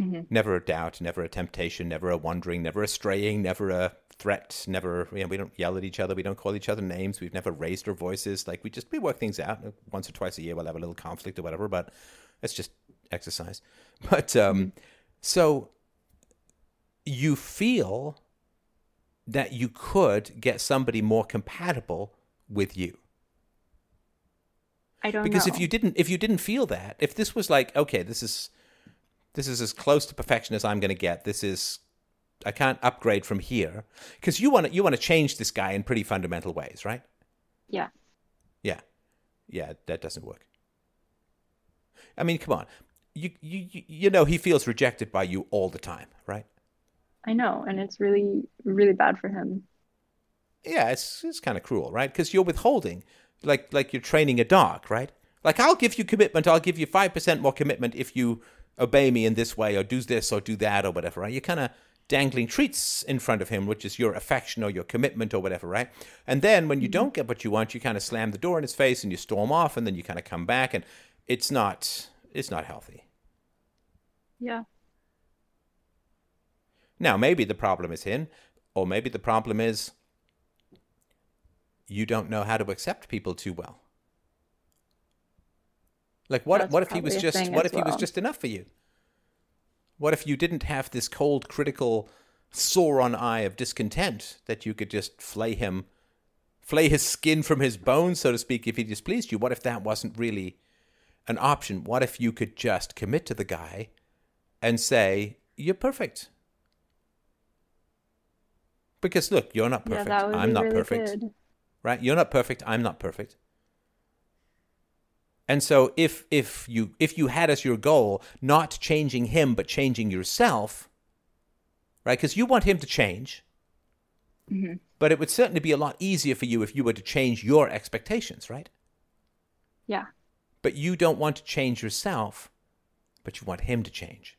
Mm-hmm. Never a doubt, never a temptation, never a wandering, never a straying, never a threat, never. You know, we don't yell at each other, we don't call each other names, we've never raised our voices. Like we just we work things out. Once or twice a year, we'll have a little conflict or whatever, but it's just exercise. [LAUGHS] But um, mm-hmm. so you feel that you could get somebody more compatible with you. I don't because know. if you didn't if you didn't feel that, if this was like, okay, this is this is as close to perfection as I'm going to get. This is I can't upgrade from here because you want to you want to change this guy in pretty fundamental ways, right? Yeah. Yeah. Yeah, that doesn't work. I mean, come on. You you you know he feels rejected by you all the time, right? I know, and it's really really bad for him. Yeah, it's it's kind of cruel, right? Because you're withholding, like like you're training a dog, right? Like I'll give you commitment, I'll give you five percent more commitment if you obey me in this way or do this or do that or whatever, right? You're kind of dangling treats in front of him, which is your affection or your commitment or whatever, right? And then when you mm-hmm. don't get what you want, you kind of slam the door in his face and you storm off, and then you kind of come back, and it's not it's not healthy. Yeah. Now maybe the problem is him, or maybe the problem is you don't know how to accept people too well. Like what? That's what if he was just? What if well. he was just enough for you? What if you didn't have this cold, critical, Sauron eye of discontent that you could just flay him, flay his skin from his bones, so to speak, if he displeased you? What if that wasn't really an option? What if you could just commit to the guy and say, "You're perfect." Because look, you're not perfect. Yeah, I'm not really perfect. Good. Right? You're not perfect. I'm not perfect. And so if if you if you had as your goal not changing him but changing yourself, right? Because you want him to change. Mm-hmm. But it would certainly be a lot easier for you if you were to change your expectations, right? Yeah. But you don't want to change yourself, but you want him to change.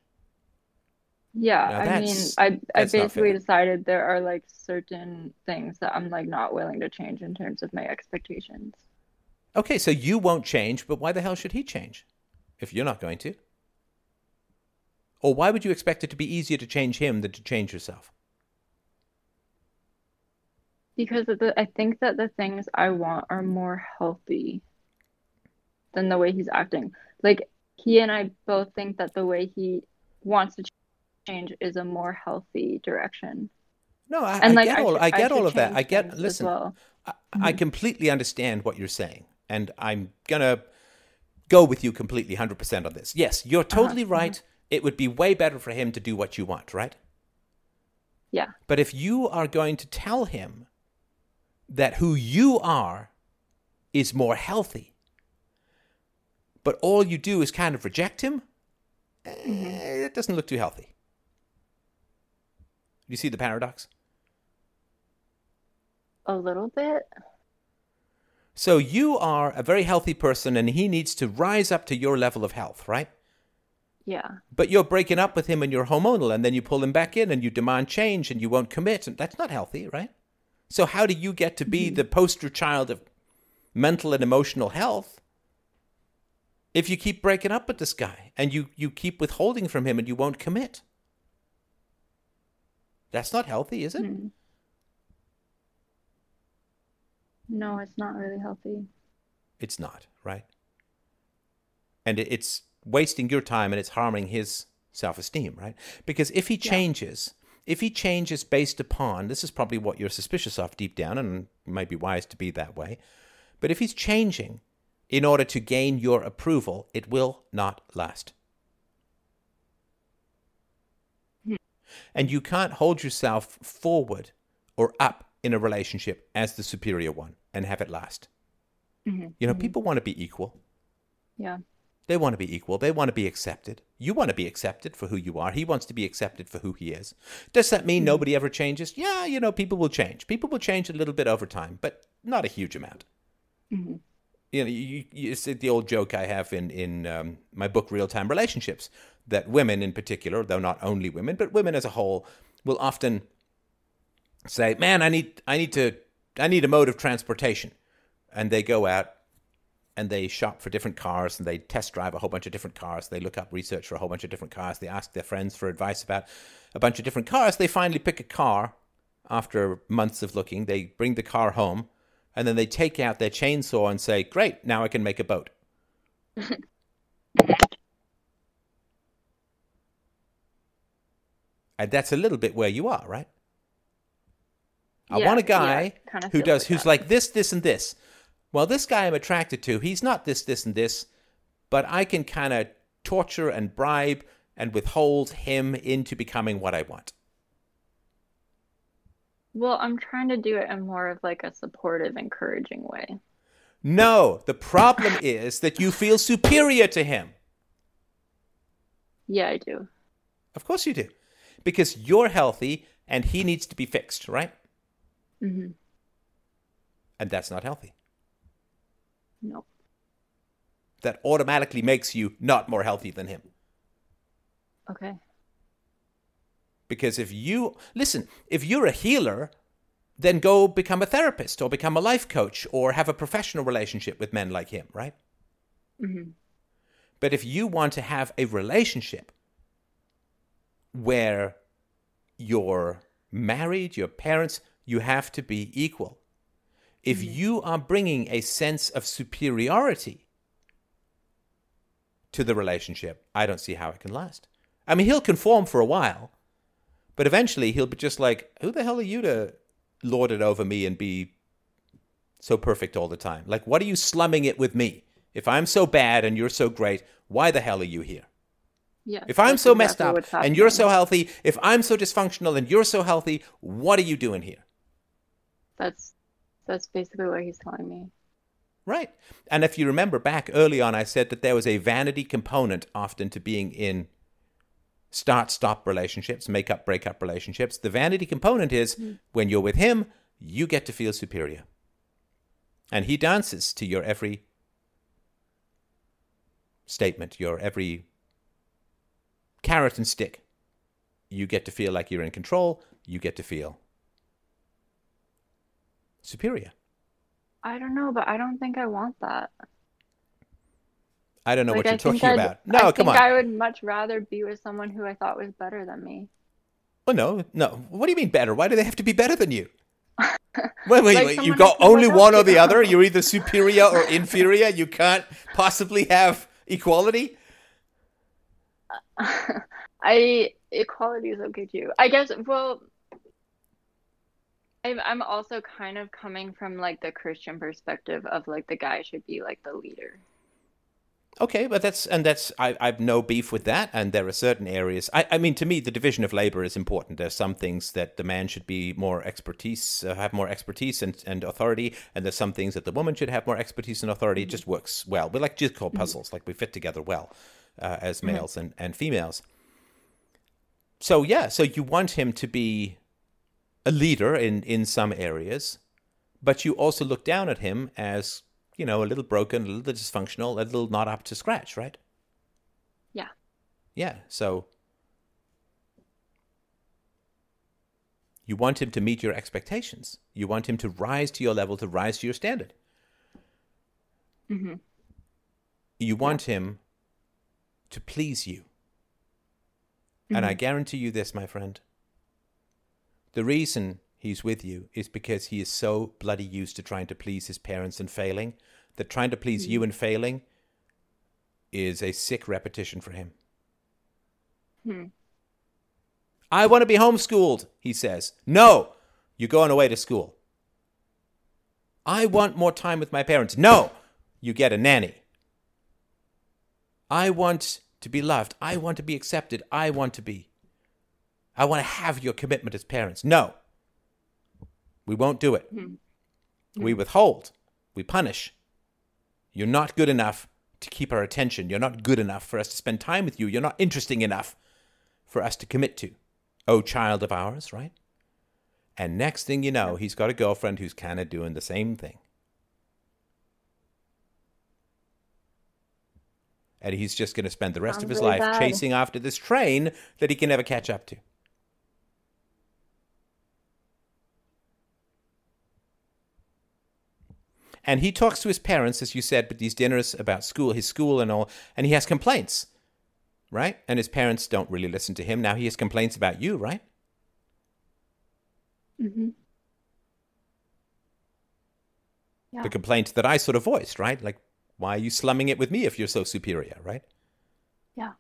Yeah, Now I mean, I I basically decided there are like certain things that I'm like not willing to change in terms of my expectations. Okay, so you won't change, but why the hell should he change if you're not going to? Or why would you expect it to be easier to change him than to change yourself? Because the, I think that the things I want are more healthy than the way he's acting. Like he and I both think that the way he wants to change is a more healthy direction. No, I, I like get I all should- I get should all of that. I get listen. well. I, I mm-hmm. completely understand what you're saying, and I'm gonna go with you completely, hundred percent on this. Yes, you're uh-huh, totally mm-hmm. right. It would be way better for him to do what you want, right? Yeah. But if you are going to tell him that who you are is more healthy, but all you do is kind of reject him, mm-hmm. eh, it doesn't look too healthy. You see the paradox? A little bit. So you are a very healthy person and he needs to rise up to your level of health, right? Yeah. But you're breaking up with him and you're hormonal and then you pull him back in and you demand change and you won't commit and that's not healthy, right? So how do you get to be mm-hmm. the poster child of mental and emotional health if you keep breaking up with this guy and you, you keep withholding from him and you won't commit? That's not healthy, is it? Mm. No, it's not really healthy. It's not, right? And it's wasting your time and it's harming his self esteem, right? Because if he Yeah. changes, if he changes based upon, this is probably what you're suspicious of deep down, and might be wise to be that way, but if he's changing in order to gain your approval, it will not last. And you can't hold yourself forward or up in a relationship as the superior one and have it last. Mhm. You know, people want to be equal. Yeah. They want to be equal. They want to be accepted. You want to be accepted for who you are. He wants to be accepted for who he is. Does that mean nobody ever changes? Yeah, you know, people will change. People will change a little bit over time, but not a huge amount. Mhm. You know, you, you, it's the old joke I have in in um, my book, Real Time Relationships, that women in particular, though not only women, but women as a whole, will often say, "Man, I need I need to I need a mode of transportation," and they go out and they shop for different cars and they test drive a whole bunch of different cars. They look up research for a whole bunch of different cars. They ask their friends for advice about a bunch of different cars. They finally pick a car after months of looking. They bring the car home and then they take out their chainsaw and say, Great, now I can make a boat. [LAUGHS] and that's a little bit where you are, right? I want a guy yeah, who does like who's that. like this, this, and this. Well, this guy I'm attracted to, he's not this, this, and this, but I can kind of torture and bribe and withhold him into becoming what I want. Well, I'm trying to do it in more of like a supportive, encouraging way. No, the problem [LAUGHS] is that you feel superior to him. Yeah, I do. Of course you do. Because you're healthy and he needs to be fixed, right? Mm-hmm. And that's not healthy. No. That automatically makes you not more healthy than him. Okay. Because if you, listen, if you're a healer, then go become a therapist or become a life coach or have a professional relationship with men like him, right? Mm-hmm. But if you want to have a relationship where you're married, your parents, you have to be equal. If mm-hmm. you are bringing a sense of superiority to the relationship, I don't see how it can last. I mean, he'll conform for a while, but eventually he'll be just like, who the hell are you to lord it over me and be so perfect all the time? Like, what are you slumming it with me? If I'm so bad and you're so great, why the hell are you here? Yeah, if I'm so messed up and you're so healthy, if I'm so dysfunctional and you're so healthy, what are you doing here? That's that's basically what he's telling me. Right. And if you remember back early on, I said that there was a vanity component often to being in start stop relationships, make up, break up relationships. The vanity component is mm-hmm. when you're with him, you get to feel superior. And he dances to your every statement, your every carrot and stick. You get to feel like you're in control. You get to feel superior. I don't know, but I don't think I want that. I don't know like, what you're talking I'd, about. No, I come on. I would much rather be with someone who I thought was better than me. Oh no, no. What do you mean better? Why do they have to be better than you? [LAUGHS] wait, wait, wait. You got only one or the other. You're either superior or inferior. You can't possibly have equality. [LAUGHS] I equality is okay too. I guess. Well, I'm I'm also kind of coming from like the Christian perspective of like the guy should be like the leader. Okay, but that's and that's I I've no beef with that, and there are certain areas. I I mean, to me, the division of labor is important. There's some things that the man should be more expertise, uh, have more expertise and, and authority, and there's some things that the woman should have more expertise and authority. It just works well. We're like jigsaw mm-hmm. puzzles, like we fit together well uh, as mm-hmm. males mm-hmm. and and females. So yeah, so you want him to be a leader in, in some areas, but you also look down at him as, you know, a little broken, a little dysfunctional, a little not up to scratch, right? Yeah. Yeah. So you want him to meet your expectations. You want him to rise to your level, to rise to your standard. Mm-hmm. You want him to please you. Mm-hmm. And I mm-hmm. guarantee you this, my friend the reason he's with you is because he is so bloody used to trying to please his parents and failing that trying to please you hmm. and failing is a sick repetition for him. Hmm. I want to be homeschooled, he says. No, you're going away to school. I want more time with my parents. No, you get a nanny. I want to be loved. I want to be accepted. I want to be. I want to have your commitment as parents. No, we won't do it. Mm-hmm. We withhold, we punish. You're not good enough to keep our attention. You're not good enough for us to spend time with you. You're not interesting enough for us to commit to. Oh, child of ours, right? And next thing you know, he's got a girlfriend who's kind of doing the same thing. And he's just going to spend the rest Sounds of his life bad. chasing after this train that he can never catch up to. And he talks to his parents, as you said, but these dinners about school, his school and all, and he has complaints, right? And his parents don't really listen to him. Now he has complaints about you, right? Mm-hmm. Yeah. The complaint that I sort of voiced, right? Like, why are you slumming it with me if you're so superior, right? Yeah.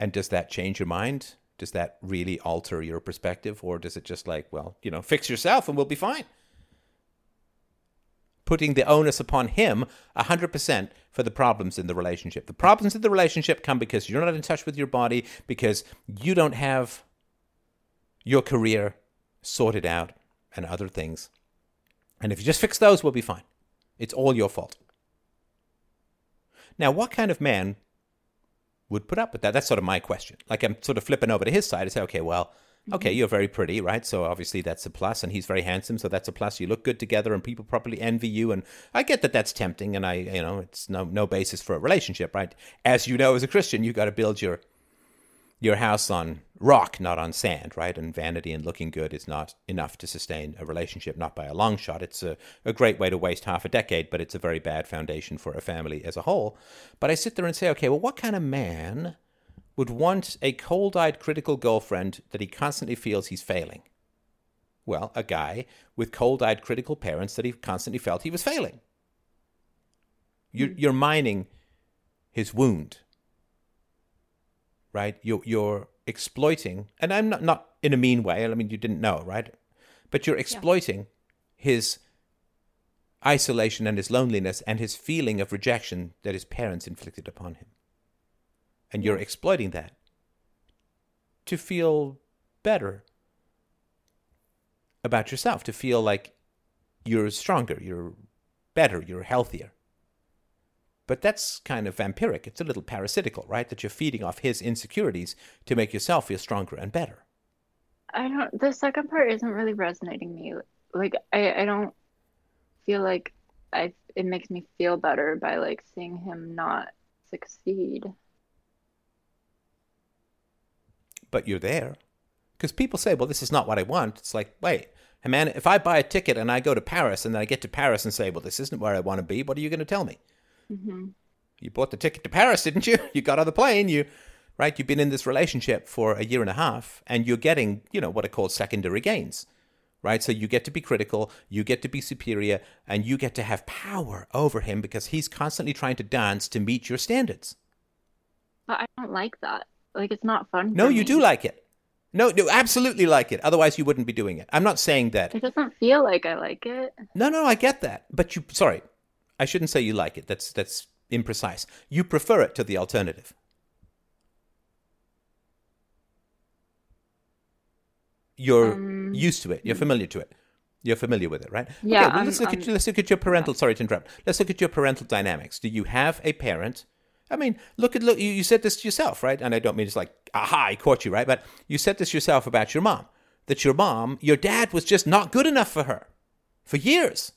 And does that change your mind? Does that really alter your perspective? Or does it just like, well, you know, fix yourself and we'll be fine? Putting the onus upon him 100% for the problems in the relationship. The problems in the relationship come because you're not in touch with your body, because you don't have your career sorted out and other things. And if you just fix those, we'll be fine. It's all your fault. Now, what kind of man would put up with that? That's sort of my question. Like I'm sort of flipping over to his side and say, okay, well, okay, mm-hmm. you're very pretty, right? So obviously that's a plus, and he's very handsome, so that's a plus. You look good together, and people probably envy you. And I get that that's tempting, and I, you know, it's no no basis for a relationship, right? As you know, as a Christian, you got to build your your house on rock, not on sand, right? And vanity and looking good is not enough to sustain a relationship, not by a long shot. It's a, a great way to waste half a decade, but it's a very bad foundation for a family as a whole. But I sit there and say, okay, well, what kind of man would want a cold eyed, critical girlfriend that he constantly feels he's failing? Well, a guy with cold eyed, critical parents that he constantly felt he was failing. You're, hmm. you're mining his wound right? You're, you're exploiting, and I'm not, not in a mean way. I mean, you didn't know, right? But you're exploiting yeah. his isolation and his loneliness and his feeling of rejection that his parents inflicted upon him. And you're exploiting that to feel better about yourself, to feel like you're stronger, you're better, you're healthier. But that's kind of vampiric. It's a little parasitical, right? That you're feeding off his insecurities to make yourself feel stronger and better. I don't. The second part isn't really resonating me. Like I, I don't feel like I. It makes me feel better by like seeing him not succeed. But you're there, because people say, "Well, this is not what I want." It's like, wait, man, if I buy a ticket and I go to Paris and then I get to Paris and say, "Well, this isn't where I want to be," what are you going to tell me? Mm-hmm. You bought the ticket to Paris, didn't you? [LAUGHS] You got on the plane. You, right? You've been in this relationship for a year and a half, and you're getting, you know, what are called secondary gains, right? So you get to be critical, you get to be superior, and you get to have power over him because he's constantly trying to dance to meet your standards. But I don't like that. Like it's not fun. No, you me. do like it. No, no, absolutely like it. Otherwise, you wouldn't be doing it. I'm not saying that. It doesn't feel like I like it. No, no, I get that. But you, sorry, I shouldn't say you like it. That's that's imprecise. You prefer it to the alternative. You're um, used to it. You're familiar to it. You're familiar with it, right? Yeah. Okay, well, let's look at let's look at your parental. Sorry to interrupt. Let's look at your parental dynamics. Do you have a parent? I mean, look at look. You, you said this to yourself, right? And I don't mean it's like aha, I caught you, right? But you said this yourself about your mom. That your mom, your dad was just not good enough for her, for years.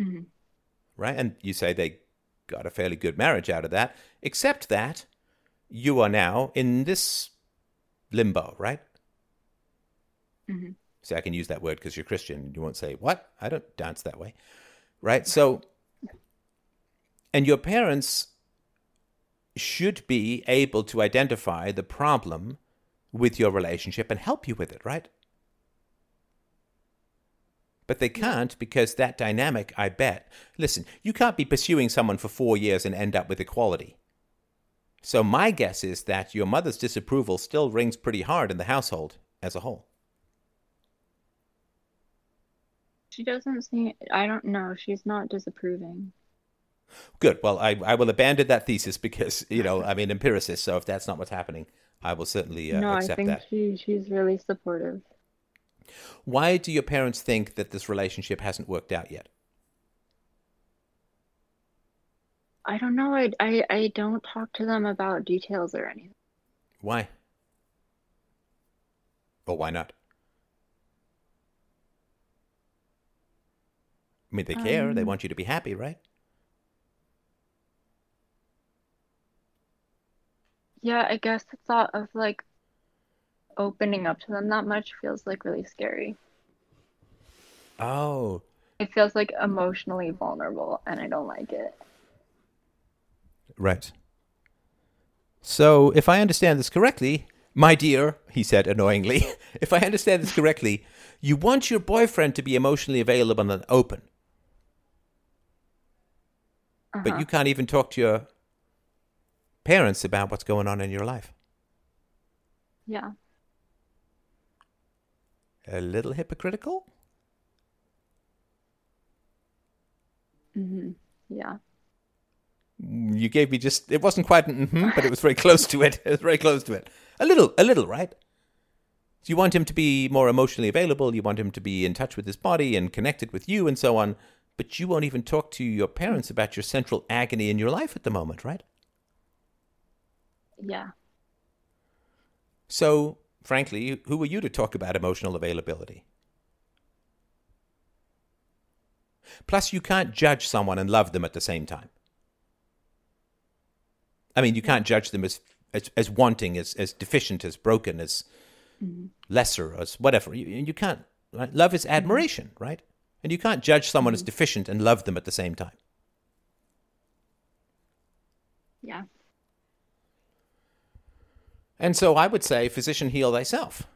Mm-hmm. Right? And you say they got a fairly good marriage out of that, except that you are now in this limbo, right? Mm-hmm. See, I can use that word because you're Christian. You won't say, What? I don't dance that way. Right? So, and your parents should be able to identify the problem with your relationship and help you with it, right? But they can't because that dynamic, I bet. Listen, you can't be pursuing someone for four years and end up with equality. So my guess is that your mother's disapproval still rings pretty hard in the household as a whole. She doesn't seem, I don't know, she's not disapproving. Good. Well, I, I will abandon that thesis because, you know, I'm an empiricist, so if that's not what's happening, I will certainly uh, no, accept that. No, I think she, she's really supportive. Why do your parents think that this relationship hasn't worked out yet? I don't know. I, I, I don't talk to them about details or anything. Why? Or why not? I mean, they care. Um, they want you to be happy, right? Yeah, I guess the thought of like opening up to them that much feels like really scary. Oh, it feels like emotionally vulnerable and I don't like it. Right. So, if I understand this correctly, my dear, he said annoyingly, [LAUGHS] if I understand this correctly, you want your boyfriend to be emotionally available and open. Uh-huh. But you can't even talk to your parents about what's going on in your life. Yeah. A little hypocritical? Mm-hmm. Yeah. You gave me just it wasn't quite mm-hmm, but it was very close to it. [LAUGHS] It was very close to it. A little a little, right? So you want him to be more emotionally available, you want him to be in touch with his body and connected with you and so on, but you won't even talk to your parents about your central agony in your life at the moment, right? Yeah. So, frankly, who are you to talk about emotional availability? Plus, you can't judge someone and love them at the same time. I mean, you can't judge them as as, as wanting, as, as deficient, as broken, as mm-hmm. lesser, as whatever. You, you can't. Right? Love is admiration, mm-hmm. right? And you can't judge someone mm-hmm. as deficient and love them at the same time. Yeah. And so I would say, physician, heal thyself.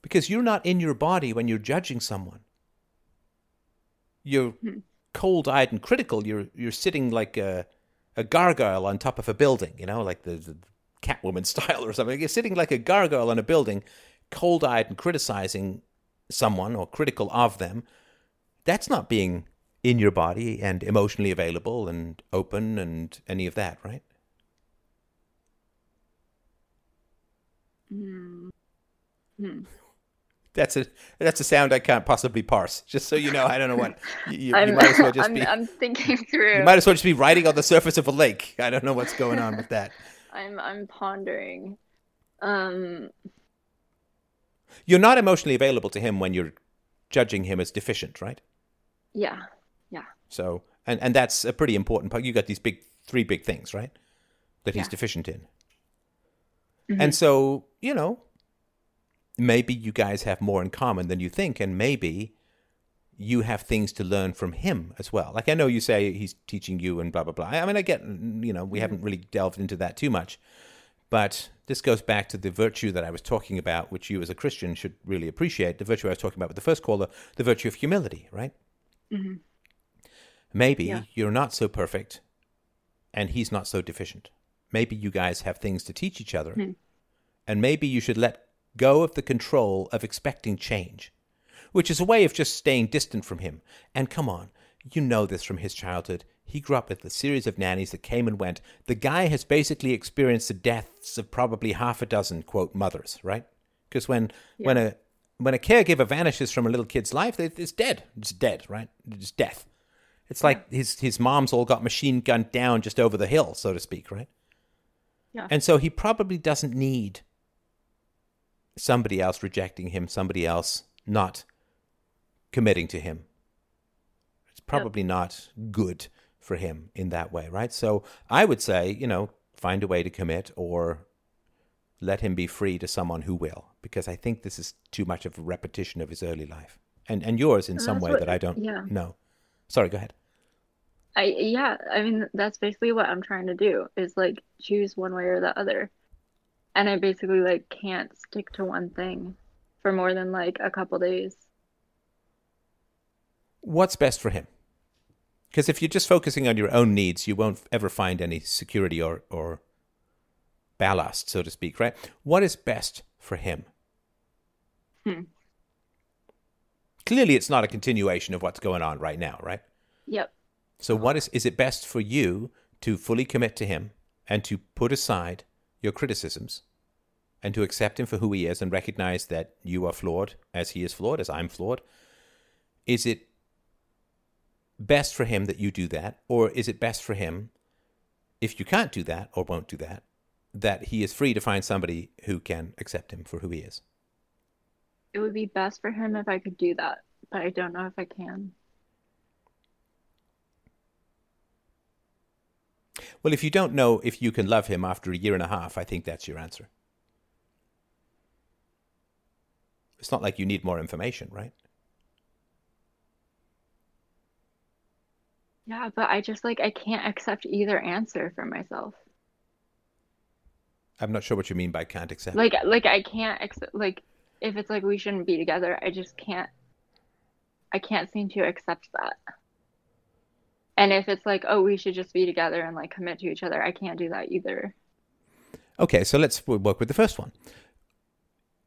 Because you're not in your body when you're judging someone you're hmm. cold eyed and critical. You're you're sitting like a a gargoyle on top of a building, you know, like the, the Catwoman [LAUGHS] style or something. You're sitting like a gargoyle on a building, cold eyed and criticizing someone or critical of them. That's not being in your body and emotionally available and open and any of that, right? Hmm. That's a that's a sound I can't possibly parse. Just so you know, I don't know what you, [LAUGHS] you might as well just [LAUGHS] I'm, be. I'm thinking through. You might as well just be riding on the surface of a lake. I don't know what's going on with that. [LAUGHS] I'm I'm pondering. Um. You're not emotionally available to him when you're judging him as deficient, right? Yeah. Yeah. So, and and that's a pretty important part. You got these big three big things, right? That he's yeah. deficient in. Mm-hmm. And so, you know, maybe you guys have more in common than you think, and maybe you have things to learn from him as well. Like I know you say he's teaching you and blah blah blah. I mean, I get you know we haven't really delved into that too much, but this goes back to the virtue that I was talking about, which you as a Christian should really appreciate. The virtue I was talking about with the first caller, the virtue of humility, right? Mm-hmm. Maybe yeah. you're not so perfect, and he's not so deficient. Maybe you guys have things to teach each other, mm-hmm. And maybe you should let go of the control of expecting change, which is a way of just staying distant from him. And come on, you know this from his childhood. He grew up with a series of nannies that came and went. The guy has basically experienced the deaths of probably half a dozen quote mothers, right? Because when yeah. when a when a caregiver vanishes from a little kid's life, it's dead. It's dead, right? It's death. It's like his his mom's all got machine gunned down just over the hill, so to speak, right? Yeah. And so he probably doesn't need somebody else rejecting him, somebody else not committing to him. It's probably yep. not good for him in that way, right? So I would say, you know, find a way to commit or let him be free to someone who will, because I think this is too much of a repetition of his early life and and yours in some way what, that I don't yeah. know. Sorry, go ahead. I yeah, I mean that's basically what I'm trying to do is like choose one way or the other and I basically like can't stick to one thing for more than like a couple days. What's best for him? Because if you're just focusing on your own needs, you won't ever find any security or, or ballast, so to speak, right? What is best for him? Hmm. Clearly, it's not a continuation of what's going on right now, right? Yep. So, what is is it best for you to fully commit to him and to put aside your criticisms and to accept him for who he is and recognize that you are flawed as he is flawed, as I'm flawed? Is it best for him that you do that? Or is it best for him, if you can't do that or won't do that, that he is free to find somebody who can accept him for who he is? It would be best for him if I could do that, but I don't know if I can. Well, if you don't know if you can love him after a year and a half, I think that's your answer. It's not like you need more information, right? Yeah, but I just like I can't accept either answer for myself. I'm not sure what you mean by can't accept. Like like I can't accept like if it's like we shouldn't be together, I just can't I can't seem to accept that. And if it's like, oh, we should just be together and like commit to each other, I can't do that either. Okay, so let's work with the first one.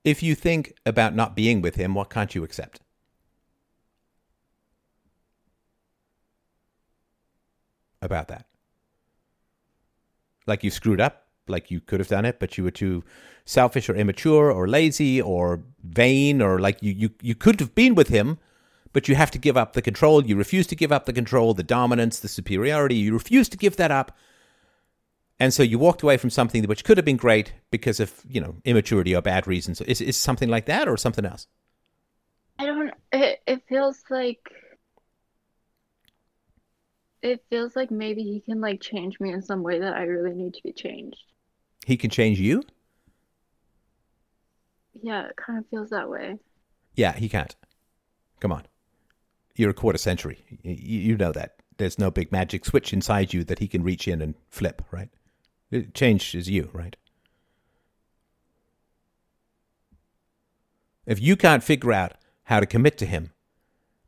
If you think about not being with him, what can't you accept? About that. Like you screwed up, like you could have done it, but you were too selfish or immature or lazy or vain, or like you, you, you could have been with him, but you have to give up the control. You refuse to give up the control, the dominance, the superiority. You refuse to give that up and so you walked away from something which could have been great because of, you know, immaturity or bad reasons. Is, is something like that or something else? I don't, it, it feels like, it feels like maybe he can like change me in some way that I really need to be changed. He can change you? Yeah, it kind of feels that way. Yeah, he can't. Come on. You're a quarter century. You, you know that. There's no big magic switch inside you that he can reach in and flip, right? Change is you, right? If you can't figure out how to commit to him,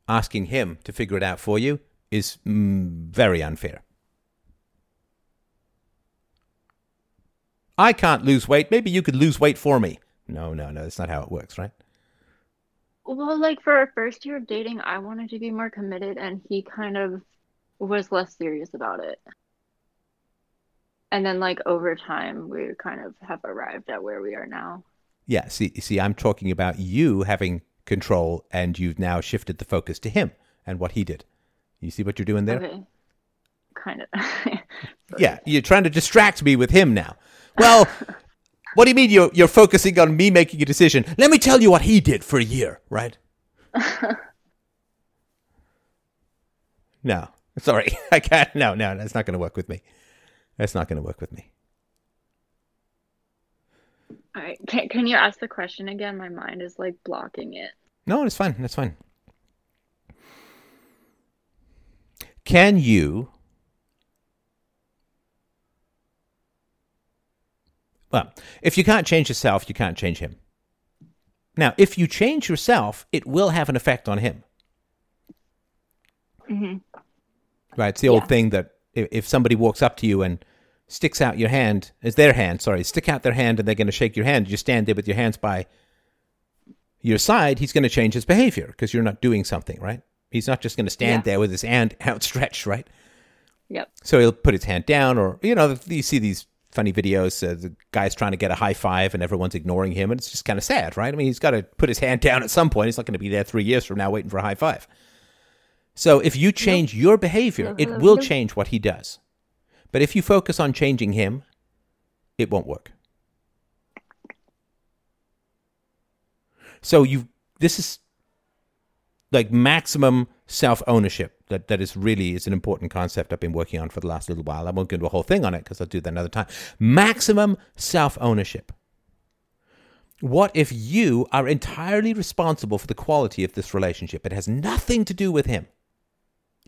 asking him to figure it out for you is mm, very unfair. I can't lose weight. Maybe you could lose weight for me. No, no, no. That's not how it works, right? Well, like for our first year of dating, I wanted to be more committed, and he kind of was less serious about it and then like over time we kind of have arrived at where we are now. Yeah see see i'm talking about you having control and you've now shifted the focus to him and what he did. You see what you're doing there? Okay. Kind of. [LAUGHS] Yeah you're trying to distract me with him now. Well [LAUGHS] what do you mean you're, you're focusing on me making a decision? Let me tell you what he did for a year right? [LAUGHS] No. Sorry i can't no no that's not going to work with me that's not going to work with me. All right. Can, can you ask the question again? My mind is like blocking it. No, it's fine. That's fine. Can you Well, if you can't change yourself, you can't change him. Now, if you change yourself, it will have an effect on him. Mm-hmm. Right? It's the yeah. old thing that if somebody walks up to you and sticks out your hand, is their hand, sorry, stick out their hand and they're going to shake your hand, you stand there with your hands by your side, he's going to change his behavior because you're not doing something, right? He's not just going to stand yeah. there with his hand [LAUGHS] outstretched, right? Yep. So he'll put his hand down, or, you know, you see these funny videos, uh, the guy's trying to get a high five and everyone's ignoring him, and it's just kind of sad, right? I mean, he's got to put his hand down at some point. He's not going to be there three years from now waiting for a high five. So if you change your behavior, it will change what he does. But if you focus on changing him, it won't work. So you this is like maximum self ownership that that is really is an important concept I've been working on for the last little while. I won't go into a whole thing on it because I'll do that another time. Maximum self ownership. What if you are entirely responsible for the quality of this relationship? It has nothing to do with him.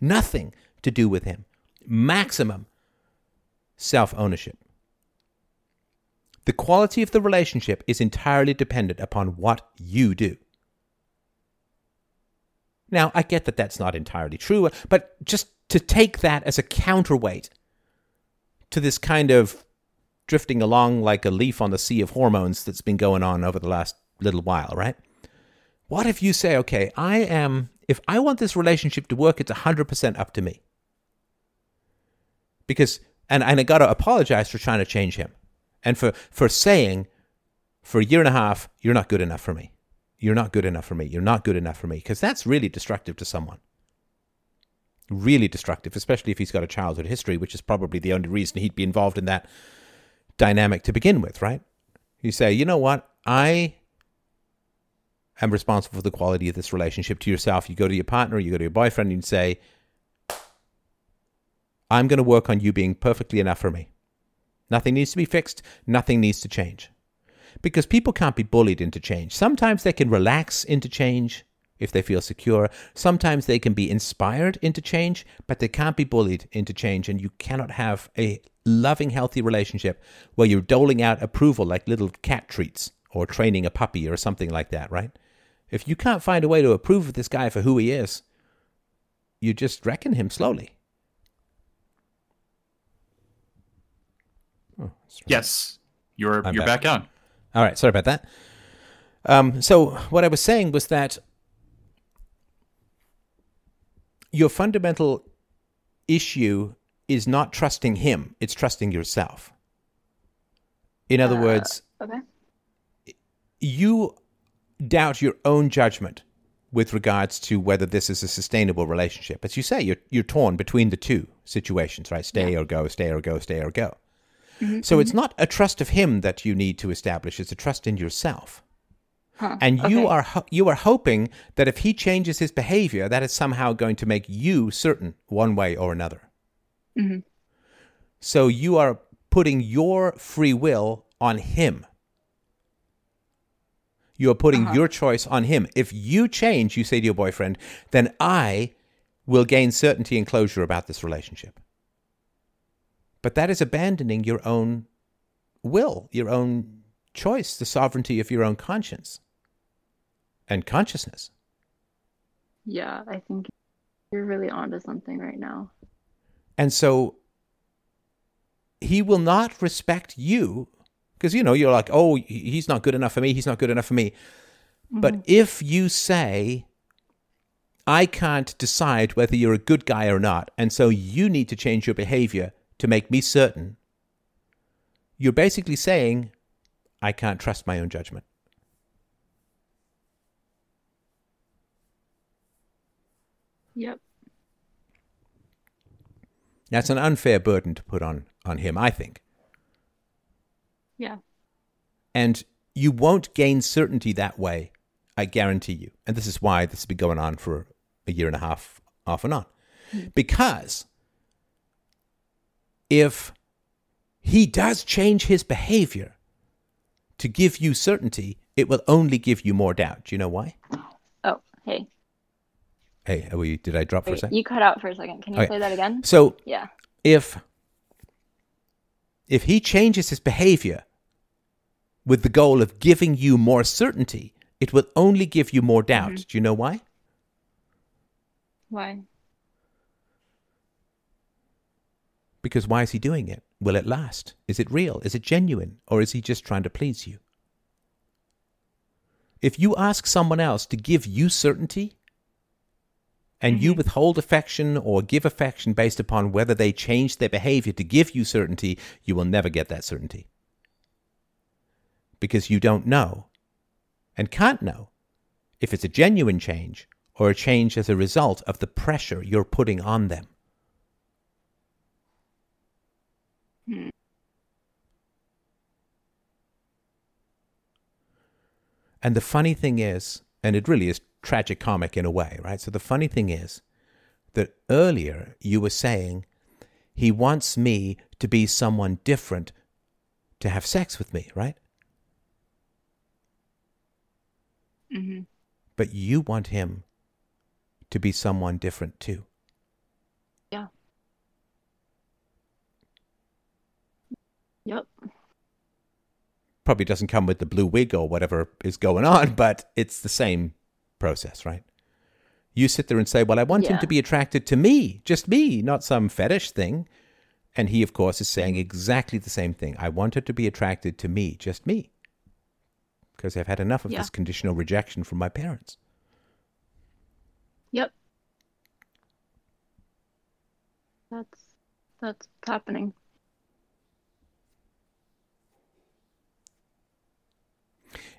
Nothing to do with him. Maximum self ownership. The quality of the relationship is entirely dependent upon what you do. Now, I get that that's not entirely true, but just to take that as a counterweight to this kind of drifting along like a leaf on the sea of hormones that's been going on over the last little while, right? What if you say, okay, I am, if I want this relationship to work, it's 100% up to me. Because, and, and I got to apologize for trying to change him and for, for saying for a year and a half, you're not good enough for me. You're not good enough for me. You're not good enough for me. Because that's really destructive to someone. Really destructive, especially if he's got a childhood history, which is probably the only reason he'd be involved in that dynamic to begin with, right? You say, you know what? I am responsible for the quality of this relationship to yourself. You go to your partner, you go to your boyfriend, and you say, I'm going to work on you being perfectly enough for me. Nothing needs to be fixed, nothing needs to change. Because people can't be bullied into change. Sometimes they can relax into change, if they feel secure. Sometimes they can be inspired into change, but they can't be bullied into change. And you cannot have a loving, healthy relationship where you're doling out approval like little cat treats or training a puppy or something like that, right? If you can't find a way to approve of this guy for who he is, you just reckon him slowly. Oh, yes, you're I'm you're back. back on. All right, sorry about that. Um, so what I was saying was that your fundamental issue is not trusting him; it's trusting yourself. In other uh, words, okay. you doubt your own judgment with regards to whether this is a sustainable relationship. As you say, you're you're torn between the two situations, right? Stay yeah. or go, stay or go, stay or go. Mm-hmm. So it's mm-hmm. not a trust of him that you need to establish; it's a trust in yourself. Huh. And okay. you are you are hoping that if he changes his behavior, that is somehow going to make you certain one way or another. Mm-hmm. So you are putting your free will on him. You are putting uh-huh. your choice on him. If you change, you say to your boyfriend, then I will gain certainty and closure about this relationship. But that is abandoning your own will, your own choice, the sovereignty of your own conscience and consciousness. Yeah, I think you're really onto something right now. And so he will not respect you because, you know, you're like, oh, he's not good enough for me. He's not good enough for me. Mm-hmm. But if you say, I can't decide whether you're a good guy or not, and so you need to change your behavior to make me certain, you're basically saying, I can't trust my own judgment. Yep. That's an unfair burden to put on, on him, I think. Yeah. And you won't gain certainty that way, I guarantee you. And this is why this has been going on for a year and a half, off and on. Mm. Because if he does change his behavior to give you certainty, it will only give you more doubt. Do you know why? Oh, hey. Hey, we? Did I drop Wait, for a second? You cut out for a second. Can you okay. say that again? So yeah, if if he changes his behavior with the goal of giving you more certainty, it will only give you more doubt. Mm-hmm. Do you know why? Why? Because why is he doing it? Will it last? Is it real? Is it genuine? Or is he just trying to please you? If you ask someone else to give you certainty, and mm-hmm. you withhold affection or give affection based upon whether they change their behavior to give you certainty, you will never get that certainty. Because you don't know and can't know if it's a genuine change or a change as a result of the pressure you're putting on them. Hmm. And the funny thing is, and it really is tragic comic in a way, right? So the funny thing is that earlier you were saying he wants me to be someone different to have sex with me, right? Mm-hmm. But you want him to be someone different too. Yeah. Yep. Probably doesn't come with the blue wig or whatever is going on, but it's the same process, right? You sit there and say, Well, I want yeah. him to be attracted to me, just me, not some fetish thing. And he, of course, is saying exactly the same thing. I want her to be attracted to me, just me. Because I've had enough of yeah. this conditional rejection from my parents. Yep. That's that's happening.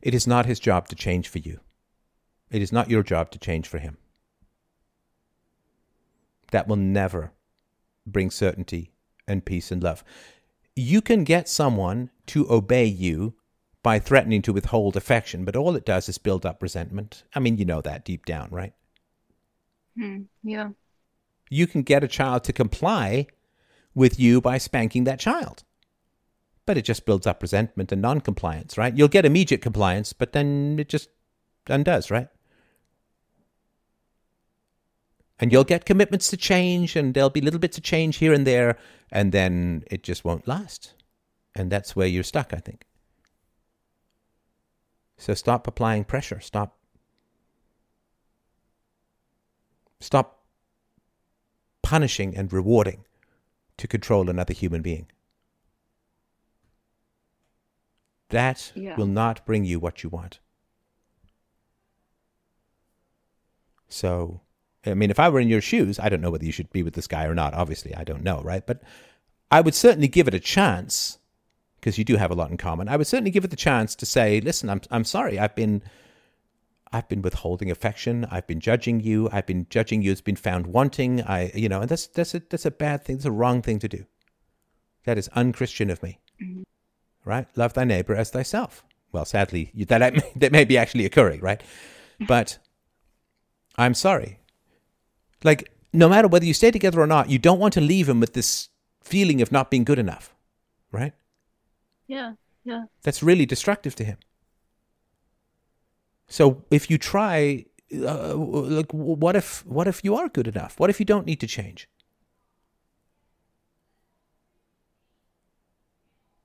It is not his job to change for you. It is not your job to change for him. That will never bring certainty and peace and love. You can get someone to obey you by threatening to withhold affection, but all it does is build up resentment. I mean, you know that deep down, right? Hmm, yeah. You can get a child to comply with you by spanking that child. But it just builds up resentment and noncompliance, right? You'll get immediate compliance, but then it just undoes, right? And you'll get commitments to change, and there'll be little bits of change here and there, and then it just won't last. And that's where you're stuck, I think. So stop applying pressure. Stop. Stop punishing and rewarding to control another human being. That yeah. will not bring you what you want. So, I mean, if I were in your shoes, I don't know whether you should be with this guy or not. Obviously, I don't know, right? But I would certainly give it a chance because you do have a lot in common. I would certainly give it the chance to say, "Listen, I'm I'm sorry. I've been I've been withholding affection. I've been judging you. I've been judging you It's been found wanting. I, you know, and that's that's a that's a bad thing. That's a wrong thing to do. That is unchristian of me. Mm-hmm. Right? Love thy neighbor as thyself. Well, sadly, that that may be actually occurring, right? But I'm sorry. Like, no matter whether you stay together or not, you don't want to leave him with this feeling of not being good enough, right? Yeah, yeah. That's really destructive to him. So if you try, uh, like, what if what if you are good enough? What if you don't need to change?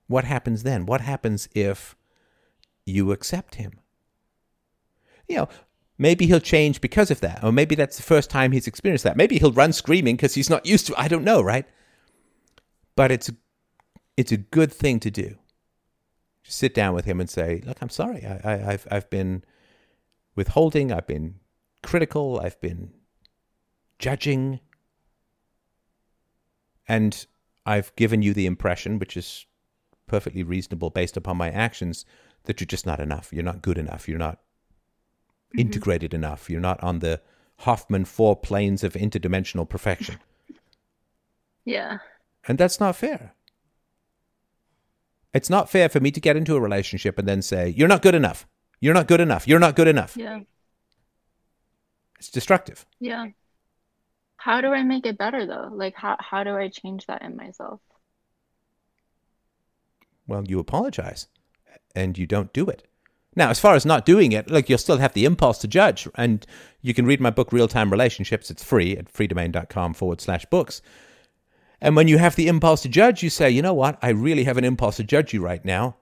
What happens then? What happens if you accept him? You know, maybe he'll change because of that, or maybe that's the first time he's experienced that. Maybe he'll run screaming because he's not used to. It. I don't know, right? But it's it's a good thing to do. Just sit down with him and say, "Look, I'm sorry. I, I, I've I've been." withholding, I've been critical, I've been judging, and I've given you the impression, which is perfectly reasonable based upon my actions, that you're just not enough. You're not good enough. You're not mm-hmm. integrated enough. You're not on the Hoffman four planes of interdimensional perfection. [LAUGHS] Yeah. And that's not fair. It's not fair for me to get into a relationship and then say, You're not good enough. You're not good enough. You're not good enough. Yeah. It's destructive. Yeah. How do I make it better though? Like how how do I change that in myself? Well, you apologize and you don't do it. Now, as far as not doing it, like you'll still have the impulse to judge. And you can read my book, Real Time Relationships. It's free at freedomain.com forward slash books. And when you have the impulse to judge, you say, you know what? I really have an impulse to judge you right now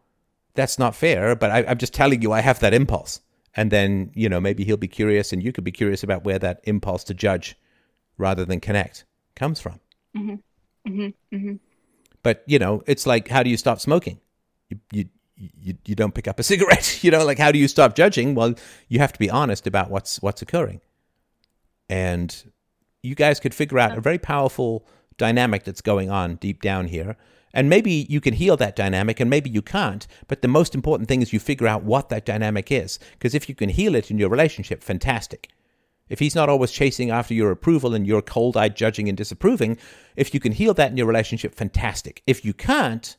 that's not fair, but I, I'm just telling you I have that impulse. And then, you know, maybe he'll be curious and you could be curious about where that impulse to judge rather than connect comes from. Mm-hmm. Mm-hmm. Mm-hmm. But, you know, it's like, how do you stop smoking? You, you, you, you don't pick up a [LAUGHS] cigarette. you know, like, how do you stop judging? Well, you have to be honest about what's, what's occurring. And you guys could figure out a very powerful dynamic that's going on deep down here and maybe you can heal that dynamic and maybe you can't. But the most important thing is you figure out what that dynamic is. Because if you can heal it in your relationship, fantastic. If he's not always chasing after your approval and you're cold eyed judging and disapproving, if you can heal that in your relationship, fantastic. If you can't,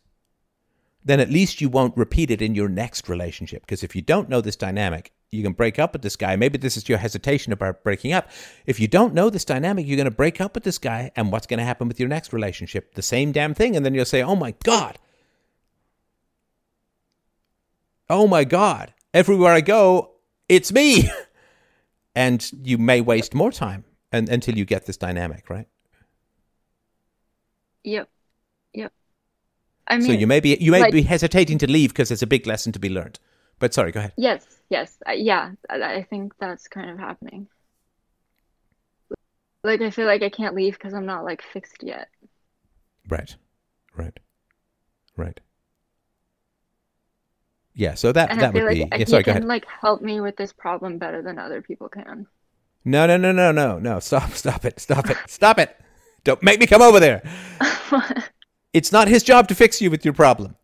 then at least you won't repeat it in your next relationship. Because if you don't know this dynamic, you can break up with this guy. Maybe this is your hesitation about breaking up. If you don't know this dynamic, you're going to break up with this guy, and what's going to happen with your next relationship? The same damn thing. And then you'll say, oh my God. Oh my God. Everywhere I go, it's me. [LAUGHS] and you may waste more time and, until you get this dynamic, right? Yep. Yep. I mean, so you may be you may like, be hesitating to leave because there's a big lesson to be learned. But sorry, go ahead. Yes, yes, uh, yeah. I, think that's kind of happening. Like I feel like I can't leave because I'm not like fixed yet. Right, right, right. Yeah, so that and that would like be. Yeah, sorry, go ahead. Like help me with this problem better than other people can. No, no, no, no, no, no! Stop! [LAUGHS] Stop it! Stop it! Stop it! Don't make me come over there. [LAUGHS] [LAUGHS] it's not his job to fix you with your problem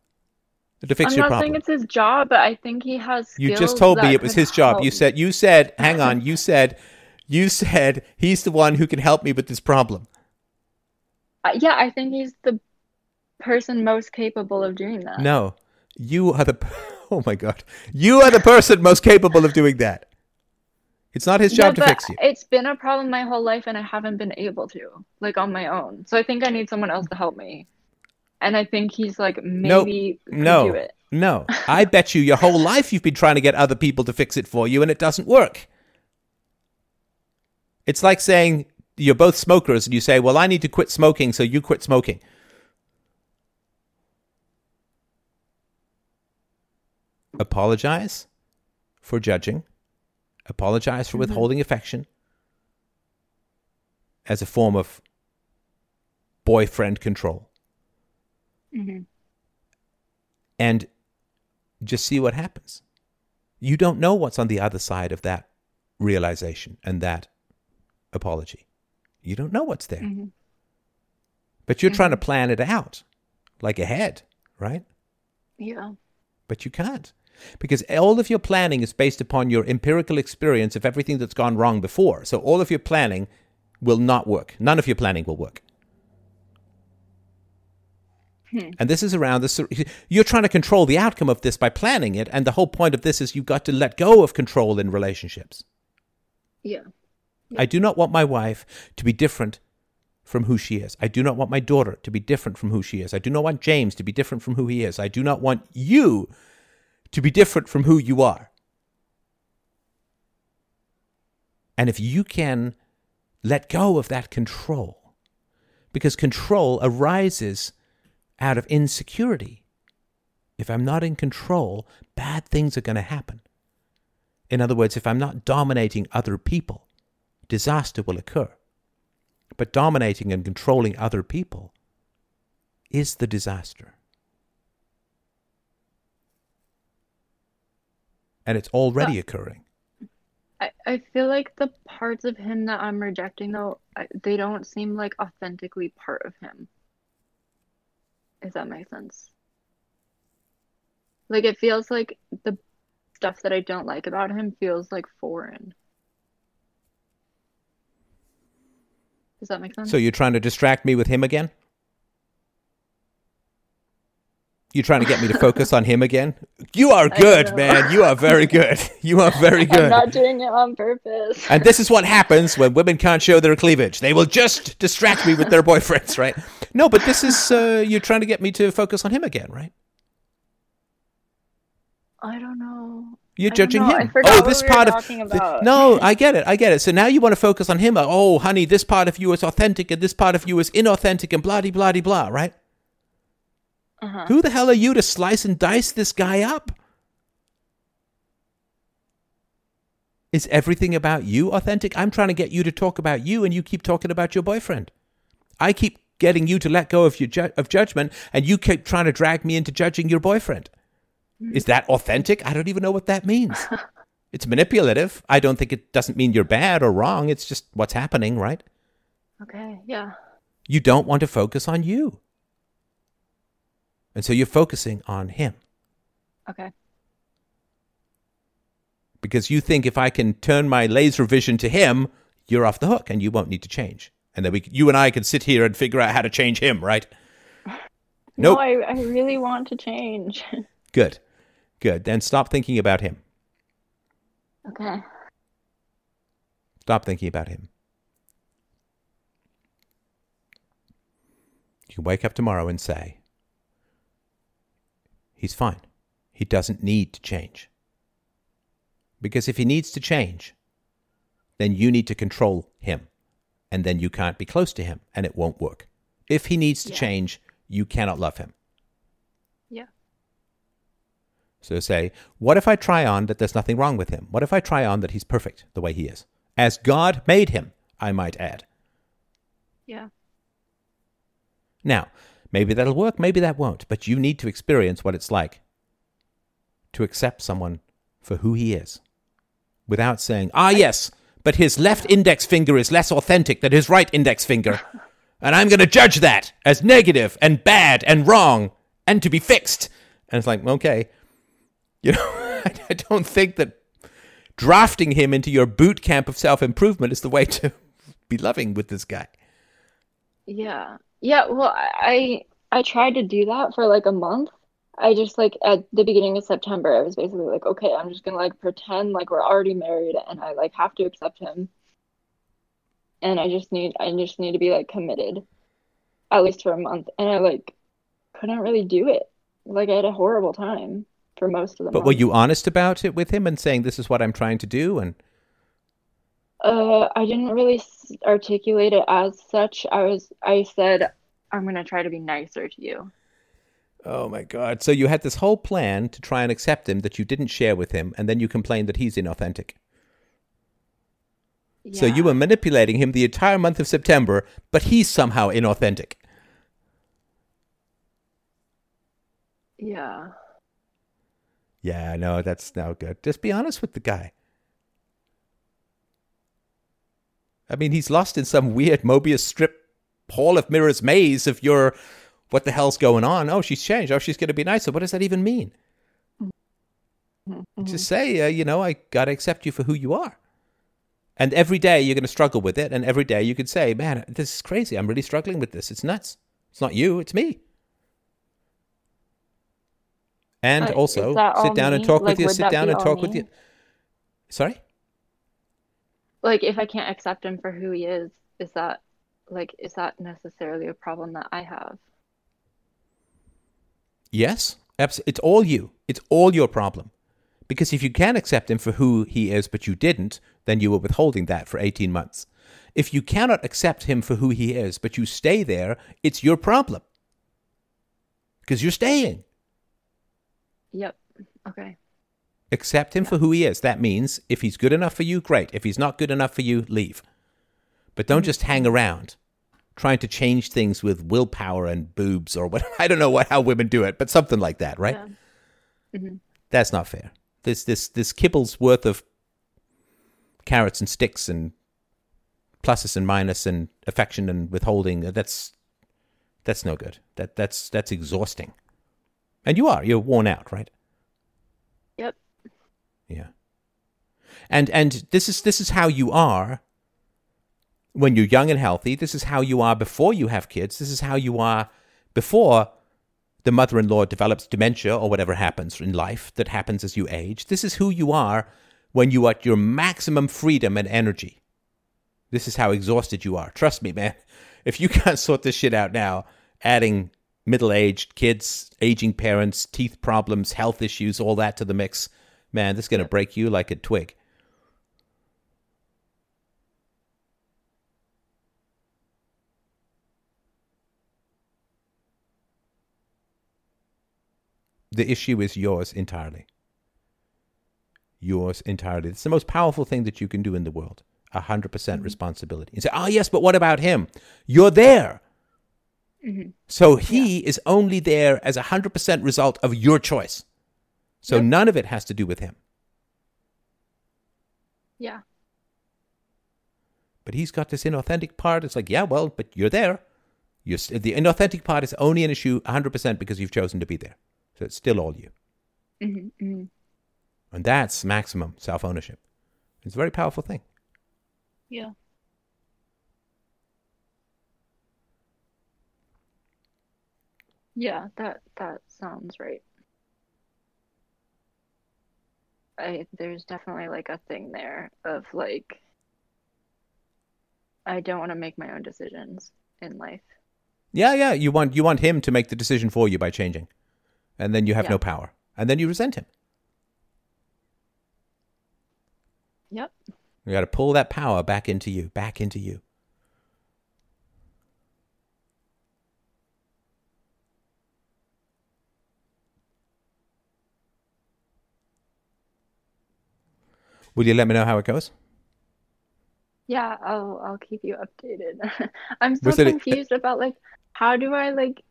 to fix I'm your not problem. saying it's his job, but I think he has. you just told me it was his help. job. You said you said hang on. You said you said he's the one who can help me with this problem. Uh, yeah, I think he's the person most capable of doing that. No, you are the. [LAUGHS] Oh my god, you are the person most capable of doing that. It's not his job to fix you. It's been a problem my whole life, and I haven't been able to, like on my own. So I think I need someone else to help me and I think he's like maybe no, no, no. I bet you your whole [LAUGHS] life you've been trying to get other people to fix it for you, and it doesn't work. It's like saying, you're both smokers and you say, "Well, I need to quit smoking, so you quit smoking." Apologize for judging. Apologize for mm-hmm. withholding affection as a form of boyfriend control. Mm-hmm. And just see what happens. You don't know what's on the other side of that realization and that apology. You don't know what's there. Mm-hmm. But you're mm-hmm. trying to plan it out like ahead, right? Yeah. But you can't. Because all of your planning is based upon your empirical experience of everything that's gone wrong before. So all of your planning will not work. None of your planning will work. Hmm. And this is around this. You're trying to control the outcome of this by planning it. And the whole point of this is you've got to let go of control in relationships. Yeah. yeah. I do not want my wife to be different from who she is. I do not want my daughter to be different from who she is. I do not want James to be different from who he is. I do not want you to be different from who you are. And if you can let go of that control, because control arises out of insecurity. If I'm not in control, bad things are going to happen. In other words, if I'm not dominating other people, disaster will occur. But dominating and controlling other people is the disaster. And it's already uh, occurring. I, I feel like the parts of him that I'm rejecting, though, they don't seem like authentically part of him. If that makes sense. Like, it feels like the stuff that I don't like about him feels like foreign. Does that make sense? So you're trying to distract me with him again? You trying to get me to focus on him again? You are good, man. You are very good. [LAUGHS] You are very good. I'm not doing it on purpose. And this is what happens when women can't show their cleavage. They will just distract me with their boyfriends, right? No, but this is uh, you're trying to get me to focus on him again, right? I don't know. You're judging him. Oh, this we part of the, no, I get it. I get it. So now you want to focus on him. Oh, honey, this part of you is authentic, and this part of you is inauthentic, and blah blah blah blah. Right? Uh-huh. Who the hell are you to slice and dice this guy up? Is everything about you authentic? I'm trying to get you to talk about you, and you keep talking about your boyfriend. I keep getting you to let go of your ju- of judgment, and you keep trying to drag me into judging your boyfriend. Is that authentic? I don't even know what that means. [LAUGHS] it's manipulative. I don't think it doesn't mean you're bad or wrong. It's just what's happening, right? Okay, yeah. You don't want to focus on you. And so you're focusing on him. Okay. Because you think if I can turn my laser vision to him, you're off the hook and you won't need to change. And then we, you and I can sit here and figure out how to change him, right? [LAUGHS] No. I, I really want to change. [LAUGHS] Good. Good. Then stop thinking about him. Okay. Stop thinking about him. You can wake up tomorrow and say, he's fine. He doesn't need to change. Because if he needs to change, then you need to control him. And then you can't be close to him and it won't work. If he needs to yeah. change, you cannot love him. Yeah. So say, what if I try on that there's nothing wrong with him? What if I try on that he's perfect the way he is? As God made him, I might add. Yeah. Now, Maybe that'll work, maybe that won't, but you need to experience what it's like to accept someone for who he is without saying, ah, yes, but his left index finger is less authentic than his right index finger. [LAUGHS] And I'm going to judge that as negative and bad and wrong and to be fixed. And it's like, okay, you know, [LAUGHS] I don't think that drafting him into your boot camp of self improvement is the way to be loving with this guy. Yeah. Yeah, well, I I tried to do that for like a month. I just like at the beginning of September, I was basically like, okay, I'm just gonna like pretend like we're already married and I like have to accept him. And I just need I just need to be like committed at least for a month. And I like couldn't really do it. Like I had a horrible time for most of the But month. were you honest about it with him and saying this is what I'm trying to do and Uh, I didn't really articulate it as such. I was, I said, I'm gonna try to be nicer to you. Oh my God! So you had this whole plan to try and accept him that you didn't share with him, and then you complained that he's inauthentic. Yeah. So you were manipulating him the entire month of September, but he's somehow inauthentic. Yeah. Yeah, no, that's no good. Just be honest with the guy. I mean, he's lost in some weird Mobius strip Hall of Mirrors maze of your what the hell's going on? Oh, she's changed. Oh, she's going to be nicer. What does that even mean? Mm-hmm. Just say, uh, you know, I got to accept you for who you are. And every day you're going to struggle with it. And every day you could say, man, this is crazy. I'm really struggling with this. It's nuts. It's not you, it's me. And uh, also sit down me? and talk like, with you. Sit down and talk me? with you. Sorry? Like, if I can't accept him for who he is, is that like is that necessarily a problem that I have? Yes, it's all you. It's all your problem. Because if you can accept him for who he is, but you didn't, then you were withholding that for 18 months. If you cannot accept him for who he is, but you stay there, it's your problem. Because you're staying. Yep. Okay. Accept him for who he is. That means if he's good enough for you, great. If he's not good enough for you, leave. But don't just hang around trying to change things with willpower and boobs or what [LAUGHS] I don't know what how women do it, but something like that, right? Yeah. Mm-hmm. That's not fair. This this this kibble's worth of carrots and sticks and pluses and minus and affection and withholding. That's that's no good. That that's that's exhausting. And you are you're worn out, right? Yep. Yeah. And and this is this is how you are when you're young and healthy. This is how you are before you have kids. This is how you are before the mother in law develops dementia or whatever happens in life that happens as you age. This is who you are when you are at your maximum freedom and energy. This is how exhausted you are. Trust me, man. If you can't sort this shit out now, adding middle aged kids, aging parents, teeth problems, health issues, all that to the mix, man, this is going to break you like a twig. The issue is yours entirely. Yours entirely. It's the most powerful thing that you can do in the world. A hundred percent mm-hmm. responsibility. And say, oh yes, but what about him? You're there. Mm-hmm. So he yeah. is only there as a hundred percent result of your choice. So yep. none of it has to do with him. Yeah. But he's got this inauthentic part. It's like, yeah, well, but you're there. You're, the inauthentic part is only an issue 100% because you've chosen to be there. So it's still all you. Mm-hmm, mm-hmm. And that's maximum self ownership. It's a very powerful thing. Yeah. Yeah, that that sounds right. I there's definitely like a thing there of like I don't want to make my own decisions in life. Yeah, yeah, you want you want him to make the decision for you by changing and then you have yeah. no power, and then you resent him. Yep. You got to pull that power back into you, back into you. Will you let me know how it goes? Yeah, I'll I'll keep you updated. [LAUGHS] I'm so confused about like how do I like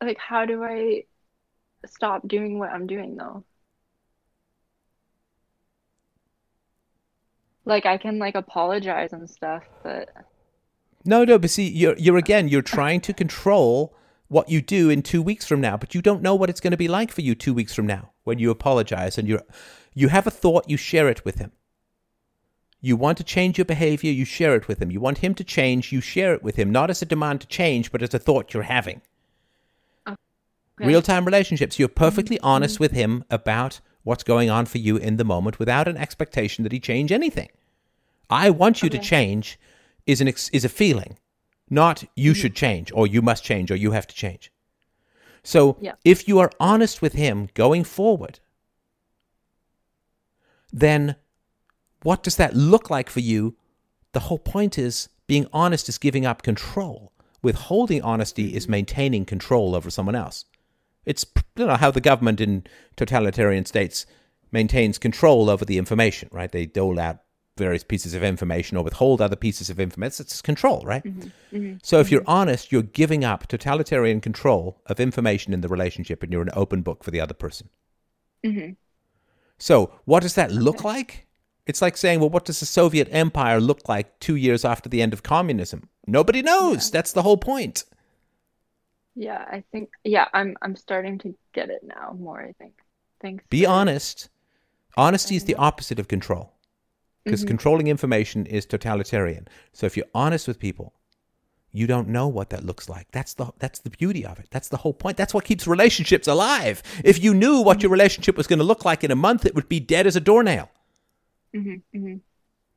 like how do I stop doing what I'm doing though? Like I can like apologize and stuff, but no, no. But see, you're you're again, you're trying to control what you do in two weeks from now, but you don't know what it's going to be like for you two weeks from now when you apologize and you're you have a thought, you share it with him. You want to change your behavior, you share it with him. You want him to change, you share it with him, not as a demand to change, but as a thought you're having. Real time relationships. You're perfectly mm-hmm. honest with him about what's going on for you in the moment without an expectation that he change anything. I want you okay. to change is an ex- is a feeling, not you mm-hmm. should change or you must change or you have to change. So yeah. if you are honest with him going forward, then what does that look like for you? The whole point is being honest is giving up control. Withholding honesty is maintaining control over someone else. It's you know how the government in totalitarian states maintains control over the information, right? They dole out various pieces of information or withhold other pieces of information. It's control, right? Mm-hmm, mm-hmm, so if you're mm-hmm. honest, you're giving up totalitarian control of information in the relationship and you're an open book for the other person. Mm-hmm. So what does that look like? It's like saying, well, what does the Soviet Empire look like two years after the end of communism? Nobody knows. Yeah. That's the whole point. Yeah, I think yeah, I'm I'm starting to get it now more, I think. Thanks. Be honest. Honesty is the opposite of control because mm-hmm. controlling information is totalitarian. So if you're honest with people, you don't know what that looks like. That's the that's the beauty of it. That's the whole point. That's what keeps relationships alive. If you knew what mm-hmm. your relationship was going to look like in a month, it would be dead as a doornail. Mm-hmm. mm-hmm.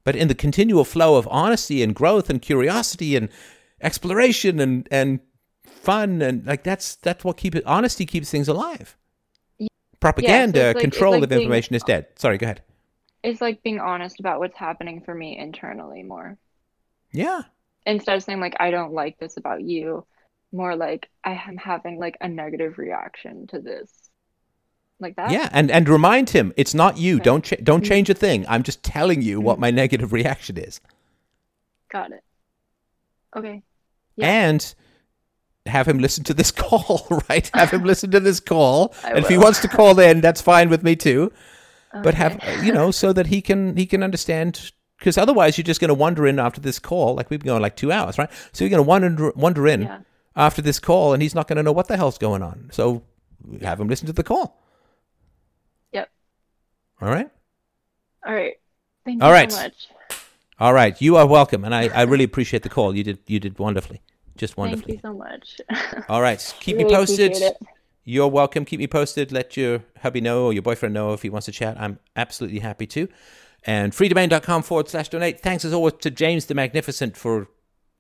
But in the continual flow of honesty and growth and curiosity and exploration and and fun and like that's that's what keeps it honesty keeps things alive. Propaganda, yeah, so like, control like of information is dead. Sorry, go ahead it's like being honest about what's happening for me internally more. Yeah. Instead of saying like I don't like this about you, more like I am having like a negative reaction to this. Like that. Yeah, and and remind him it's not you. Okay. Don't ch- don't mm-hmm. change a thing. I'm just telling you what mm-hmm. my negative [LAUGHS] reaction is. Got it. Okay. Yeah. And have him listen to this [LAUGHS] call, right? Have him listen to this call. [LAUGHS] and if he wants to call in, that's fine with me too. But have you know [LAUGHS] so that he can he can understand because otherwise you're just going to wander in after this call like we've been going like two hours right? So you're going to wander wander in yeah. after this call and he's not going to know what the hell's going on. So have him listen to the call. Yep. All right? All right. Thank you all right. so much. All right. You are welcome and i i really appreciate the call. You did you did wonderfully just wonderfully thank you so much [LAUGHS] all right keep really me posted you're welcome. Keep me posted. Let your hubby know or your boyfriend know if he wants to chat. I'm absolutely happy to. And freedomain.com forward slash donate. Thanks as always to James the Magnificent for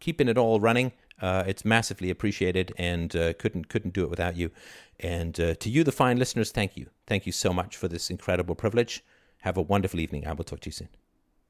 keeping it all running. Uh, it's massively appreciated and uh, couldn't couldn't do it without you. And uh, to you, the fine listeners, thank you. Thank you so much for this incredible privilege. Have a wonderful evening. I will talk to you soon.